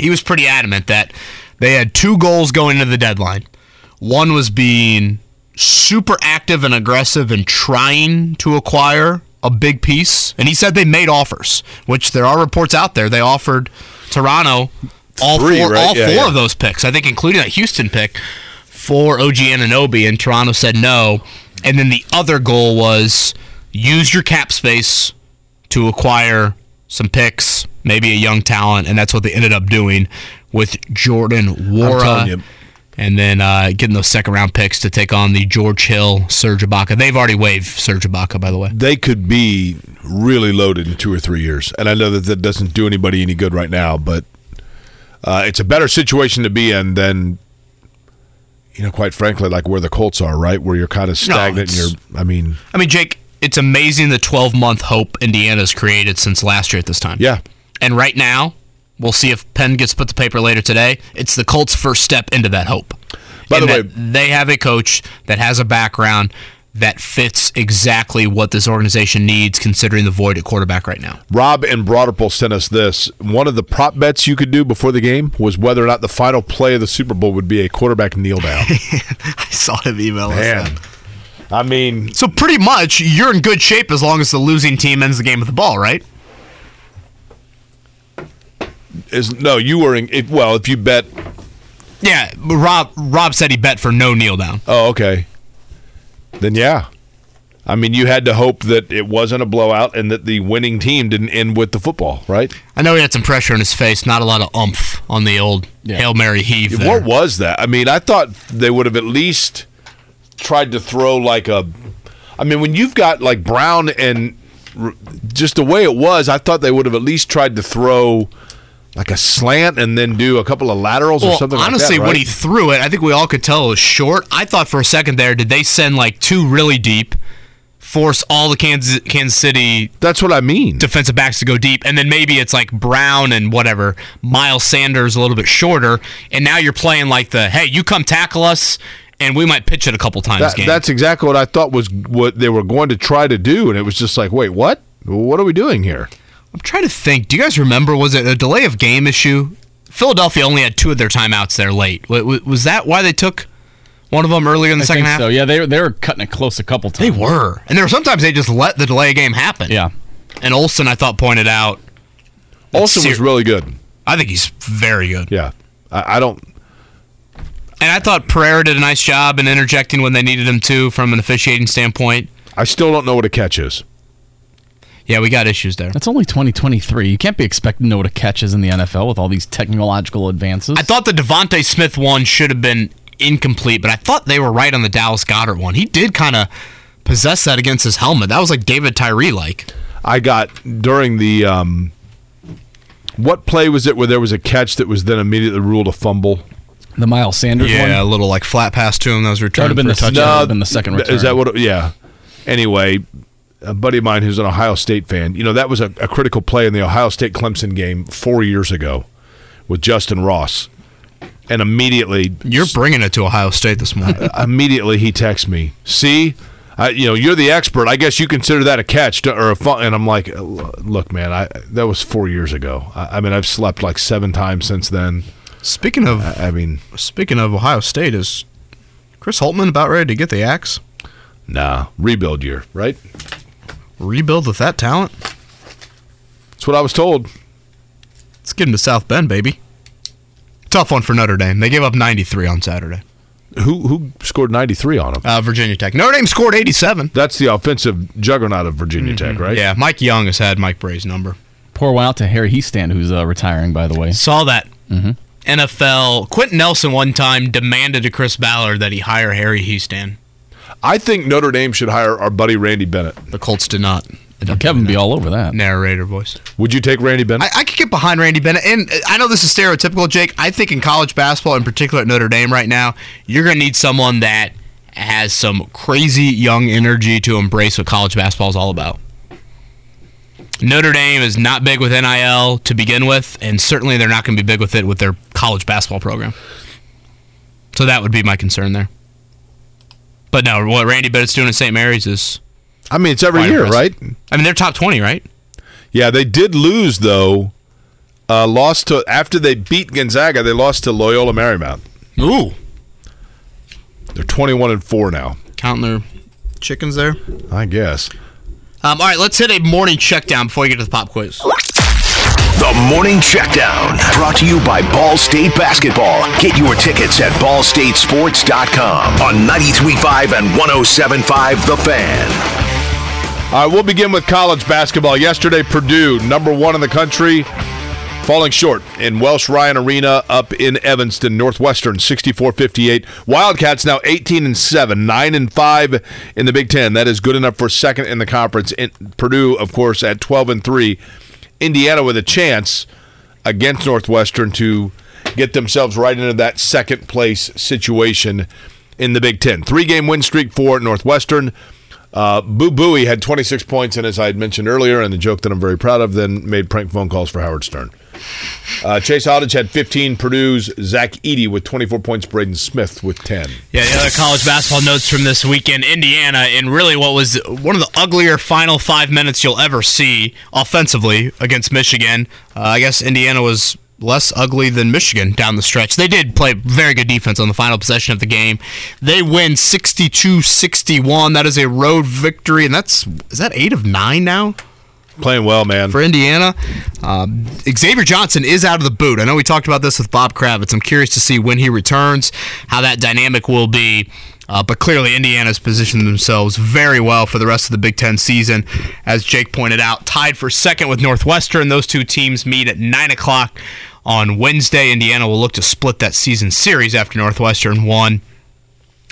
He was pretty adamant that they had two goals going into the deadline. One was being super active and aggressive and trying to acquire a big piece. And he said they made offers, which there are reports out there. They offered Toronto all Three, four, right? all Yeah, four yeah. of those picks. I think including that Houston pick for OG Anunoby, and Toronto said no. And then the other goal was use your cap space to acquire some picks, maybe a young talent, and that's what they ended up doing with Jordan Nwora. And then uh, getting those second round picks to take on the George Hill, Serge Ibaka. They've already waived Serge Ibaka, by the way. They could be really loaded in two or three years, and I know that that doesn't do anybody any good right now, but uh, it's a better situation to be in than. You know, quite frankly, like where the Colts are, right? Where you're kind of stagnant. and it's- you're, I mean, I mean, Jake, it's amazing the 12 month hope Indiana's created since last year at this time. Yeah. And right now, we'll see if pen gets put to paper later today. It's the Colts' first step into that hope. By In the way- they have a coach that has a background that fits exactly what this organization needs, considering the void at quarterback right now. Rob and Broderpool sent us this. One of the prop bets you could do before the game was whether or not the final play of the Super Bowl would be a quarterback kneel down. I saw him email us Man. that. I mean, So pretty much, you're in good shape as long as the losing team ends the game with the ball, right? is no, you were in. It, well, if you bet. Yeah, Rob Rob said he bet for no kneel down. Oh, okay. Then yeah. I mean, you had to hope that it wasn't a blowout and that the winning team didn't end with the football, right? I know he had some pressure in his face, not a lot of umph on the old Hail Mary heave. there. What was that? I mean, I thought they would have at least tried to throw like a. I mean, when you've got like Brown and just the way it was, I thought they would have at least tried to throw like a slant and then do a couple of laterals or something. honestly, like that, when right? he threw it, I think we all could tell it was short. I thought for a second there, did they send like two really deep, force all the Kansas Kansas City That's what I mean. defensive backs to go deep, and then maybe it's like Brown and whatever, Miles Sanders a little bit shorter, and now you're playing like the hey, you come tackle us, and we might pitch it a couple times. That- game. that's exactly what I thought was what they were going to try to do, and it was just like, wait, what? What are we doing here? I'm trying to think. Do you guys remember? Was it a delay of game issue? Philadelphia only had two of their timeouts there late. Wa- wa- Was that why they took one of them earlier in the I second think half? so. Yeah, they were, they were cutting it close a couple times. They were, and there were sometimes they just let the delay of game happen. Yeah. And Olsen, I thought, pointed out. Olsen was really good. I think he's very good. Yeah, I, I don't. And I thought Pereira did a nice job in interjecting when they needed him to, from an officiating standpoint. I still don't know what a catch is. Yeah, we got issues there. That's only 2023. You can't be expecting to know what a catch is in the NFL with all these technological advances. I thought the DeVonta Smith one should have been incomplete, but I thought they were right on the Dallas Goedert one. He did kind of possess that against his helmet. That was like David Tyree like. I got during the um, what play was it where there was a catch that was then immediately ruled a fumble? The Miles Sanders one. Yeah, a little like flat pass to him that was That returned have been for a the, touchdown. that would have been the second return. Is that what? Yeah. Anyway, a buddy of mine who's an Ohio State fan, you know, that was a, a critical play in the Ohio State Clemson game four years ago with Justyn Ross, and immediately You're bringing it to Ohio State this morning. immediately he texts me, "See, I, you know, you're the expert. I guess you consider that a catch to- or a fun." And I'm like, "Look, man, I that was four years ago. I, I mean, I've slept like seven times since then. Speaking of, I, I mean, speaking of Ohio State, is Chris Holtmann about ready to get the axe? nah, rebuild year, right? Rebuild with that talent? That's what I was told. Let's get him to South Bend, baby. Tough one for Notre Dame. They gave up 93 on Saturday. Who who scored 93 on them? Uh, Virginia Tech. Notre Dame scored 87. That's the offensive juggernaut of Virginia Tech, right? Mm-hmm. Yeah, Mike Young has had Mike Brey's number. Pour one out to Harry Hiestand, who's uh, retiring, by the way. Saw that. Mhm. NFL. Quenton Nelson one time demanded to Chris Ballard that he hire Harry Houston. I think Notre Dame should hire our buddy Randy Bennett. The Colts did not. Kevin be all over that. Narrator voice. Would you take Randy Bennett? I, I could get behind Randy Bennett, and uh, I know this is stereotypical, Jake. I think in college basketball, in particular at Notre Dame right now, you're going to need someone that has some crazy young energy to embrace what college basketball is all about. Notre Dame is not big with NIL to begin with, and certainly they're not going to be big with it with their college basketball program. So that would be my concern there. But no, what Randy Bennett's doing at St. Mary's is. I mean, it's every year, impressive. right? I mean, they're top 20, right? Yeah, they did lose though. Uh, lost to after they beat Gonzaga, they lost to Loyola Marymount. Ooh. They're 21 and 4 now. Counting their chickens there. I guess. Um, all right, let's hit a morning check down before we get to the pop quiz. The Morning Checkdown, brought to you by Ball State Basketball. Get your tickets at ballstatesports.com on 93.5 and 107.5 The Fan. All right, we'll begin with college basketball. Yesterday, Purdue, number one in the country, falling short in Welsh Ryan Arena up in Evanston, Northwestern, 64-58. Wildcats now 18 and 7, 9 and 5 in the Big 10. That is good enough for second in the conference. In Purdue, of course, at 12 and 3. Indiana with a chance against Northwestern to get themselves right into that second place situation in the Big 10. Three-game win streak for Northwestern. Uh, Boo Buie had 26 points, and as I had mentioned earlier, and the joke that I'm very proud of, then made prank phone calls for Howard Stern. Uh, Chase Audige had 15. Purdue's Zach Edey with 24 points. Braden Smith with 10. Yeah, the other college basketball notes from this weekend Indiana, in really what was one of the uglier final five minutes you'll ever see offensively against Michigan. Uh, I guess Indiana was less ugly than Michigan down the stretch. They did play very good defense on the final possession of the game. They win 62-61. That is a road victory, and that's is that eight of nine now? Playing well, man. For Indiana. Um, Xavier Johnson is out of the boot. I know we talked about this with Bob Kravitz. I'm curious to see when he returns, how that dynamic will be. Uh, but clearly, Indiana's positioned themselves very well for the rest of the Big Ten season. As Jake pointed out, tied for second with Northwestern. Those two teams meet at 9 o'clock on Wednesday. Indiana will look to split that season series after Northwestern won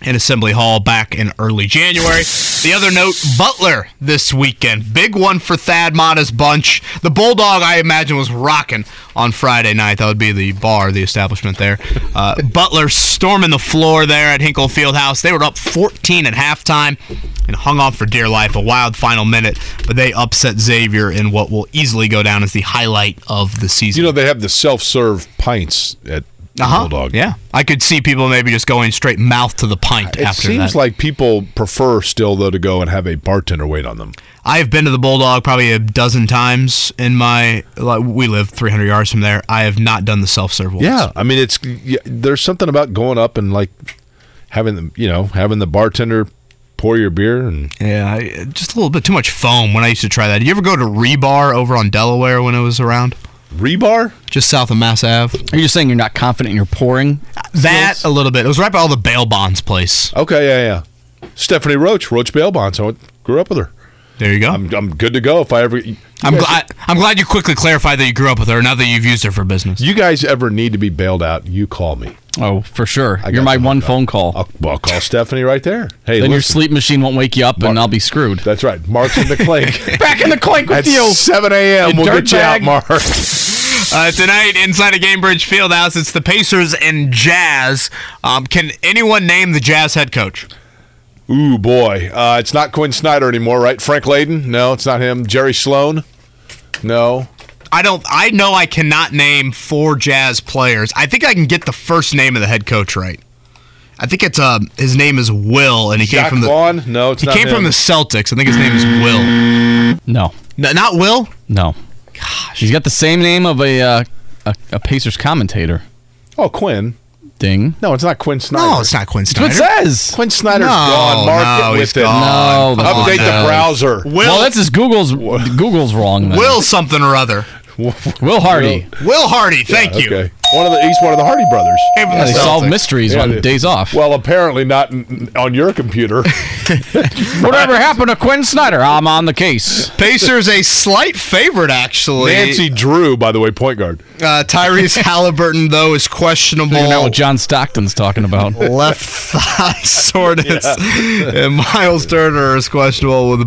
in Assembly Hall back in early January. The other note, Butler this weekend. Big one for Thad Matta's bunch. The Bulldog, I imagine, was rocking on Friday night. That would be the bar, the establishment there. Uh, Butler storming the floor there at Hinkle Fieldhouse. They were up 14 at halftime and hung on for dear life. A wild final minute, but they upset Xavier in what will easily go down as the highlight of the season. You know, they have the self-serve pints at Uh-huh. Bulldog. Yeah, I could see people maybe just going straight mouth to the pint after that. It after seems that. like people prefer still, though, to go and have a bartender wait on them. I have been to the Bulldog probably a dozen times in my. Like, we live 300 yards from there. I have not done the self serve. Yeah, I mean, it's yeah, there's something about going up and like having the you know having the bartender pour your beer and Yeah, I, just a little bit too much foam when I used to try that. Did you ever go to Rebar over on Delaware when it was around? Rebar? Just south of Mass Ave. Are you saying you're not confident in your pouring? That a little bit. It was right by all the bail bonds place. Okay, yeah, yeah. Stephanie Roach, Roach Bail Bonds. I went, grew up with her. There you go. I'm, I'm good to go if I ever. I'm glad. I'm glad you quickly clarified that you grew up with her. Now that you've used her for business. You guys ever need to be bailed out? You call me. Oh, for sure. I You're my you. one phone call. I'll, well, I'll call Stephanie right there. Hey, then your sleep machine won't wake you up, and I'll be screwed. That's right. Mark's in the clink. Back in the clink with At you. 7 a.m. We'll get you out. Mark. Uh, tonight, inside of Gainbridge Fieldhouse, it's the Pacers and Jazz. Um, can anyone name the Jazz head coach? Ooh, boy. Uh, it's not Quin Snyder anymore, right? Frank Layden? No, it's not him. Jerry Sloan? No. I don't. I know I cannot name four Jazz players. I think I can get the first name of the head coach right. I think it's um his name is Will, and he Jacques came from the Vaughn? No, it's he not came him. from the Celtics. I think his name is Will. No, No, not Will. no. Gosh. He's got the same name of a uh, a, a Pacers commentator. Oh, Quinn. Ding. No, it's not Quin Snyder. No, it's not Quinn That's what Snyder. it says. Quin Snyder's No, gone. Mark no, it he's with it. gone. No, Update not- the browser. Will Well, that's his Google's. Google's wrong. Then. Will something or other. Will Hardy. Will Hardy. Thank you. Okay. One of the he's one of the Hardy brothers. Came Yeah, the they solve mysteries Yeah, on days off. Well, apparently not n- on your computer. Whatever happened to Quin Snyder? I'm on the case. Pacers a slight favorite actually. Nancy Drew, by the way, point guard. Uh, Tyrese Haliburton though is questionable. Figuring out what John Stockton's talking about. left thigh soreness. And Myles Turner is questionable with a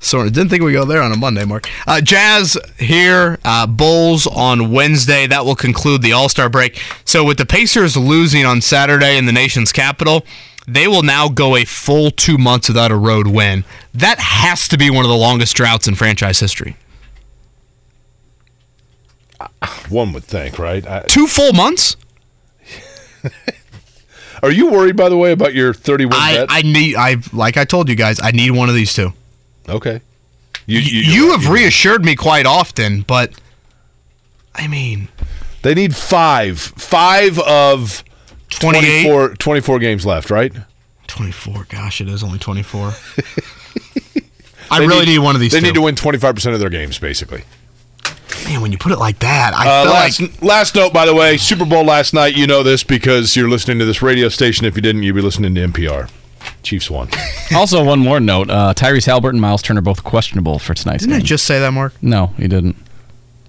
soreness. Didn't think we go there on a Monday, Mark. Uh, Jazz here, uh, Bulls on Wednesday. That will conclude the All Star break. So with the Pacers losing on Saturday in the nation's capital. They will now go a full two months without a road win. That has to be one of the longest droughts in franchise history. One would think, right? I, Two full months? are you worried, by the way, about your 31 I, bet? I need I like I told you guys, I need one of these two. Okay. You, You, have reassured me quite often, but I mean, They need five. Five of 28? 24, 24 games left, right? 24. Gosh, it is only 24. I really need, one of these They two. need to win 25% of their games, basically. Man, when you put it like that, I Uh, last, like last note, by the way, Super Bowl last night. You know this because you're listening to this radio station. If you didn't, you'd be listening to NPR. Chiefs won. also, one more note: uh, Tyrese Halbert and Myles Turner both questionable for tonight's Didn't I game. just say that, Mark? no, he didn't.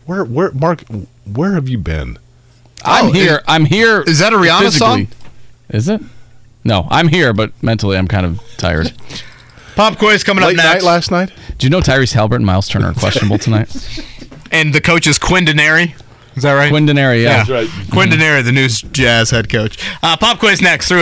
Where, where, Mark? Where have you been? I'm Oh, here. is- I'm here. is that a Rihanna physically. song? Is it? No, I'm here, but mentally I'm kind of tired. Pop quiz coming Late up night next. last night. Do you know Tyrese Halbert and Myles Turner are questionable tonight? and the coach is Quinn Denary. Is that right? Quinn Denary, yeah. That's right. Quinn Denary, the new Jazz head coach. Uh, pop quiz next. Through.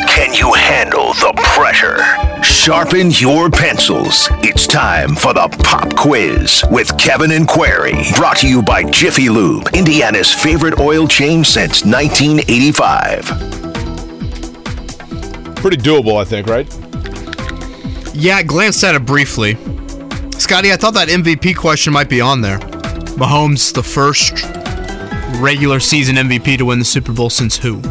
Can you handle the pressure? Sharpen your pencils. It's time for the pop quiz with Kevin and Query. Brought to you by Jiffy Lube, Indiana's favorite oil change since 1985. Pretty doable, I think, right? Yeah, I glanced at it briefly. Scotty, I thought that MVP question might be on there. Mahomes, the first regular season MVP to win the Super Bowl since who?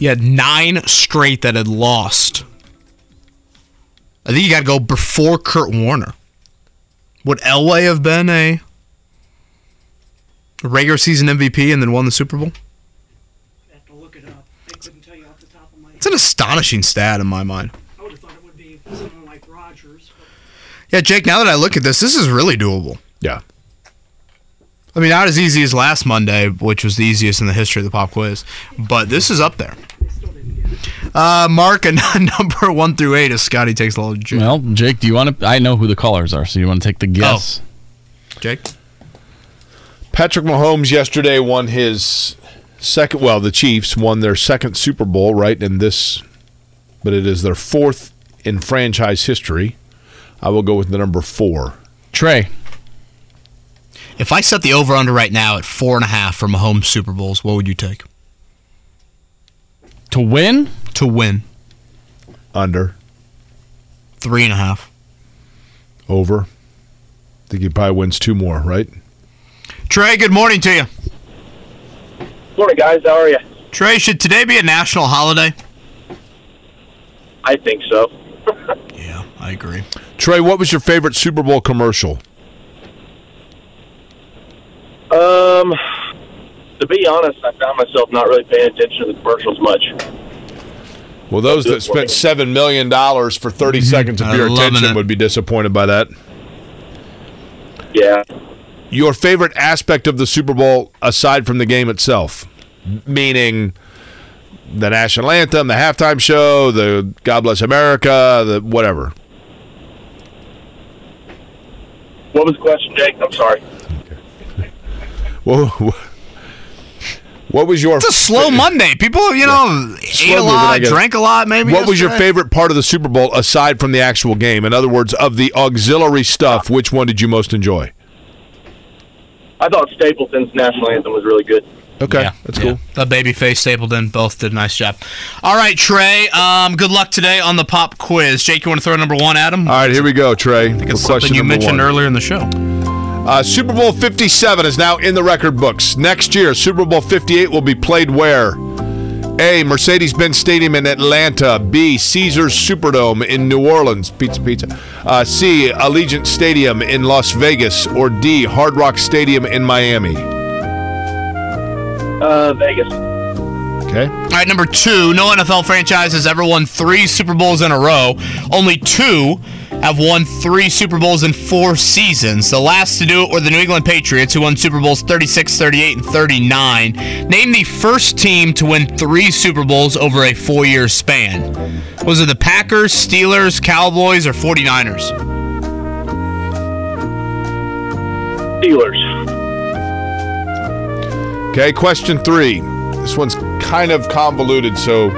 You had nine straight that had lost. I think you got to go before Kurt Warner. Would Elway have been a regular season MVP and then won the Super Bowl? It's an astonishing stat in my mind. Yeah, Jake, now that I look at this, this is really doable. Yeah. I mean, not as easy as last Monday, which was the easiest in the history of the pop quiz, but this is up there. Uh, Mark, a number one through eight as Scotty takes a little Jake. well, Jake, do you want to? I know who the callers are, so you want to take the guess? Jake? Patrick Mahomes yesterday won his second. Well, the Chiefs won their second Super Bowl, right? In this, but it is their fourth in franchise history. I will go with the number four. Trey. If I set the over under right now at four and a half for Mahomes Super Bowls, what would you take? To win? To win. Under. Three and a half. Over. I think he probably wins two more, right? Trey, good morning to you. Morning, guys. How are you? Trey, should today be a national holiday? I think so. yeah, I agree. Trey, what was your favorite Super Bowl commercial? Um, to be honest, I found myself not really paying attention to the commercials much. Well, those that spent seven million dollars for 30 mm-hmm. seconds of I'm your attention it. would be disappointed by that. Yeah. Your favorite aspect of the Super Bowl, aside from the game itself, meaning the national anthem, the halftime show, the God Bless America, the whatever. What was the question, Jake? I'm sorry. Whoa, whoa. What was your? It's a slow Monday. People, you know, ate a lot, get drank a lot, maybe. What was your favorite part of the Super Bowl aside from the actual game? In other words, of the auxiliary stuff, which one did you most enjoy? I thought Stapleton's national anthem was really good. Okay, Yeah, that's yeah. cool. The babyface Stapleton both did a nice job. All right, Trey. Um, good luck today on the pop quiz. Jake, you want to throw number one at him? All right, here we go, Trey. I think it's something you mentioned one. earlier in the show. Uh, Super Bowl 57 is now in the record books. Next year, Super Bowl 58 will be played where? A. Mercedes Benz Stadium in Atlanta. B. Caesars Superdome in New Orleans. Pizza, pizza. Uh, C. Allegiant Stadium in Las Vegas. Or D. Hard Rock Stadium in Miami. Uh, Vegas. Okay. All right, number two. No NFL franchise has ever won three Super Bowls in a row. Only two have won three Super Bowls in four seasons. The last to do it were the New England Patriots, who won Super Bowls 36, 38, and 39. Name the first team to win three Super Bowls over a four year span. Was it the Packers, Steelers, Cowboys, or 49ers? Steelers. Okay, question three. This one's kind of convoluted, so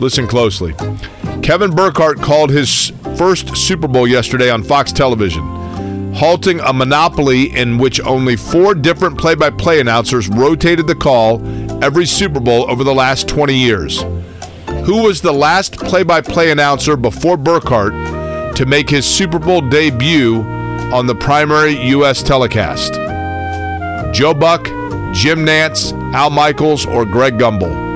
listen closely. Kevin Burkhardt called his first Super Bowl yesterday on Fox television, halting a monopoly in which only four different play by play announcers rotated the call every Super Bowl over the last 20 years. Who was the last play by play announcer before Burkhardt to make his Super Bowl debut on the primary U.S. telecast? Joe Buck, Jim Nantz, Al Michaels, or Greg Gumbel?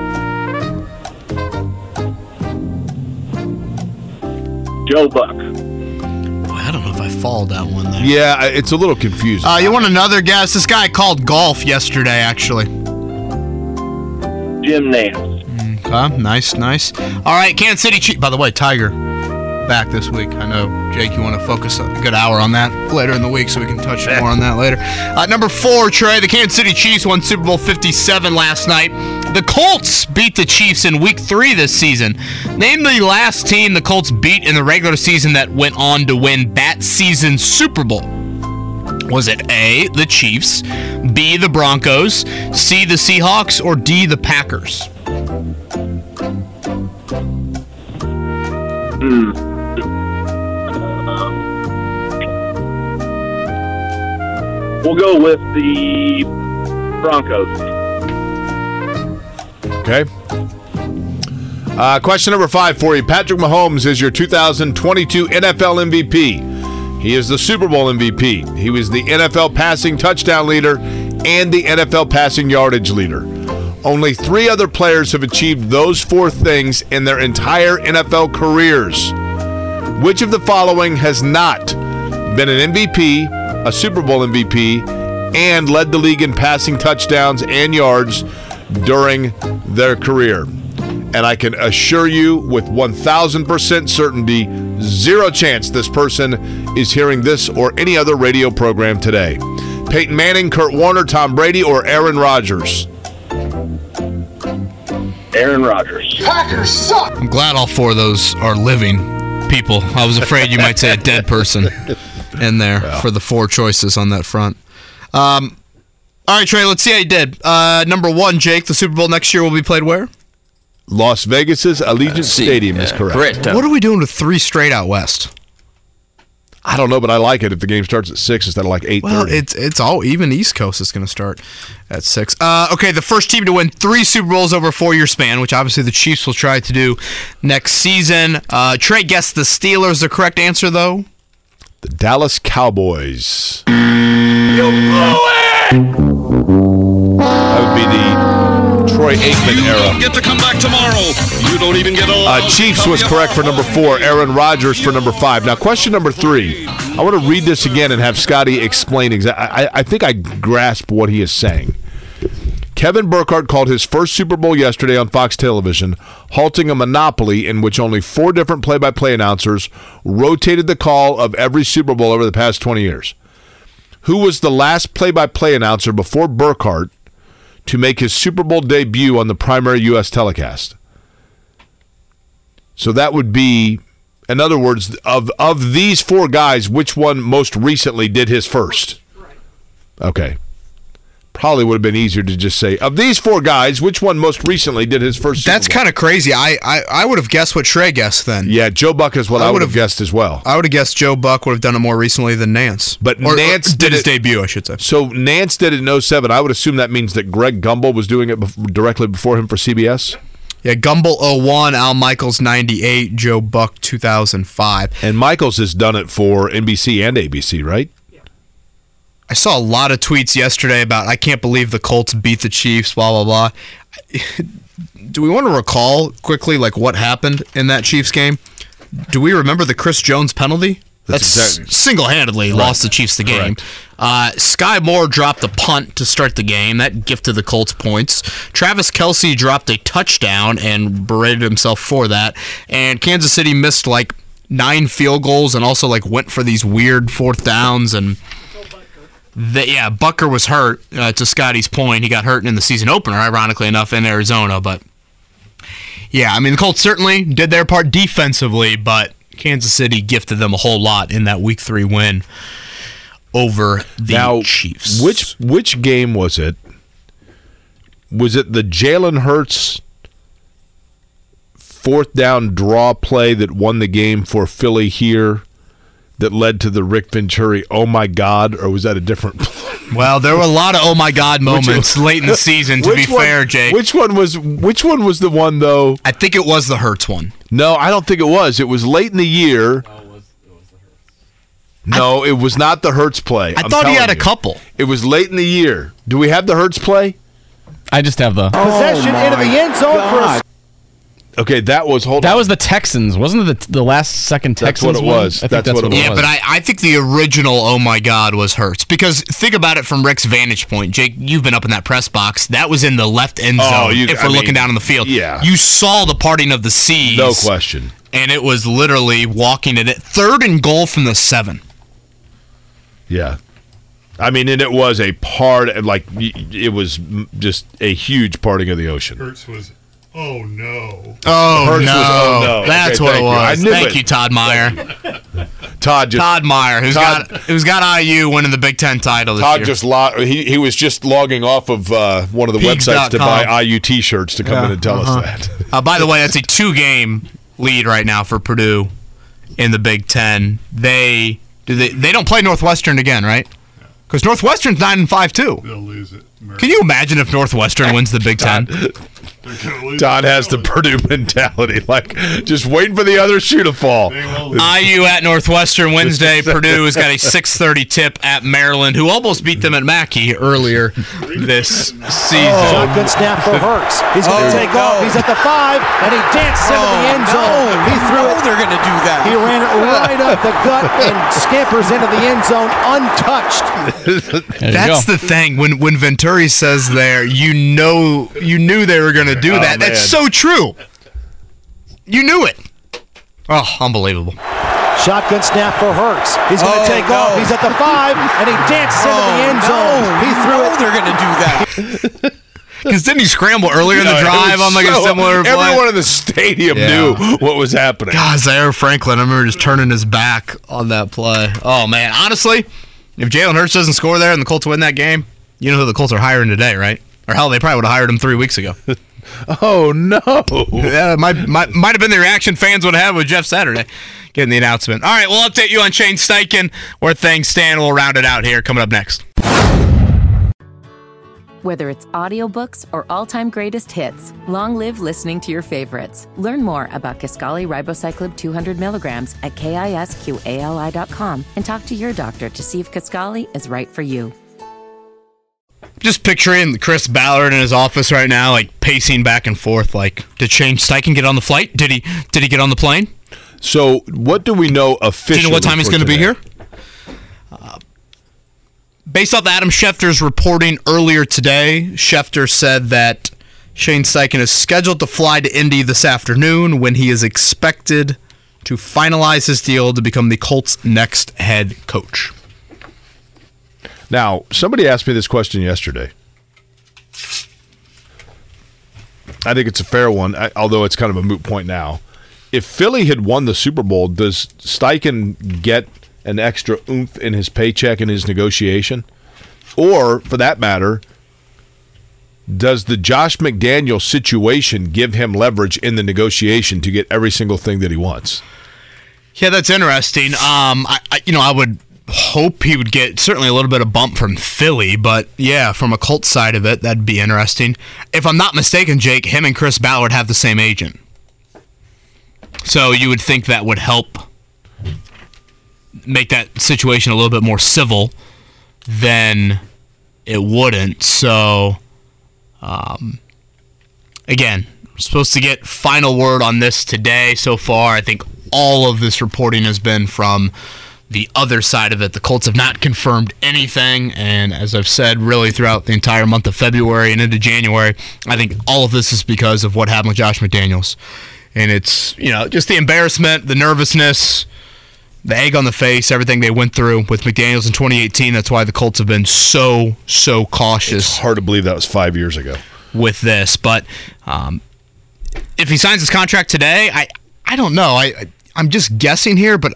Joe Buck. I don't know if I followed that one there. Yeah, it's a little confusing. Uh, you want another guess? This guy called golf yesterday, actually. Jim Nantz. Okay, nice, nice. All right, Kansas City Chiefs. By the way, Tiger back this week. I know, Jake, you want to focus a good hour on that later in the week so we can touch more on that later. Uh, number four, Trey, the Kansas City Chiefs won Super Bowl 57 last night. The Colts beat the Chiefs in week three this season. Name the last team the Colts beat in the regular season that went on to win that season's Super Bowl. Was it A, the Chiefs, B, the Broncos, C, the Seahawks, or D, the Packers? We'll go with the Broncos. Okay. Uh, question number five for you. Patrick Mahomes is your 2022 NFL MVP. He is the Super Bowl MVP. He was the NFL passing touchdown leader and the NFL passing yardage leader. Only three other players have achieved those four things in their entire NFL careers. Which of the following has not been an MVP, a Super Bowl MVP, and led the league in passing touchdowns and yards during their career? And I can assure you with 1000% certainty, zero chance this person is hearing this or any other radio program today. Peyton Manning, Kurt Warner, Tom Brady, or Aaron Rodgers? Aaron Rodgers. Packers suck. I'm glad all four of those are living people. I was afraid you might say a dead person in there for the four choices on that front. Um, all right, Trey, let's see how you did. Uh, number one, Jake, the Super Bowl next year will be played where? Las Vegas's Allegiant Stadium is correct. What are we doing with three straight out west? I don't know, but I like it if the game starts at six instead of like eight Well, it's it's all even East Coast is going to start at six. Uh, okay, the first team to win three Super Bowls over a four year span, which obviously the Chiefs will try to do next season. Uh, Trey guessed the Steelers. The correct answer, though. the Dallas Cowboys. You blew it. That would be the Troy Aikman era. Get to come back tomorrow. You don't even get a Uh, Chiefs was correct for number four. Aaron Rodgers for number five. Now, question number three. I want to read this again and have Scotty explain exactly. I, I think I grasp what he is saying. Kevin Burkhardt called his first Super Bowl yesterday on Fox Television, halting a monopoly in which only four different play by play announcers rotated the call of every Super Bowl over the past 20 years. Who was the last play by play announcer before Burkhardt to make his Super Bowl debut on the primary U.S. telecast? So that would be, in other words, of of these four guys, which one most recently did his first? Okay. Probably would have been easier to just say, of these four guys, which one most recently did his first? That's kind of crazy. I, I, I would have guessed what Trey guessed then. Yeah, Joe Buck is what I, I would have guessed as well. I would have guessed Joe Buck would have done it more recently than Nantz. But Or- or Nantz did, his it- debut, I should say. So Nantz did it in 07. I would assume that means that Greg Gumbel was doing it bef- directly before him for CBS. Yeah, Gumbel 01, Al Michaels 98, Joe Buck 2005. And Michaels has done it for NBC and ABC, right? I saw a lot of tweets yesterday about I can't believe the Colts beat the Chiefs, blah blah blah. Do we want to recall quickly like what happened in that Chiefs game? Do we remember the Chris Jones penalty? That's That's, exactly- single-handedly Right. lost the Chiefs the game. Uh, Skyy Moore dropped the punt to start the game. That gifted the Colts points. Travis Kelce dropped a touchdown and berated himself for that. And Kansas City missed like nine field goals and also like went for these weird fourth downs and. The, yeah, Butker was hurt. Uh, to Scotty's point, he got hurt in the season opener, ironically enough, in Arizona. But yeah, I mean the Colts certainly did their part defensively, but Kansas City gifted them a whole lot in that Week Three win over the now, Chiefs. Which which game was it? Was it the Jalen Hurts fourth down draw play that won the game for Philly here that led to the Rick Venturi? Oh my God! Or was that a different? Well, there were a lot of oh my god moments one- late in the season. To be one- fair, Jake, which one was which one was the one though? I think it was the Hurts one. No, I don't think it was. It was late in the year. No, it was not the Hurts play. I I'm thought he telling had a you. couple. It was late in the year. Do we have the Hurts play? I just have the Possession into the end zone for a Okay, that was hold. That was the Texans, wasn't it? The, the last second That's Texans. what it one? was. I think That's what it was. Yeah, but I, I think the original oh my god was Hurts because think about it from Rick's vantage point. Jake, you've been up in that press box. That was in the left end oh, zone. Oh, you, if we're mean, looking down on the field, yeah. you saw the parting of the seas. No question. And it was literally walking it at third and goal from the seven. Yeah. I mean, and it was a part, like, it was just a huge parting of the ocean. Hurts was, oh no. Oh no. was, oh, no. that's Okay, what it was. knew Thank it. you, Todd Meyer. Todd just Todd Meyer, who's Todd- got who's got IU winning the Big Ten title this Todd year. just lo- he he was just logging off of uh, one of the websites to Peaks.com. buy IU T-shirts to come Yeah, in and tell uh-huh. us that. Uh, by the way, that's a two-game lead right now for Purdue in the Big Ten. They do they they don't play Northwestern again, right? Because Northwestern's nine and five too. They'll lose it. Can you imagine if Northwestern wins the Big Ten? Todd has the Purdue mentality, like just waiting for the other shoe to fall. IU at Northwestern Wednesday. Purdue has got a 6:30 tip at Maryland, who almost beat them at Mackey earlier this season. Shotgun snap for Hurts. He's going to Oh, take no. off. He's at the five, and he dances into the oh, end zone. He threw it. they're going to do that. He ran it right up the gut and scampers into the end zone untouched. That's the thing. When when Venturi says there, you know, you knew they were going to do Oh, that. That's so true. You knew it. Oh, unbelievable. Shotgun snap for Hurts. He's going to Oh, take no. off. He's at the five, and he dances into the Oh, end no. zone. He threw No, it. they're going to do that. Because didn't he scramble earlier in the drive on like a similar play? Everyone in the stadium Yeah. knew what was happening. God, Zaire Franklin, I remember just turning his back on that play. Oh man, honestly, if Jalen Hurts doesn't score there and the Colts win that game, you know who the Colts are hiring today, right? Or hell, they probably would have hired him three weeks ago. oh no! Yeah, might might might have been the reaction fans would have with Jeff Saturday getting the announcement. All right, we'll update you on Shane Steichen where things stand. We'll round it out here coming up next. Whether it's audiobooks or all-time greatest hits, long live listening to your favorites. Learn more about Kisqali Ribociclib 200 milligrams at kisqali.com and talk to your doctor to see if Kaskali is right for you. Just picturing Chris Ballard in his office right now, like pacing back and forth. Like, did Shane Steichen get on the flight? Did he? Did he get on the plane? So, what do we know officially? Do you know what time he's going to be here? Uh, based off Adam Schefter's reporting earlier today, Schefter said that Shane Steichen is scheduled to fly to Indy this afternoon when he is expected to finalize his deal to become the Colts' next head coach. Now, somebody asked me this question yesterday. I think it's a fair one, although it's kind of a moot point now. If Philly had won the Super Bowl, does Steichen get an extra oomph in his paycheck and his negotiation? Or, for that matter, does the Josh McDaniel situation give him leverage in the negotiation to get every single thing that he wants? Yeah, that's interesting. Um, I, I you know I would hope he would get certainly a little bit of bump from Philly, but yeah, from a Colts side of it, that'd be interesting. If I'm not mistaken, Jake, him and Chris Ballard have the same agent, so you would think that would help make that situation a little bit more civil than it wouldn't. So, um, again, supposed to get final word on this today. So far, I think all of this reporting has been from the other side of it. The Colts have not confirmed anything, and as I've said, really throughout the entire month of February and into January, I think all of this is because of what happened with Josh McDaniels, and it's you know just the embarrassment, the nervousness. The egg on the face, everything they went through with McDaniels in 2018. That's why the Colts have been so, so cautious. It's hard to believe that was five years ago. With this, but um, if he signs his contract today, I I don't know. I, I I'm just guessing here, but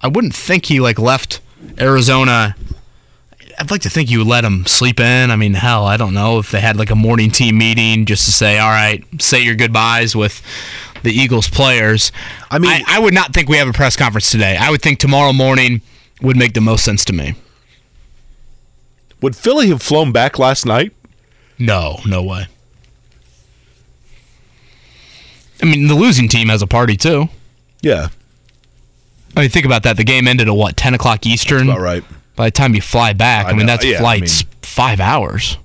I wouldn't think he like left Arizona. I'd like to think you would let him sleep in. I mean, hell, I don't know if they had like a morning team meeting just to say, all right, say your goodbyes with the Eagles players. I mean, I, I would not think we have a press conference today. I would think tomorrow morning would make the most sense to me. Would Philly have flown back last night? No, no way. I mean, the losing team has a party too. Yeah. I mean, think about that. The game ended at what, 10 o'clock Eastern? about right. By the time you fly back, I, I mean, know. that's Yeah, I flights mean- five hours.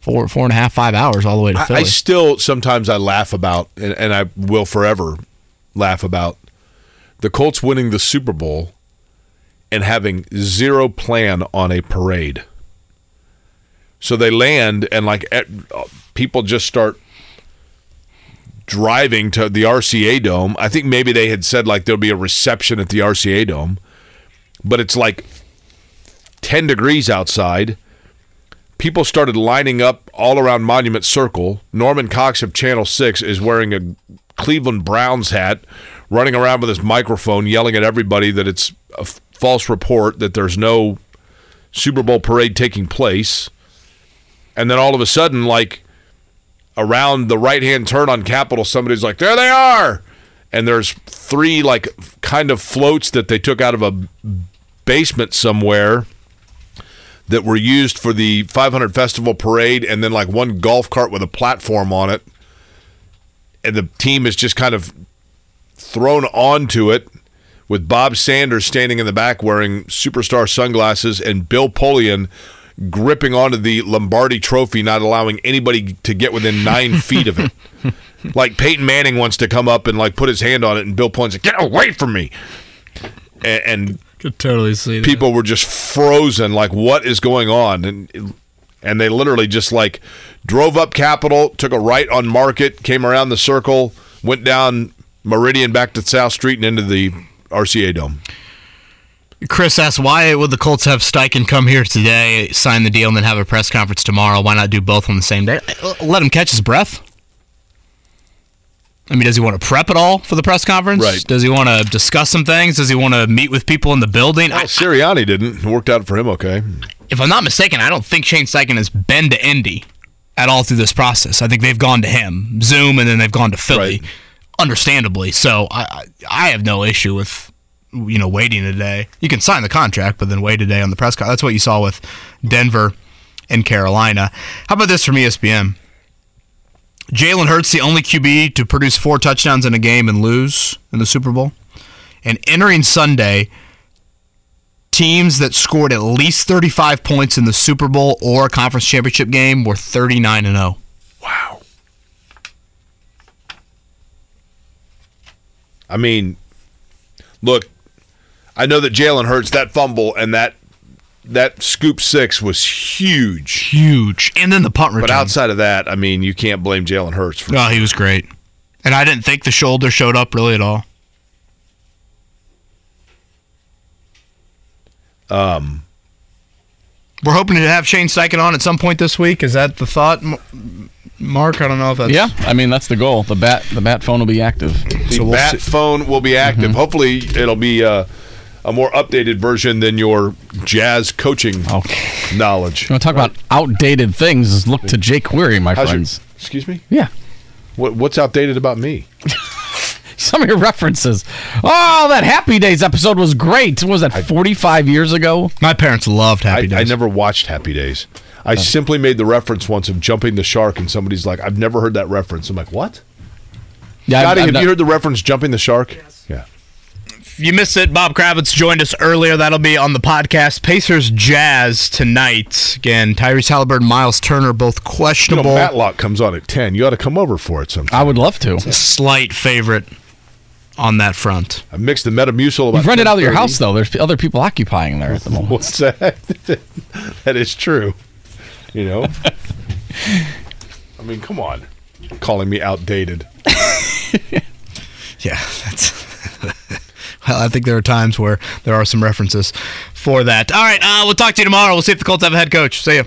Four, four and a half, five hours all the way to I, Philly. I still sometimes I laugh about, and, and I will forever laugh about the Colts winning the Super Bowl and having zero plan on a parade. So they land, and like people just start driving to the RCA Dome. I think maybe they had said like there'll be a reception at the RCA Dome, but it's like 10 degrees outside. People started lining up all around Monument Circle. Norman Cox of Channel 6 is wearing a Cleveland Browns hat, running around with his microphone, yelling at everybody that it's a f- false report, that there's no Super Bowl parade taking place. And then all of a sudden, like around the right hand turn on Capitol, somebody's like, there they are. And there's three, like, kind of floats that they took out of a basement somewhere that were used for the 500 Festival Parade, and then like one golf cart with a platform on it. And the team is just kind of thrown onto it with Bob Sanders standing in the back wearing superstar sunglasses and Bill Polian gripping onto the Lombardi trophy, not allowing anybody to get within nine feet of it. Like Peyton Manning wants to come up and like put his hand on it, and Bill Polian's like, "Get away from me!" And, and Could totally see people were just frozen like what is going on and and they literally just like drove up capitol took a right on market came around the circle went down meridian back to south street and into the rca dome Chris asked, why would the Colts have Steichen come here today, sign the deal, and then have a press conference tomorrow? Why not do both on the same day? Let him catch his breath. I mean, does he want to prep at all for the press conference? Right. Does he want to discuss some things? Does he want to meet with people in the building? well, Sirianni didn't it worked out for him okay if I'm not mistaken, I don't think Shane Steichen has been to Indy at all through this process. I think they've gone to him, Zoom, and then they've gone to Philly, understandably. So I, I I have no issue with you know waiting a day. You can sign the contract, but then wait a day on the press conference. That's what you saw with Denver and Carolina. How about this from ESPN? Jalen Hurts, the only QB to produce four touchdowns in a game and lose in the Super Bowl. And entering Sunday, teams that scored at least 35 points in the Super Bowl or a conference championship game were 39 and oh. 0. i mean look i know that jalen hurts that fumble and that that scoop six was huge huge and then the punt return but outside of that i mean you can't blame jalen hurts for No, he was great. And I didn't think the shoulder showed up really at all. um We're hoping to have Shane Steichen on at some point this week. Is that the thought, Mark? I don't know if that's yeah, I mean that's the goal. The bat the bat phone will be active. The bat phone will be active. Mm-hmm. Hopefully, it'll be uh, a more updated version than your jazz coaching knowledge. You want to talk about outdated things? Look to Jake Query, my How's your- friends. excuse me. Yeah. What, what's outdated about me? Some of your references. Oh, that Happy Days episode was great. Was that 45 years ago? My parents loved Happy I, I never watched Happy Days. I uh-huh. simply made the reference once of jumping the shark, and somebody's like, "I've never heard that reference." I'm like, "What?" Yeah, Scotty, I've- I've you not- heard the reference "jumping the shark"? Yeah. If you missed it, Bob Kravitz joined us earlier. That'll be on the podcast. Pacers Jazz tonight. Again, Tyrese Haliburton, Myles Turner, both You know, questionable. Matlock comes on at ten. You ought to come over for it sometime. I would love to. Slight favorite on that front. I mixed the Metamucil. About You've rented out of your house though. There's other people occupying there at the moment. What's that? that is true. You know. I mean, come on, calling me outdated. Yeah, that's. I think there are times where there are some references for that. All right, uh, we'll talk to you tomorrow. We'll see if the Colts have a head coach. See you.